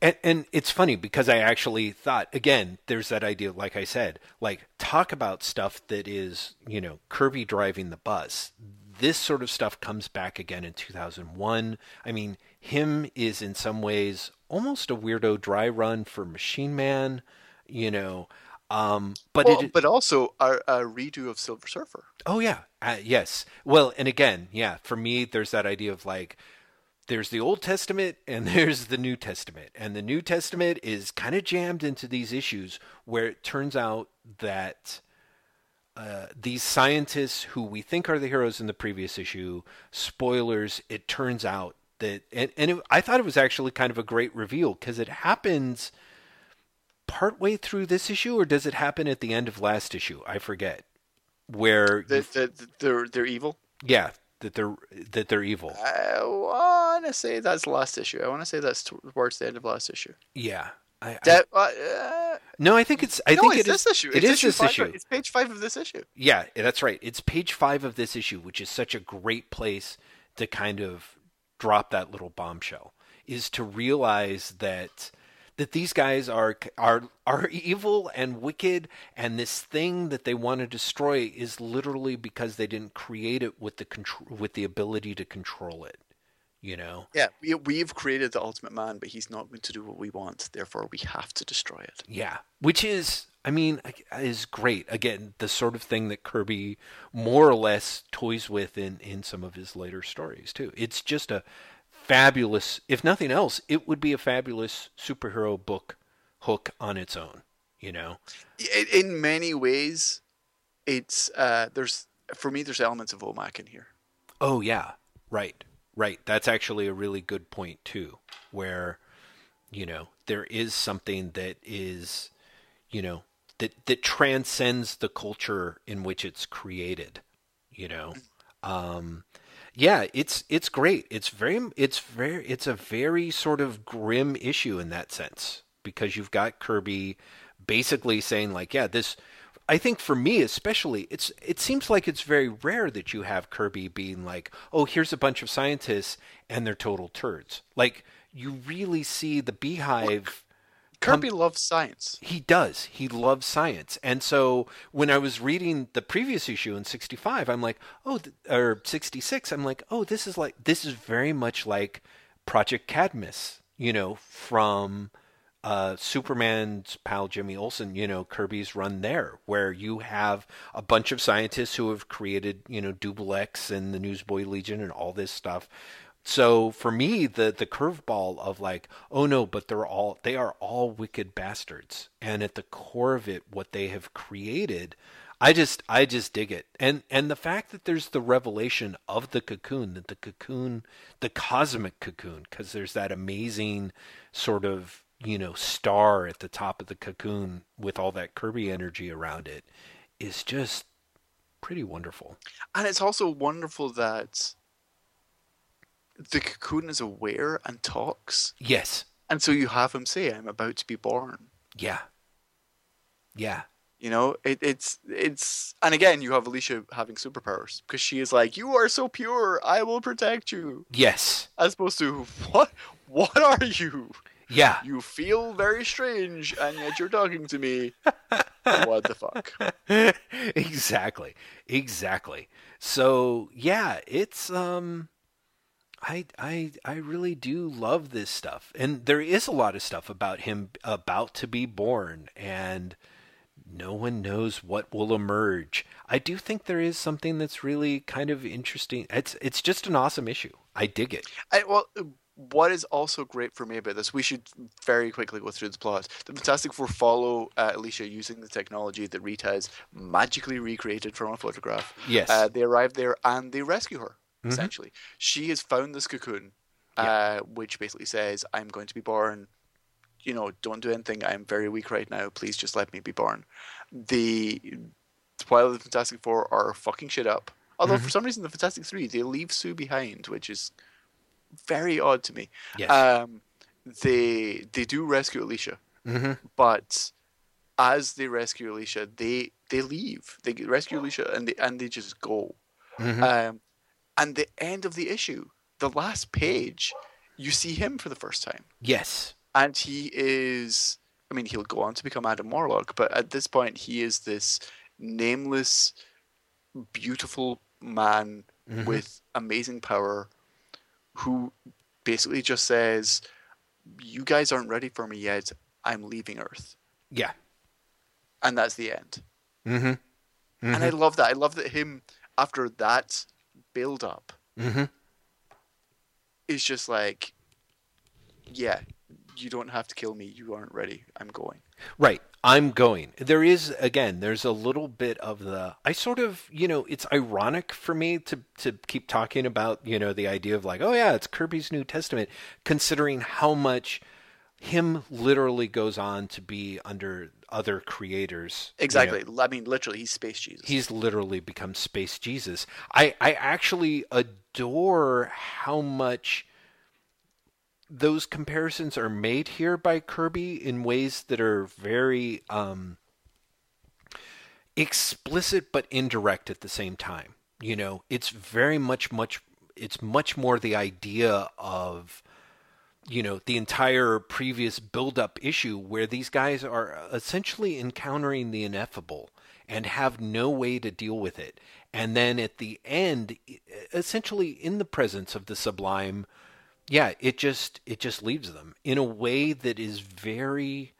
and, and it's funny because I actually thought again, there's that idea, like I said, like talk about stuff that is, you know, Kirby driving the bus. This sort of stuff comes back again in 2001. I mean, him is in some ways almost a weirdo dry run for Machine Man, you know. Um, but well, it, but also a, a, redo of Silver Surfer. Oh yeah, uh, yes. Well, and again, yeah. For me, there's that idea of like there's the Old Testament <laughs> and there's the New Testament. And the New Testament is kind of jammed into these issues where it turns out that uh, these scientists who we think are the heroes in the previous issue, spoilers, it turns out that, and, and it, I thought it was actually kind of a great reveal because it happens partway through this issue, or does it happen at the end of last issue? I forget. Where the, the, they're they're evil. Yeah, that they're that they're evil. I want to say that's last issue. I want to say that's towards the end of last issue. Yeah. I, that, uh, uh, no, I think it's. I no, think it's it this is, issue. It it's is issue this five, issue. It's page five of this issue. Yeah, that's right. It's page five of this issue, which is such a great place to kind of drop that little bombshell. Is to realize that that these guys are are are evil and wicked and this thing that they want to destroy is literally because they didn't create it with the control with the ability to control it you know yeah we, we've created the ultimate man but he's not going to do what we want therefore we have to destroy it yeah which is i mean is great again the sort of thing that kirby more or less toys with in in some of his later stories too it's just a fabulous, if nothing else, it would be a fabulous superhero book hook on its own. You know, in many ways, it's uh, there's for me there's elements of OMAC in here. Oh yeah, right, right. That's actually a really good point too, where you know there is something that is, you know, that that transcends the culture in which it's created. You know, um, yeah, it's it's great. It's very it's very it's a very sort of grim issue in that sense because you've got Kirby basically saying like, yeah, this I think for me especially, it's it seems like it's very rare that you have Kirby being like, "Oh, here's a bunch of scientists and they're total turds." Like you really see the beehive Kirby um, loves science. He does. He loves science. And so when I was reading the previous issue in 65, I'm like, oh, th- or 66, I'm like, oh, this is like, this is very much like Project Cadmus, you know, from uh, Superman's pal Jimmy Olsen, you know, Kirby's run there, where you have a bunch of scientists who have created, you know, Double X and the Newsboy Legion and all this stuff so for me, the the curveball of like, oh no, but they're all they are all wicked bastards, and at the core of it, what they have created, I just I just dig it. And and the fact that there's the revelation of the cocoon, that the cocoon, the cosmic cocoon cuz there's that amazing sort of, you know, star at the top of the cocoon with all that Kirby energy around it is just pretty wonderful. And it's also wonderful that the cocoon is aware and talks. Yes. And so you have him say, I'm about to be born. Yeah. Yeah. You know, it, it's it's and again you have Alicia having superpowers because she is like, You are so pure, I will protect you. Yes. As opposed to what what are you? Yeah. You feel very strange and yet you're talking to me. <laughs> what the fuck? exactly. Exactly. So yeah, it's um I I I really do love this stuff. And there is a lot of stuff about him about to be born and no one knows what will emerge. I do think there is something that's really kind of interesting. It's it's just an awesome issue. I dig it. I, well, what is also great for me about this, we should very quickly go through the plot. The Fantastic Four follow uh, Alicia using the technology that Rita has magically recreated from a photograph. Yes. Uh, they arrive there and they rescue her. Mhm. Essentially, she has found this cocoon, Yeah. uh, which basically says, "I'm going to be born." You know, don't do anything. I'm very weak right now. Please just let me be born. The while the Fantastic Four are fucking shit up. Although Mhm. for some reason the Fantastic Three they leave Sue behind, which is very odd to me. Yes. Um, they they do rescue Alicia, mm-hmm. but as they rescue Alicia, they they leave. They rescue Alicia and they and they just go. Mm-hmm. Um, and the end of the issue, the last page, you see him for the first time, yes. and he is. I mean, he'll go on to become Adam Warlock, but at this point, he is this nameless, beautiful man Mhm. with amazing power who basically just says, You guys aren't ready for me yet. I'm leaving Earth. Yeah. And that's the end. Mm-hmm. And I love that. I love that him, after that build up, mm-hmm. is just like, Yeah, you don't have to kill me. You aren't ready. I'm going. Right. I'm going. There is again, there's a little bit of the I sort of, you know, it's ironic for me to to keep talking about, you know, the idea of like, oh yeah, it's Kirby's New Testament considering how much him literally goes on to be under other creators. you know. Exactly. I mean, literally, he's Space Jesus. He's literally become Space Jesus. I, I actually adore how much those comparisons are made here by Kirby in ways that are very um, explicit but indirect at the same time. You know, it's very much, much, it's much more the idea of you know the entire previous build-up issue where these guys are essentially encountering the ineffable and have no way to deal with it. And then at the end essentially in the presence of the sublime yeah it just it just leaves them in a way that is very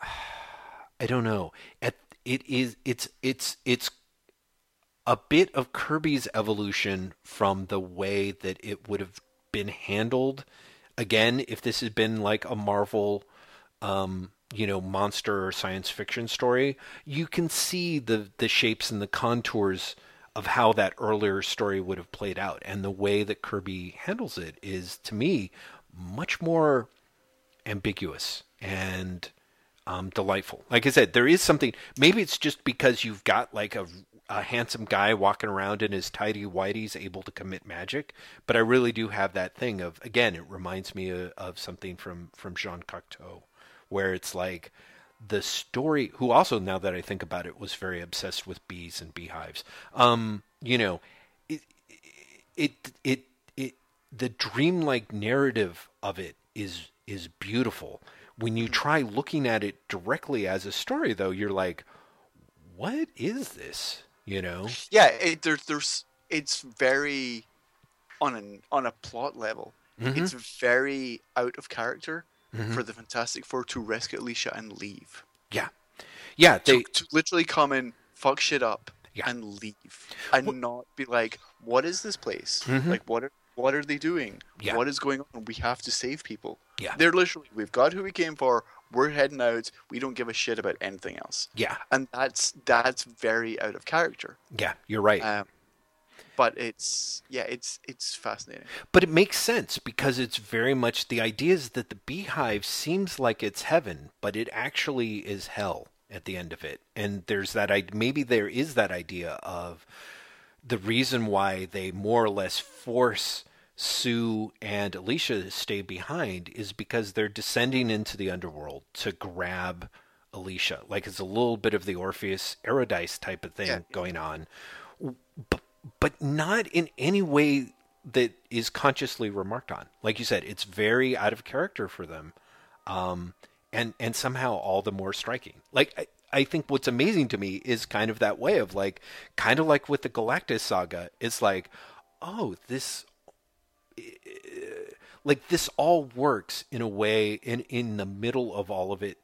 <sighs> i don't know. At it is it's it's it's a bit of Kirby's evolution from the way that it would have been handled again if this had been like a Marvel um you know monster or science fiction story you can see the the shapes and the contours of how that earlier story would have played out and the way that Kirby handles it is to me much more ambiguous and um, delightful. Like I said, there is something. Maybe it's just because you've got like a, a handsome guy walking around in his tidy whities, able to commit magic. But I really do have that thing of again. It reminds me of, of something from from Jean Cocteau, where it's like the story. Who also, now that I think about it, was very obsessed with bees and beehives. Um, you know, it it it it the dreamlike narrative of it is is beautiful. When you try looking at it directly as a story, though, you're like, "What is this?" You know? yeah, it, there's there's it's very on an on a plot level. Mhm. It's very out of character Mhm. for the Fantastic Four to rescue Alicia and leave. Yeah, yeah. To, They to literally come and fuck shit up, Yeah. and leave, and not be like, "What is this place? Mhm. Like, what are what are they doing? Yeah. What is going on? We have to save people." Yeah. They're literally, we've got who we came for. We're heading out. We don't give a shit about anything else. Yeah, And that's that's very out of character. yeah, you're right. Um, but it's yeah, it's it's fascinating. But it makes sense because it's very much the idea is that the beehive seems like it's heaven, but it actually is hell at the end of it. And there's that i- maybe there is that idea of the reason why they more or less force Sue and Alicia stay behind is because they're descending into the underworld to grab Alicia. Like it's a little bit of the Orpheus Eurydice type of thing Yeah. going on. But, but not in any way that is consciously remarked on. Like you said, it's very out of character for them. Um, and, and somehow all the more striking. Like, I, I think what's amazing to me is kind of that way of like, kind of like with the Galactus saga, it's like, oh, this like this all works in a way in in the middle of all of it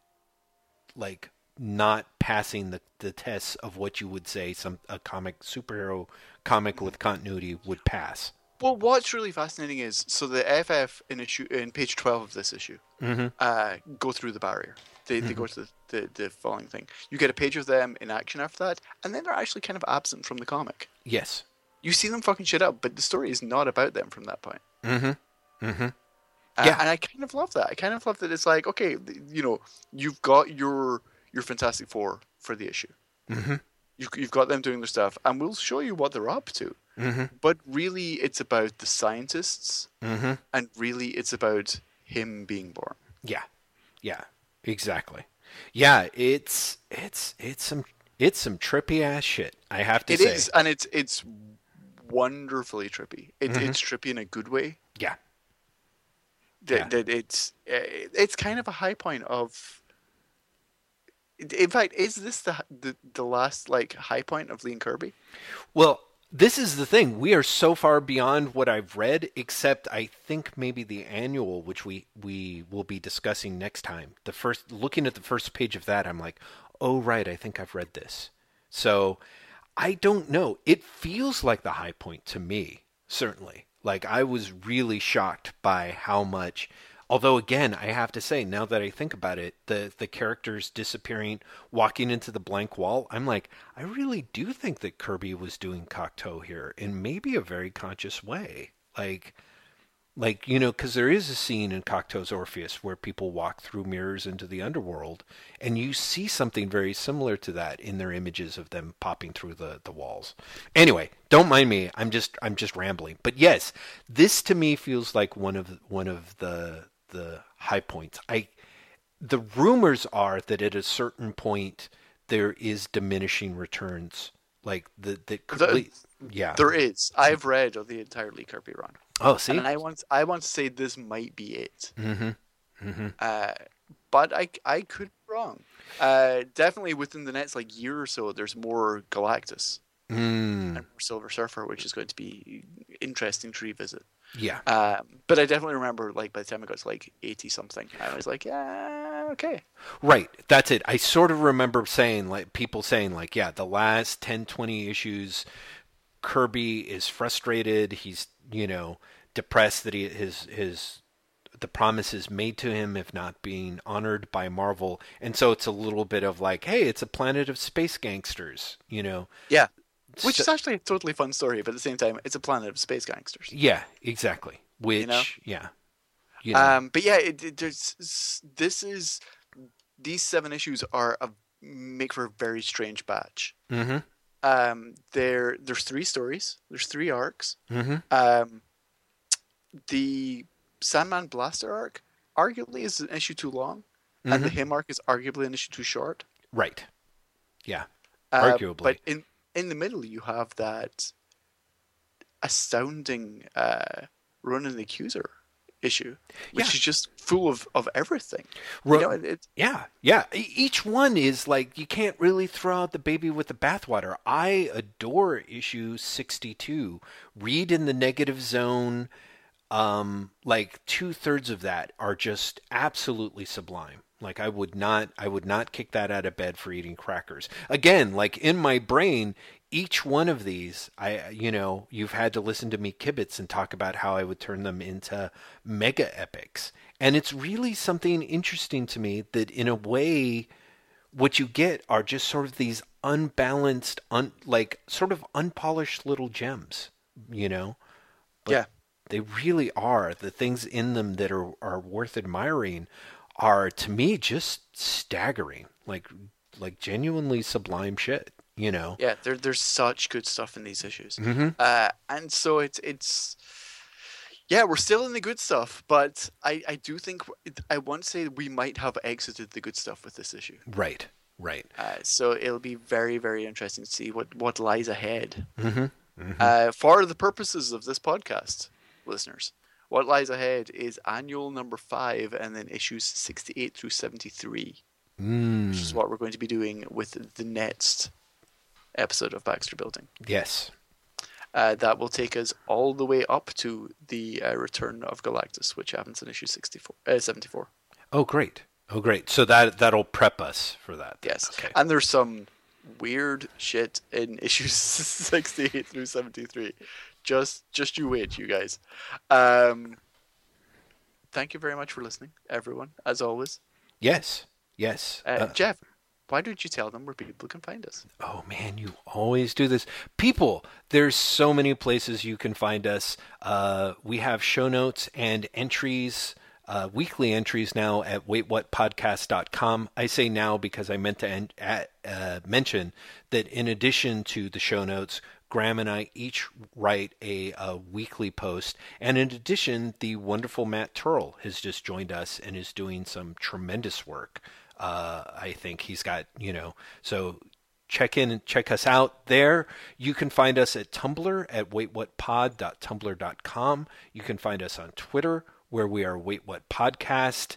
like not passing the, the tests of what you would say some a comic superhero comic with continuity would pass Well, what's really fascinating is so the FF in issue in page twelve of this issue mm-hmm. uh, go through the barrier. They, they go to the, the, the following thing. You get a page of them in action after that, and then they're actually kind of absent from the comic. yes You see them fucking shit up, but the story is not about them from that point. mm-hmm mm-hmm Uh, Yeah. and I kind of love that. I kind of love that it's like, okay, you know, you've got your your Fantastic Four for the issue. mm-hmm You, you've got them doing their stuff, and we'll show you what they're up to. mm-hmm But really, it's about the scientists, mm-hmm and really, it's about him being born. yeah yeah exactly yeah it's it's it's some it's some trippy ass shit i have to It say is, and it's it's wonderfully trippy. It, Mhm. It's trippy in a good way. yeah That, Yeah. that it's eh, it's kind of a high point of. In fact, is this the the, the last like high point of Lee and Kirby? Well, this is the thing. We are so far beyond what I've read, except I think maybe the annual, which we we will be discussing next time. The first looking at the first page of that, I'm like, oh right, I think I've read this. So I don't know. It feels like the high point to me, certainly. Like I was really shocked by how much although again, I have to say, now that I think about it, the the characters disappearing, walking into the blank wall, I'm like, I really do think that Kirby was doing Cocteau here in maybe a very conscious way. Like like you know because there is a scene in cocteau's orpheus where people walk through mirrors into the underworld and you see something very similar to that in their images of them popping through the, the walls. Anyway don't mind me. I'm just i'm just rambling. But yes this to me feels like one of one of the the high points. I the rumors are that at a certain point there is diminishing returns like the the, The- yeah. There is. I've read of the entire Lee Kirby run, oh see and I want I want to say this might be it. mm-hmm mm-hmm Uh, but I I could be wrong. Uh, definitely within the next like year or so, there's more Galactus mm. and more Silver Surfer, which is going to be interesting to revisit. yeah Um, but I definitely remember like by the time I got to like eighty something, I was like, yeah, okay. Right. That's it. I sort of remember saying like people saying like yeah, the last 10 20 issues Kirby is frustrated, he's, you know, depressed that he his his the promises made to him if not being honored by Marvel. And so it's a little bit of like, hey, it's a planet of space gangsters, you know. Yeah, which So- is actually a totally fun story, but at the same time, it's a planet of space gangsters. yeah, exactly. Which know? yeah. You know. Um, but yeah, it, it, there's this is these seven issues are a make for a very strange batch. mhm. Um, there there's three stories. There's three arcs. Mhm. Um, the Sandman Blastaar arc arguably is an issue too long, and the Mhm. him arc is arguably an issue too short. Right. Yeah. Uh, Arguably. but in in the middle, you have that astounding uh, Ronan the Accuser issue, which Yeah. is just full of, of everything. Ro- you know, it, Yeah, yeah. Each one is like you can't really throw out the baby with the bathwater. I adore issue sixty-two. Reed in the negative zone. Um, like two thirds of that are just absolutely sublime. Like I would not, I would not kick that out of bed for eating crackers. Again, like in my brain, each one of these, I, you know, you've had to listen to me kibitz and talk about how I would turn them into mega epics. And it's really something interesting to me that, in a way, what you get are just sort of these unbalanced, un, like sort of unpolished little gems, you know? But Yeah. They really are. The things in them that are, are worth admiring are, to me, just staggering. Like, like genuinely sublime shit, you know? Yeah, there, there's such good stuff in these issues, Mhm. uh, and so it's it's yeah, we're still in the good stuff, but I I do think I want to say we might have exited the good stuff with this issue. Right, right. Uh, so it'll be very very interesting to see what what lies ahead. Mm-hmm. Uh, for the purposes of this podcast, listeners, what lies ahead is annual number five, and then issues sixty-eight through seventy-three, Mm. which is what we're going to be doing with the next episode of Baxter Building. Yes. Uh, that will take us all the way up to the uh, return of Galactus, which happens in issue 64, uh, 74. Oh, great. Oh, great. So that that'll prep us for that. Yes. Okay. And there's some weird shit in <laughs> issues 68 through 73. Just just you wait, you guys. Um, thank you very much for listening, everyone, as always. Yes. Yes. Uh, Uh, Jeff, why don't you tell them where people can find us? Oh man, you always do this. People, there's so many places you can find us. Uh, we have show notes and entries, uh, weekly entries now at waitwhatpodcast.com. I say now because I meant to en- at, uh, mention that in addition to the show notes, Graeme and I each write a, a weekly post. And in addition, the wonderful Matt Turl has just joined us and is doing some tremendous work. Uh, I think he's got, you know, so check in and check us out there. You can find us at Tumblr at waitwhatpod.tumblr.com. You can find us on Twitter where we are Wait What Podcast,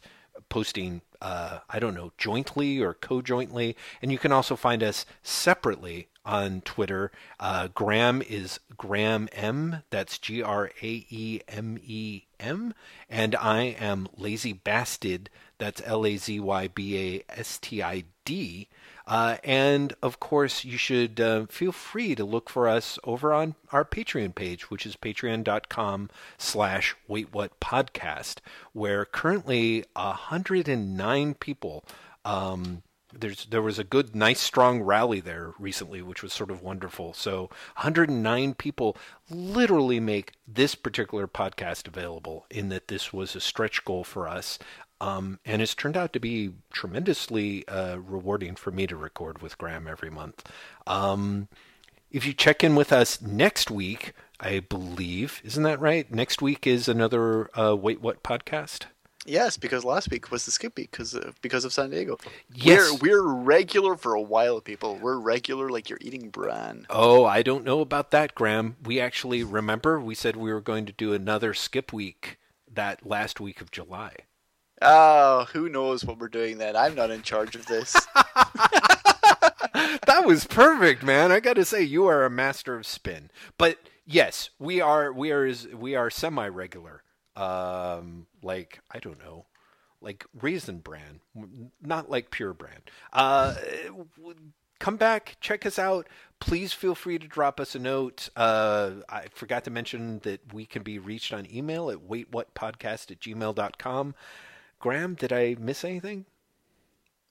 posting, uh, I don't know, jointly or co-jointly. And you can also find us separately on Twitter. Uh, Graeme is Graeme M. That's G R A E M E M. And I am Lazy Bastard. That's L A Z Y B A S T I D. Uh, and of course, you should uh, feel free to look for us over on our Patreon page, which is patreon.com slash wait what podcast, where currently 109 people um, there's there was a good nice strong rally there recently which was sort of wonderful so 109 people literally make this particular podcast available in that this was a stretch goal for us um, and it's turned out to be tremendously uh, rewarding for me to record with Graeme every month um, if you check in with us next week i believe isn't that right next week is another uh, wait what podcast Yes, because last week was the skip week because of, because of San Diego. Yes. We're, we're regular for a while, people. We're regular like you're eating bran. Oh, I don't know about that, Graeme. We actually remember we said we were going to do another skip week that last week of July. Oh, who knows what we're doing then? I'm not in charge of this. <laughs> that was perfect, man. I got to say you are a master of spin. But yes, we are we are we are semi-regular. Um like I don't know. Like raisin bran, not like pure brand. Uh come back, check us out. Please feel free to drop us a note. Uh, I forgot to mention that we can be reached on email at waitwhatpodcast at gmail.com. Graeme, did I miss anything?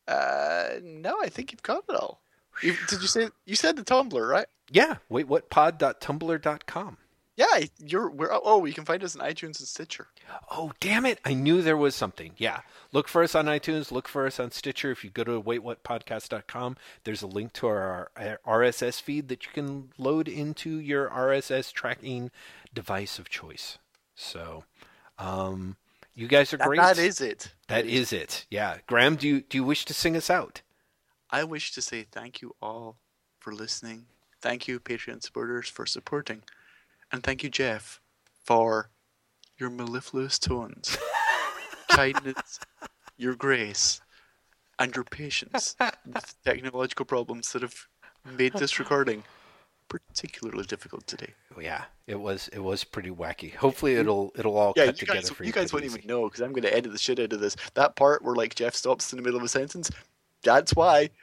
uh, no, I think you've got it all. You, did you say you said the Tumblr, right? Yeah, waitwhatpod.tumblr.com. Yeah, you're. We're. Oh, you can find us on iTunes and Stitcher. Oh, damn it. I knew there was something. Yeah. Look for us on iTunes. Look for us on Stitcher. If you go to waitwhatpodcast.com, there's a link to our, our RSS feed that you can load into your RSS tracking device of choice. So, um, you guys are That- great. that is it. That is it. Yeah. Graeme, do you, do you wish to sing us out? I wish to say thank you all for listening. Thank you, Patreon supporters, for supporting. And thank you, Jeff, for your mellifluous tones, <laughs> kindness, your grace, and your patience with technological problems that have made this recording particularly difficult today. Yeah, it was it was pretty wacky. Hopefully it'll it'll all Yeah, cut you together guys, for you you. guys won't even know because I'm going to edit the shit out of this. That part where like Jeff stops in the middle of a sentence, that's why. <laughs>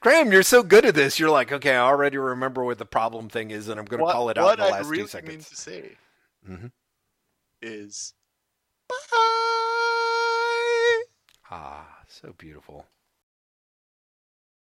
Graeme, you're so good at this. You're like, okay, I already remember what the problem thing is, and I'm going to what, call it out in the last I really two mean seconds. to say Mhm. is bye. Ah, so beautiful.